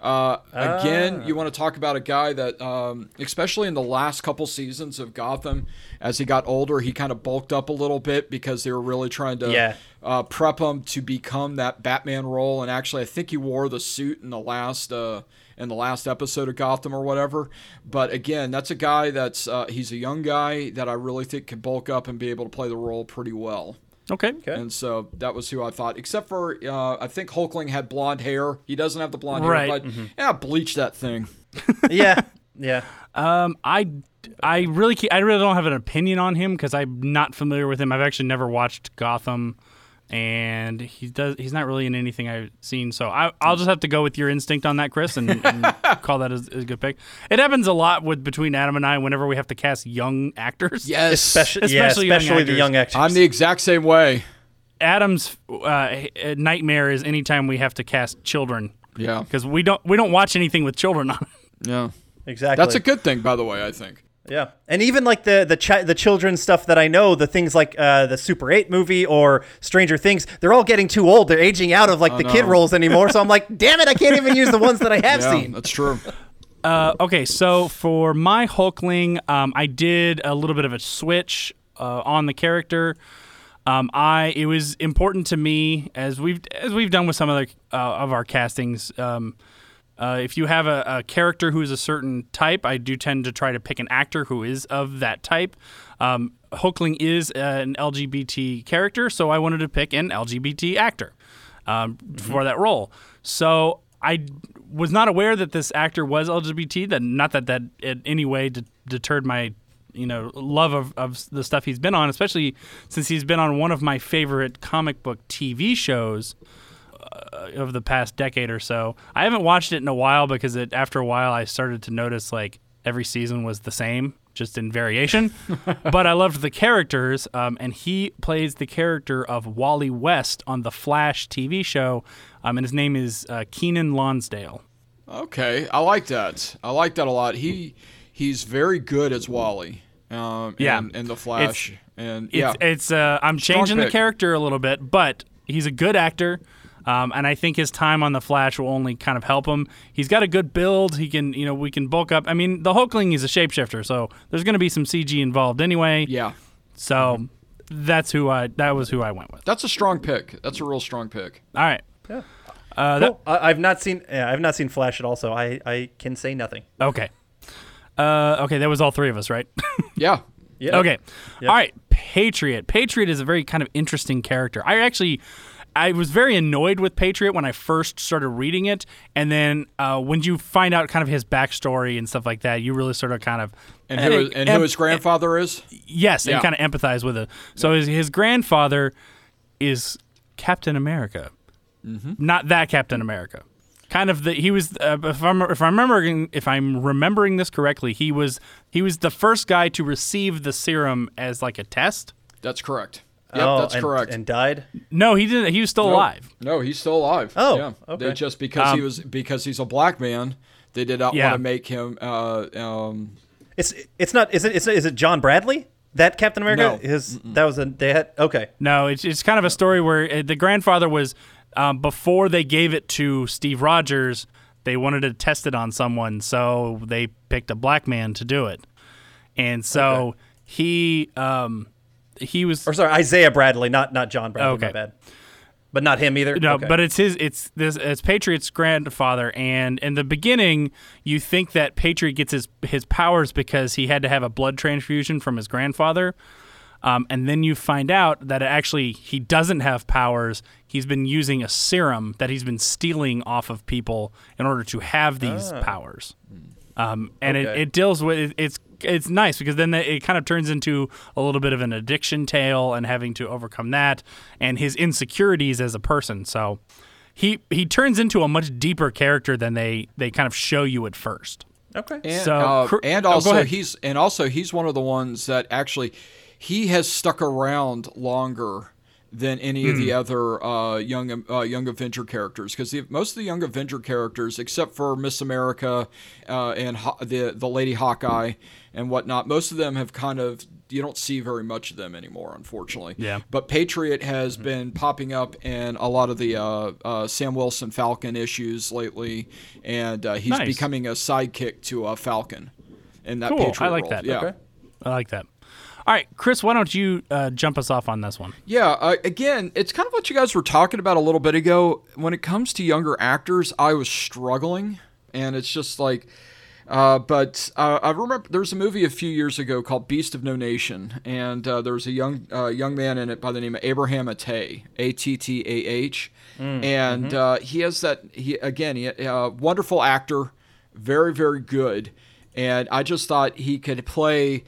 Uh, again, you want to talk about a guy that, um, especially in the last couple seasons of Gotham, as he got older, he kind of bulked up a little bit because they were really trying to Yeah. uh, prep him to become that Batman role. And actually, I think he wore the suit in the last uh, in the last episode of Gotham or whatever. But again, that's a guy that's uh, he's a young guy that I really think can bulk up and be able to play the role pretty well. Okay. And so that was who I thought. Except for uh, I think Hulkling had blonde hair. He doesn't have the blonde Right. hair, but yeah, bleach that thing. [laughs] yeah, yeah. Um, I, I really, I really don't have an opinion on him because I'm not familiar with him. I've actually never watched Gotham, and he does. He's not really in anything I've seen. So I, I'll just have to go with your instinct on that, Chris, and, and [laughs] call that as, as a good pick. It happens a lot with between Adam and I whenever we have to cast young actors. Yes, Especially, yeah, Especially young the actors. young actors. I'm the exact same way. Adam's uh, nightmare is anytime we have to cast children Yeah, because we don't we don't watch anything with children on. it. yeah. exactly. That's a good thing, by the way. I think. Yeah, and even like the the chi- the children's stuff that I know, the things like uh, the Super Eight movie or Stranger Things, they're all getting too old. They're aging out of like I the kid roles anymore. So I'm like, [laughs] damn it, I can't even use the ones that I have Yeah, seen. that's true. [laughs] Uh, okay, so for my Hulkling, um, I did a little bit of a switch uh, on the character. Um, I it was important to me as we've as we've done with some other uh, of our castings. Um, uh, if you have a, a character who is a certain type, I do tend to try to pick an actor who is of that type. Um, Hulkling is an LGBT character, so I wanted to pick an LGBT actor um, for that role. So I was not aware that this actor was LGBT. That not that that in any way de- deterred my you know love of, of the stuff he's been on, especially since he's been on one of my favorite comic book TV shows of the past decade or so. I haven't watched it in a while because it, after a while I started to notice like every season was the same, just in variation. [laughs] but I loved the characters, um, and he plays the character of Wally West on the Flash TV show, um, and his name is uh, Keiynan Lonsdale. Okay, I like that. I like that a lot. He he's very good as Wally. Um, Yeah. and, and the Flash, and It's, yeah, it's uh, I'm Strong changing the character a little bit, but he's a good actor. Um, and I think his time on the Flash will only kind of help him. He's got a good build. He can, you know, we can bulk up. I mean, the Hulkling is a shapeshifter, so there's going to be some CG involved anyway. Yeah. So that's who I. That was who I went with. That's a strong pick. That's a real strong pick. All right. Yeah. Uh, Cool. I, I've not seen. Yeah, I've not seen Flash at all, so I I can say nothing. okay. Uh, okay, that was all three of us, right? [laughs] Yeah. Yeah. Okay. Yep. All right. Patriot. Patriot is a very kind of interesting character. I actually. I was very annoyed with Patriot when I first started reading it, and then uh, when you find out kind of his backstory and stuff like that, you really sort of kind of And who and who his grandfather is? yes, Yeah. and kind of empathize with it. So his, his grandfather is Captain America, Mm-hmm. not that Captain America. Kind of the he was uh, if I'm if I'm remembering if I'm remembering this correctly, he was he was the first guy to receive the serum as like a test. That's correct. Yep, oh, that's and, correct. And died. No, he didn't. He was still No. alive. No, he's still alive. Oh, yeah. okay. They just because he Um, was because he's a black man, they did not Yeah. want to make him. Uh, um, It's it's not. Is it is it, is it John Bradley? That Captain America? No. His that was a they had okay. No, it's it's kind of a story where uh, the grandfather was um, before they gave it to Steve Rogers. They wanted to test it on someone, so they picked a black man to do it, and so he um, he was Or sorry, Isaiah Bradley, not not John Bradley. Okay. My bad. But not him either. No, Okay. but it's his. It's this. It's Patriot's grandfather, and in the beginning, you think that Patriot gets his his powers because he had to have a blood transfusion from his grandfather, um, and then you find out that actually he doesn't have powers. He's been using a serum that he's been stealing off of people in order to have these Ah. powers. Um, and Okay. it, it deals with it, it's it's nice because then it kind of turns into a little bit of an addiction tale and having to overcome that and his insecurities as a person. So he he turns into a much deeper character than they they kind of show you at first. okay. and, So, uh, cr- and oh, also ahead. he's and also he's one of the ones that actually he has stuck around longer than any of Hmm. the other uh, young uh, young Avenger characters because most of the young Avenger characters, except for Miss America uh, and Ho- the the Lady Hawkeye and whatnot, most of them have kind of you don't see very much of them anymore, unfortunately. Yeah. But Patriot has been popping up in a lot of the uh, uh, Sam Wilson Falcon issues lately, and uh, he's Nice. becoming a sidekick to uh, Falcon in that Cool. Patriot I like role. that. Yeah. Okay. I like that. All right, Chris, why don't you uh, jump us off on this one? Yeah, uh, again, it's kind of what you guys were talking about a little bit ago. When it comes to younger actors, I was struggling, and it's just like, uh, but uh, I remember there was a movie a few years ago called Beast of No Nation, and uh, there was a young uh, young man in it by the name of Abraham Attah, A T T A H, and uh, he has that he again, he uh, wonderful actor, very very good, and I just thought he could play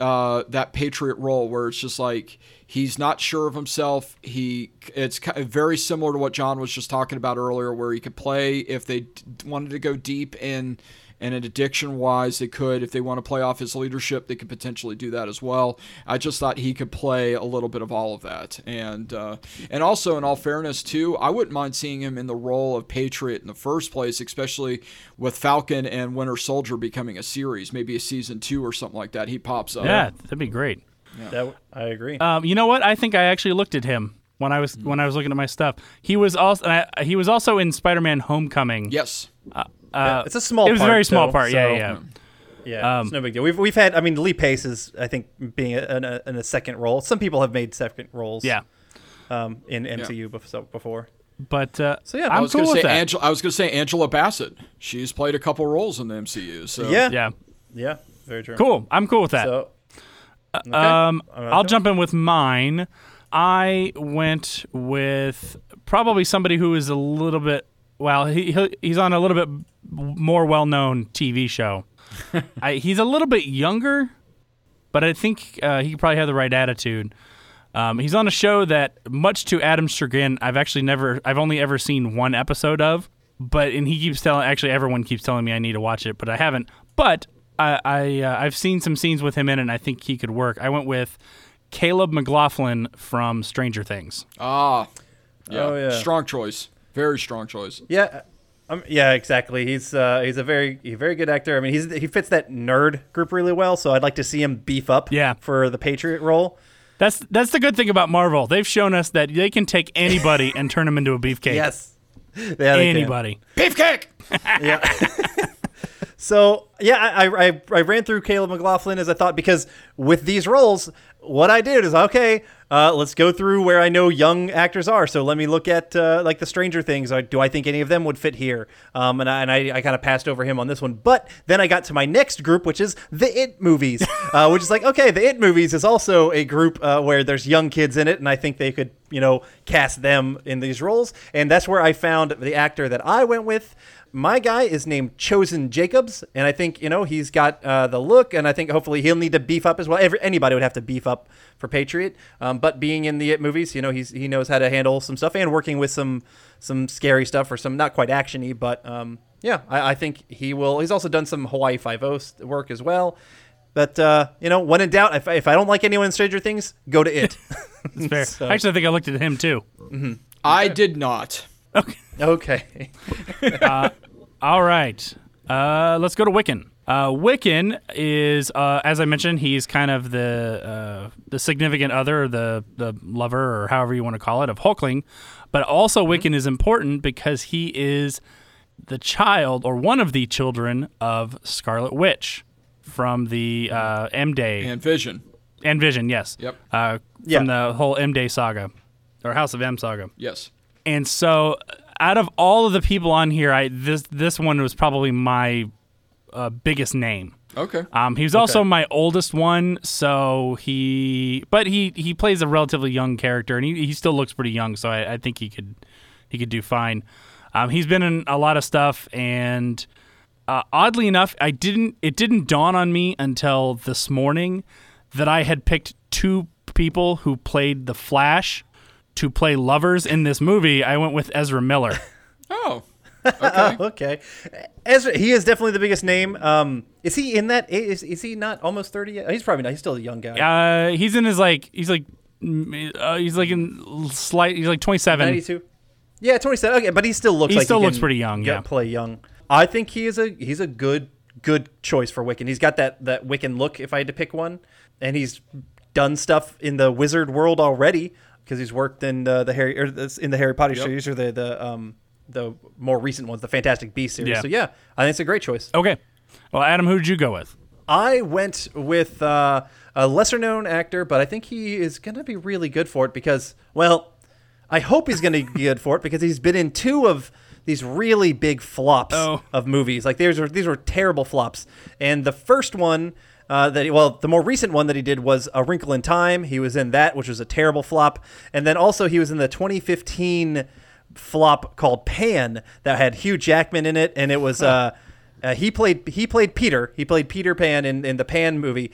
uh, that patriot role where it's just like he's not sure of himself. He it's very similar to what John was just talking about earlier, where he could play if they wanted to go deep in and in addiction wise, they could, if they want to play off his leadership, they could potentially do that as well. I just thought he could play a little bit of all of that, and uh, and also in all fairness too, I wouldn't mind seeing him in the role of Patriot in the first place, especially with Falcon and Winter Soldier becoming a series, maybe a season two or something like that. He pops up. Yeah, that'd be great. That, I agree. Um, you know what? I think I actually looked at him when I was Hmm. when I was looking at my stuff. He was also uh, he was also in Spider-Man: Homecoming. Yes. Uh, Yeah, it's a small part. It was a very small though, part. Yeah, so- yeah. Yeah, Um, it's no big deal. We've we've had. I mean, Lee Pace is, I think, being a, in, a, in a second role. Some people have made second roles. Yeah. Um, in MCU bef- so- before. But uh, So, yeah, I I'm was cool gonna with say that. Angela. I was gonna say Angela Bassett. She's played a couple roles in the MCU. So Yeah. yeah, Yeah, very true. cool. I'm cool with that. So, okay. Um, I'm gonna I'll jump in with mine. I went with probably somebody who is a little bit well. He he- he's on a little bit more well-known TV show. [laughs] I, he's a little bit younger, but I think uh, he probably had the right attitude. Um, he's on a show that, much to Adam's chagrin, I've actually never, I've only ever seen one episode of. But and he keeps telling, actually, everyone keeps telling me I need to watch it, but I haven't. But I, I uh, I've seen some scenes with him in, it, and I think he could work. I went with Caleb McLaughlin from Stranger Things. Ah. Yeah. Oh, yeah. Strong choice. Very strong choice. Yeah, um, yeah, exactly. He's uh, he's a very a very good actor. I mean, he's he fits that nerd group really well. So I'd like to see him beef up. Yeah. for the Patriot role. That's that's the good thing about Marvel. They've shown us that they can take anybody [laughs] and turn them into a beefcake. Yes, yeah, they can. anybody. Beefcake. [laughs] yeah. [laughs] so yeah, I, I I ran through Caleb McLaughlin as I thought because with these roles, what I did is okay. Uh, let's go through where I know young actors are. So let me look at uh, like the Stranger Things. Uh, Do I think any of them would fit here? Um, and I, and I, I kind of passed over him on this one. But then I got to my next group, which is the It movies, [laughs] uh, which is like okay, the It movies is also a group uh, where there's young kids in it, and I think they could you know cast them in these roles. And that's where I found the actor that I went with. My guy is named Chosen Jacobs, and I think you know he's got uh, the look, and I think hopefully he'll need to beef up as well. Every, anybody would have to beef up for Patriot, um, but being in the It movies, you know he's he knows how to handle some stuff and working with some some scary stuff or some not quite actiony, but um, yeah, I, I think he will. He's also done some Hawaii Five O work as well. But uh, you know, when in doubt, if, if I don't like anyone in Stranger Things, go to It. [laughs] It's fair. [laughs] So- Actually, I think I looked at him too. I did not. Okay, okay. [laughs] All right. Uh, let's go to Wiccan. Uh, Wiccan is, uh, as I mentioned, he's kind of the uh, the significant other, the the lover, or however you want to call it, of Hulkling. But also, Wiccan is important because he is the child or one of the children of Scarlet Witch from the uh, M Day And Vision. and Vision. Yes. Yep. Uh, Yeah. From the whole M Day saga or House of M saga. Yes. And so, out of all of the people on here, I this this one was probably my uh, biggest name. Okay. Um, he was also my oldest one, so he, but he he plays a relatively young character, and he, he still looks pretty young, so I, I think he could he could do fine. Um, he's been in a lot of stuff, and uh, oddly enough, I didn't it didn't dawn on me until this morning that I had picked two people who played the Flash to play lovers in this movie. I went with Ezra Miller. [laughs] Oh. [laughs] okay. Ezra, he is definitely the biggest name. Um, is he in that? Is, is he not almost thirty yet? He's probably not. He's still a young guy. Uh, he's in his like he's like uh, he's like in slight he's like 27. Ninety-two. Yeah, twenty-seven. Okay, but he still looks He like still he looks can pretty young, get- yeah. play young. I think he is a he's a good good choice for Wiccan. He's got that that Wiccan look. If I had to pick one, and he's done stuff in the wizard world already because he's worked in the, the Harry or in the Harry Potter Yep. series or the the um the more recent ones, the Fantastic Beasts series. Yeah. So yeah, I think it's a great choice. Okay. Well, Adam, who did you go with? I went with uh, a lesser known actor, but I think he is going to be really good for it because, well, I hope he's going to be good for it because he's been in two of these really big flops Oh. of movies. Like these were these were terrible flops, and the first one. Uh, that he, well, the more recent one that he did was A Wrinkle in Time. He was in that, which was a terrible flop, and then also he was in the 2015 flop called Pan that had Hugh Jackman in it, and it was uh, [laughs] uh, he played he played Peter. He played Peter Pan in, in the Pan movie,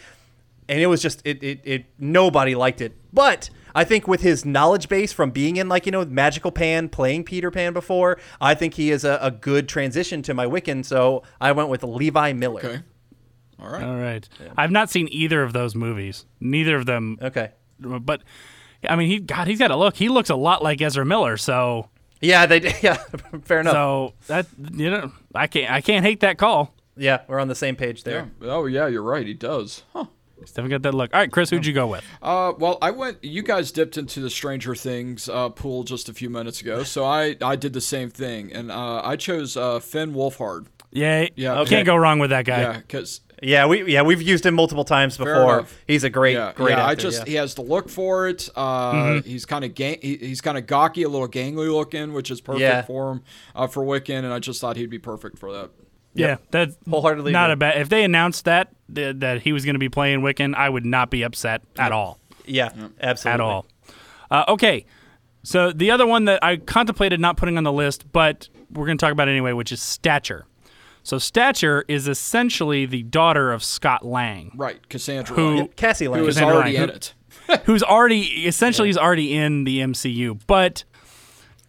and it was just it, it it nobody liked it. But I think with his knowledge base from being in like you know Magical Pan, playing Peter Pan before, I think he is a, a good transition to my Wiccan. So I went with Levi Miller. Okay. All right. All right. I've not seen either of those movies. Neither of them. Okay. But I mean, he God, he's got a look. He looks a lot like Ezra Miller. So Yeah, they [laughs] yeah, [laughs] fair enough. so that you know, I can't I can't hate that call. yeah, we're on the same page there. Yeah. Oh yeah, you're right. He does. Huh. He's definitely got that look. All right, Chris, who'd you go with? Uh, well, I went. You guys dipped into the Stranger Things uh, pool just a few minutes ago, so I I did the same thing, and uh, I chose uh, Finn Wolfhard. Yeah, Yeah, Can't go wrong with that guy. Yeah, because Yeah, we yeah we've used him multiple times before. He's a great yeah, great yeah, actor. I just yeah. he has the look for it. Uh, Mm-hmm. He's kind of gang, he, he's kind of gawky, a little gangly looking, which is perfect Yeah. for him uh, for Wiccan, and I just thought he'd be perfect for that. Yeah, that Wholeheartedly not agree. a bad. If they announced that that, that he was going to be playing Wiccan, I would not be upset at all. yeah, absolutely At all. Uh, okay, so the other one that I contemplated not putting on the list, but we're going to talk about anyway, which is Stature. So Stature is essentially the daughter of Scott Lang, Right, Cassandra, Who- Lang, Cassie Lang. who is Cassandra already Lang, in who- it. [laughs] who's already essentially is already in the MCU, but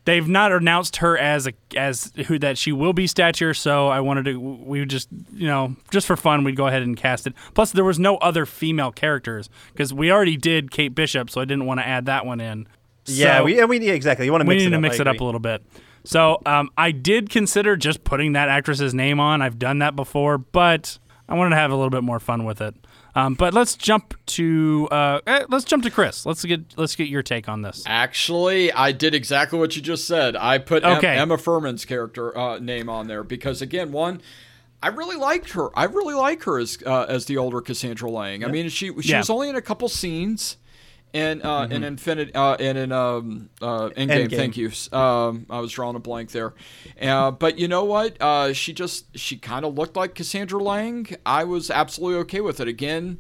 they've not announced her as a as who that she will be stature. So I wanted to we would just you know just for fun we'd go ahead and cast it. Plus there was no other female characters because we already did Kate Bishop, so I didn't want to add that one in. yeah, So- we we yeah, exactly. You want to we mix need it to up. mix it up a little bit. So um, I did consider just putting that actress's name on. I've done that before, but I wanted to have a little bit more fun with it. Um, but let's jump to uh, eh, let's jump to Chris. Let's get let's get your take on this. Actually, I did exactly what you just said. I put Em- Okay. Emma Fuhrmann's character uh, name on there because, again, one, I really liked her. I really like her as uh, as the older Cassandra Lang. I mean, she she Yeah. was only in a couple scenes. And uh, in Infinite uh, and in um, uh, Endgame, Endgame. thank you. Um, I was drawing a blank there, uh, but you know what? Uh, she just she kind of looked like Cassandra Lang. I was absolutely okay with it. Again,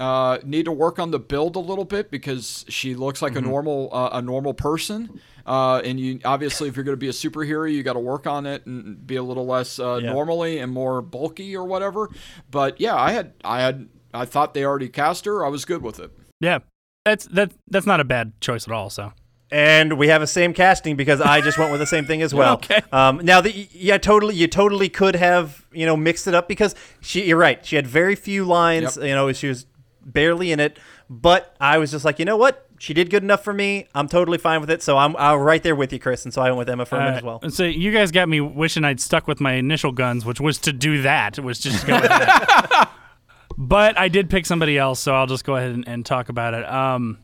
uh, need to work on the build a little bit because she looks like a normal uh, a normal person. Uh, and you obviously, if you're going to be a superhero, you got to work on it and be a little less uh, Yeah. normally and more bulky or whatever. But yeah, I had I had I thought they already cast her. I was good with it. Yeah, that's that that's not a bad choice at all. So And we have the same casting because I just went with the same thing as well. [laughs] Okay. Um, now, the, yeah, totally, you totally could have you know mixed it up because she, you're right. She had very few lines. Yep. You know, she was barely in it. But I was just like, you know what? She did good enough for me. I'm totally fine with it. So I'm, I'm right there with you, Chris. And so I went with Emma Fuhrmann Uh, as well. and so you guys got me wishing I'd stuck with my initial guns, which was to do that. It Was just go with that. [laughs] but I did pick somebody else, so I'll just go ahead and, and talk about it. Um,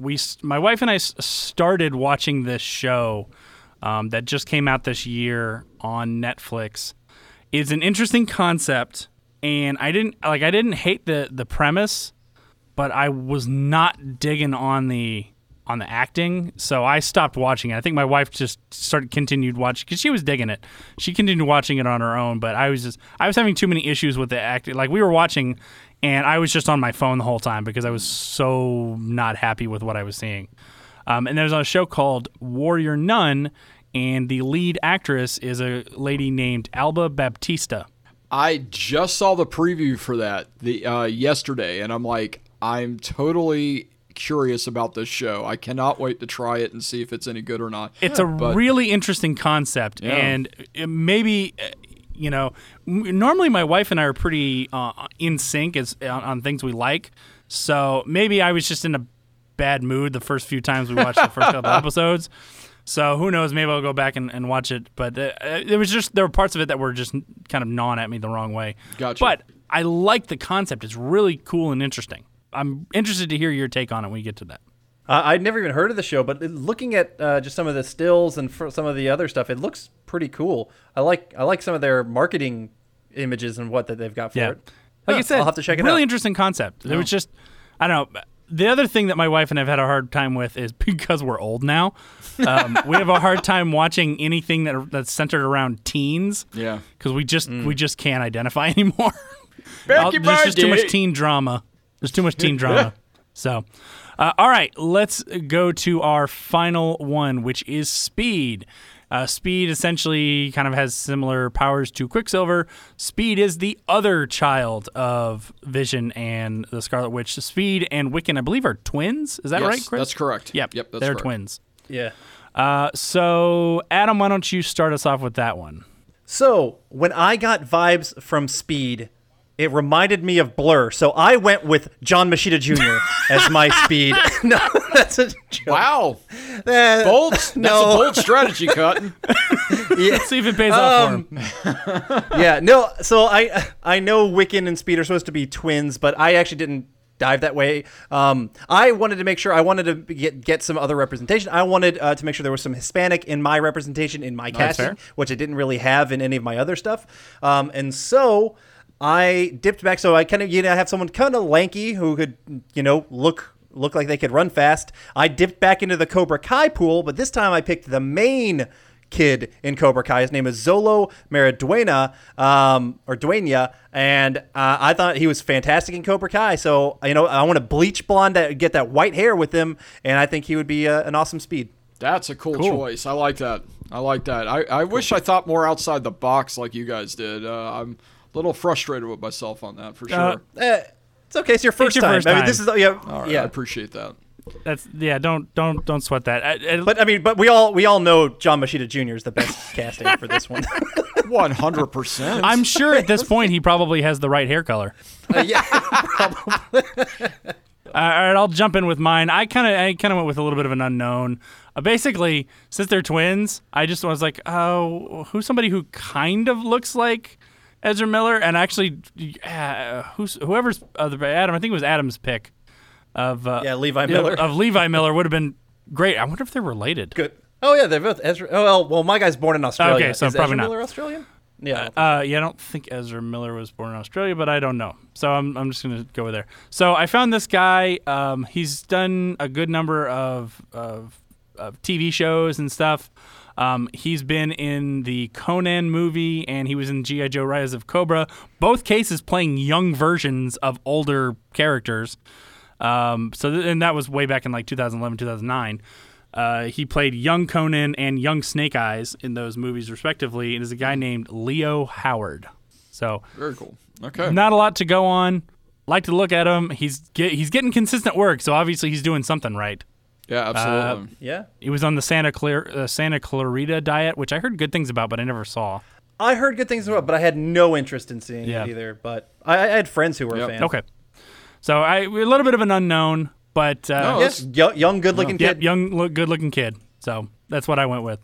we, my wife and I started watching this show um, that just came out this year on Netflix. It's an interesting concept, and I didn't like. I didn't hate the the premise, but I was not digging on the on the acting, so I stopped watching it. I think my wife just started continued watching because she was digging it. She continued watching it on her own, but I was just I was having too many issues with the acting. Like we were watching, and I was just on my phone the whole time because I was so not happy with what I was seeing. Um, and there's a show called Warrior Nun, and the lead actress is a lady named Alba Baptista. I just saw the preview for that the uh, yesterday, and I'm like, I'm totally curious about this show. I cannot wait to try it and see if it's any good or not. It's a But- really interesting concept, Yeah. and it maybe uh, you know, normally my wife and I are pretty uh, in sync as on, on things we like. So maybe I was just in a bad mood the first few times we watched the first couple [laughs] episodes. So who knows? Maybe I'll go back and, and watch it. But uh, it was just there were parts of it that were just kind of gnawing at me the wrong way. Gotcha. But I like the concept. It's really cool and interesting. I'm interested to hear your take on it when we get to that. Uh, I'd never even heard of the show, but looking at uh, just some of the stills and for some of the other stuff, it looks pretty cool. I like I like some of their marketing images and what that they've got for Yeah. it. Like Huh, I said, I'll have to check it really out. interesting concept. It was just, I don't know. The other thing that my wife and I've had a hard time with is [laughs] because we're old now. Um, we have a hard time watching anything that that's centered around teens. Yeah. because we just Mm. we just can't identify [laughs] anymore. Becky There's just too much teen drama. There's too much teen [laughs] drama. So, uh, all right, let's go to our final one, which is Speed. Uh, Speed essentially kind of has similar powers to Quicksilver. Speed is the other child of Vision and the Scarlet Witch. Speed and Wiccan, I believe, are twins. Is that Yes, right, Chris? that's correct. Yep, Yep, that's they're correct. twins. Yeah. Uh, so, Adam, why don't you start us off with that one? So when I got vibes from Speed, it reminded me of Blurr. So I went with John Moschitta Jr. as my [laughs] Speed. no, [laughs] that's a joke. Wow. Eh, Bold. That's no. a bold strategy, [laughs] Cotton. Yeah. See if it pays off Um, for him. yeah, no. So I I know Wiccan and Speed are supposed to be twins, but I actually didn't dive that way. Um, I wanted to make sure I wanted to get get some other representation. I wanted uh, to make sure there was some Hispanic in my representation in my That's casting, which I didn't really have in any of my other stuff. Um, and so I dipped back. So I kind of you know have someone kind of lanky who could you know look look like they could run fast. I dipped back into the Cobra Kai pool, but this time I picked the main kid in Cobra Kai. His name is Xolo Maridueña, um, or Duena, and uh, I thought he was fantastic in Cobra Kai. So you know, I want to bleach blonde that, get that white hair with him, and I think he would be uh, an awesome speed. That's a cool, Cool. choice. I like that. I like that. I, I wish I thought more outside the box like you guys did. Uh, I'm a little frustrated with myself on that for sure. Uh, Eh, it's okay. It's your first your time. first I mean, time. this is yeah, All right, I appreciate that. That's yeah. Don't don't don't sweat that. I, I- But I mean, but we all we all know John Moschitta Jr. is the best [laughs] casting for this one. [laughs] [laughs] One hundred percent. I'm sure at this point he probably has the right hair color. Uh, yeah, Uh, all right, I'll jump in with mine. I kind of, I kind of went with a little bit of an unknown. Uh, basically, since they're twins, I just was like, oh, who's somebody who kind of looks like Ezra Miller? And actually, uh, who's whoever's other Adam? I think it was Adam's pick of uh, Yeah, Levi Miller. of Levi Miller would have been great. I wonder if they're related. good. Oh yeah, they're both Ezra. Oh well, well, my guy's born in Australia. Okay, so is probably Ezra not. Miller Australian? Yeah. Uh, yeah, I don't think Ezra Miller was born in Australia, but I don't know. So I'm, I'm just going to go with there. So I found this guy. Um, he's done a good number of, of, of TV shows and stuff. Um, he's been in the Conan movie and he was in G.I. Joe Rise of Cobra. Both cases playing young versions of older characters. Um, so th- and that was way back in like 2011, 2009. Uh, he played young Conan and young Snake Eyes in those movies, respectively, and is a guy named Leo Howard. So Very cool. Okay. not a lot to go on. Like to look at him. He's get, he's getting consistent work, so obviously he's doing something right. Yeah, absolutely. yeah. He was on the Santa Clar- uh, Santa Clarita diet, which I heard good things about, but I never saw. I heard good things about, it, but I had no interest in seeing Yeah. it either. But I, I had friends who were Yep. fans. Okay, so I a little bit of an unknown, but uh, No, Yes, young, young good-looking yep, kid. young, look, good-looking kid. So that's what I went with.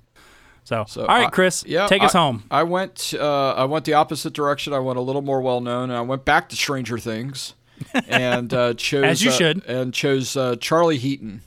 So, So all right, I- Chris, yeah, take us home. I went. Uh, I went the opposite direction. I went a little more well known, and I went back to Stranger Things, [laughs] and uh, chose As you uh, should. and chose uh, Charlie Heaton.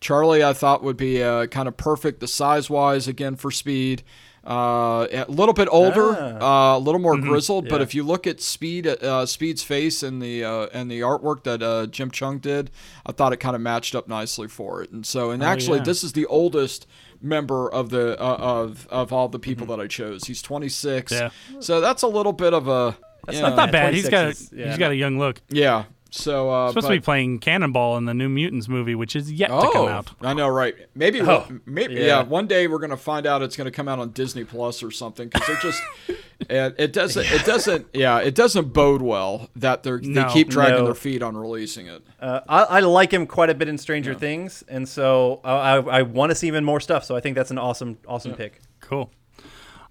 Charlie, I thought would be uh, kind of perfect, the size wise again for speed. Uh, a little bit older, Ah. uh, a little more Mm-hmm. grizzled. But if you look at Speed, uh, Speed's face and the uh, and the artwork that uh, Jim Cheung did, I thought it kind of matched up nicely for it. And so, and actually, Oh, yeah. this is the oldest member of the uh, of of all the people Mm-hmm. that I chose. He's 26. Yeah. So that's a little bit of a. That's you not know, Not bad. He's 26 got a, yeah, he's got a young look. Yeah. So uh, supposed but- to be playing Cannonball in the New Mutants movie, which is yet Oh, to come out. I know, right? Maybe, Oh, maybe, yeah. yeah. One day we're gonna find out it's gonna come out on Disney Plus or something because they're just, [laughs] and it doesn't, it doesn't, yeah, it doesn't bode well that they're No. they keep dragging No. their feet on releasing it. Uh, I, I like him quite a bit in Stranger Things, and so I, I, I want to see even more stuff. So I think that's an awesome, awesome pick. Cool.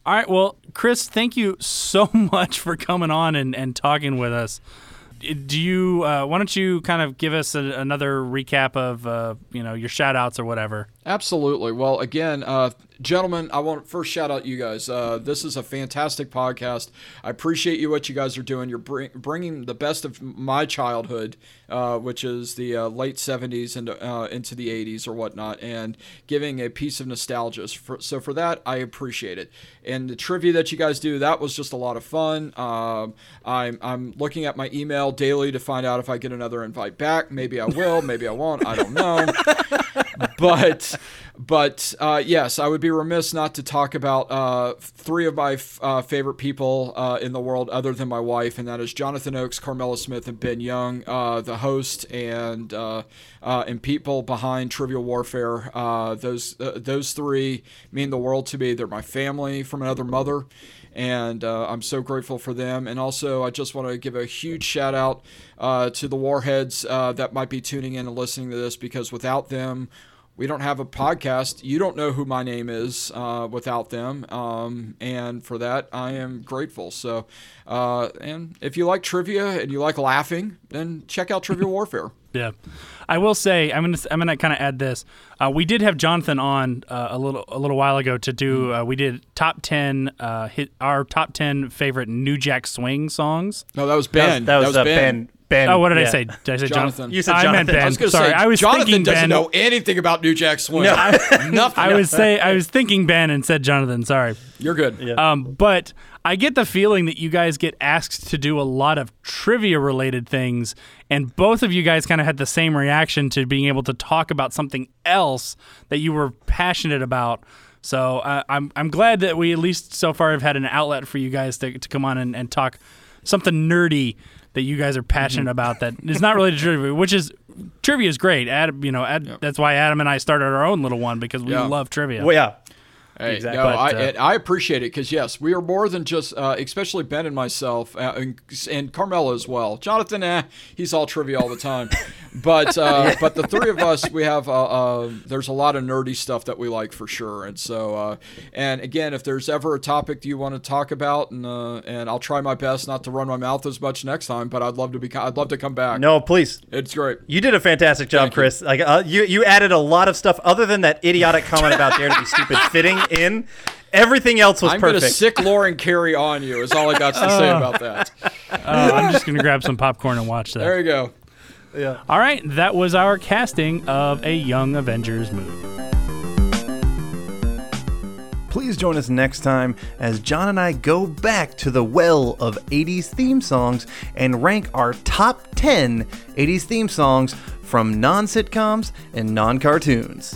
All right. Well, Chris, thank you so [laughs] much for coming on and, and talking with us. Do you? Uh, why don't you kind of give us a, another recap of uh, you know your shout outs or whatever? Absolutely. Well, again, uh, gentlemen, I want to first shout out you guys. Uh, this is a fantastic podcast. I appreciate you what you guys are doing. You're bring, bringing the best of my childhood, uh, which is the uh, late '70s and uh, into the '80s or whatnot, and giving a piece of nostalgia. For, so for that, I appreciate it. And the trivia that you guys do, that was just a lot of fun. Um, I'm I'm looking at my email daily to find out if I get another invite back. Maybe I will. Maybe I won't. I don't know. [laughs] but but uh, yes, I would be remiss not to talk about uh, three of my f- uh, favorite people uh, in the world, other than my wife, and that is Jonathan Oakes, Carmela Smith, and Ben Young, uh, the host and uh, and people behind Trivial Warfare. those those three mean the world to me. They're my family from another mother and uh, I'm so grateful for them. And also, I just want to give a huge shout out uh, to the Warheads uh, that might be tuning in and listening to this because without them, we don't have a podcast. You don't know who my name is uh, without them, um, and for that I am grateful. So, uh, and if you like trivia and you like laughing, then check out Trivia [laughs] Warfare. Yeah, I will say I'm gonna I'm gonna kind of add this. Uh, we did have Jonathan on uh, a little a little while ago to do. Uh, we did top ten uh, hit our top ten favorite New Jack Swing songs. No, that was Ben. That was, that was uh, ben. ben. Ben. Oh, what did yeah. I say? Did I say Jonathan. You said Jonathan. I meant Jonathan. Ben. I was Sorry, say I was Jonathan thinking doesn't Ben. know anything about New Jack Swing. No. [laughs] nothing. I was say I was thinking Ben and said Jonathan. Sorry. You're good. Um, but I get the feeling that you guys get asked to do a lot of trivia related things, and both of you guys kind of had the same reaction to being able to talk about something else that you were passionate about. So uh, I'm I'm glad that we at least so far have had an outlet for you guys to, to come on and, and talk something nerdy that you guys are passionate Mm-hmm. about that is not related to trivia, which is trivia is great. Adam, you know, Ad, that's why Adam and I started our own little one because we Yeah. love trivia. Well, yeah. Hey, Exactly. No, But, I, uh, I appreciate it because yes, we are more than just, uh, especially Ben and myself, uh, and, and Carmela as well. Jonathan, eh, he's all trivia all the time, [laughs] but uh, but the three of us, we have uh, uh, there's a lot of nerdy stuff that we like for sure, and so uh, and again, if there's ever a topic that you want to talk about, and uh, and I'll try my best not to run my mouth as much next time, but I'd love to be, I'd love to come back. No, please. it's great. You did a fantastic job, Chris. Like uh, you, you added a lot of stuff other than that idiotic comment about Dare to Be Stupid fitting in. Everything else was I'm gonna perfect. sick Lauren Carey on you. Is all I got to say about that. Uh, [laughs] I'm just gonna grab some popcorn and watch that. There you go. Yeah. All right, that was our casting of a Young Avengers movie. Please join us next time as John and I go back to the well of 80s theme songs and rank our top 10 80s theme songs from non sitcoms and non cartoons.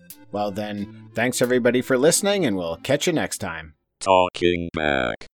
well then, thanks everybody for listening, and we'll catch you next time. Talking back.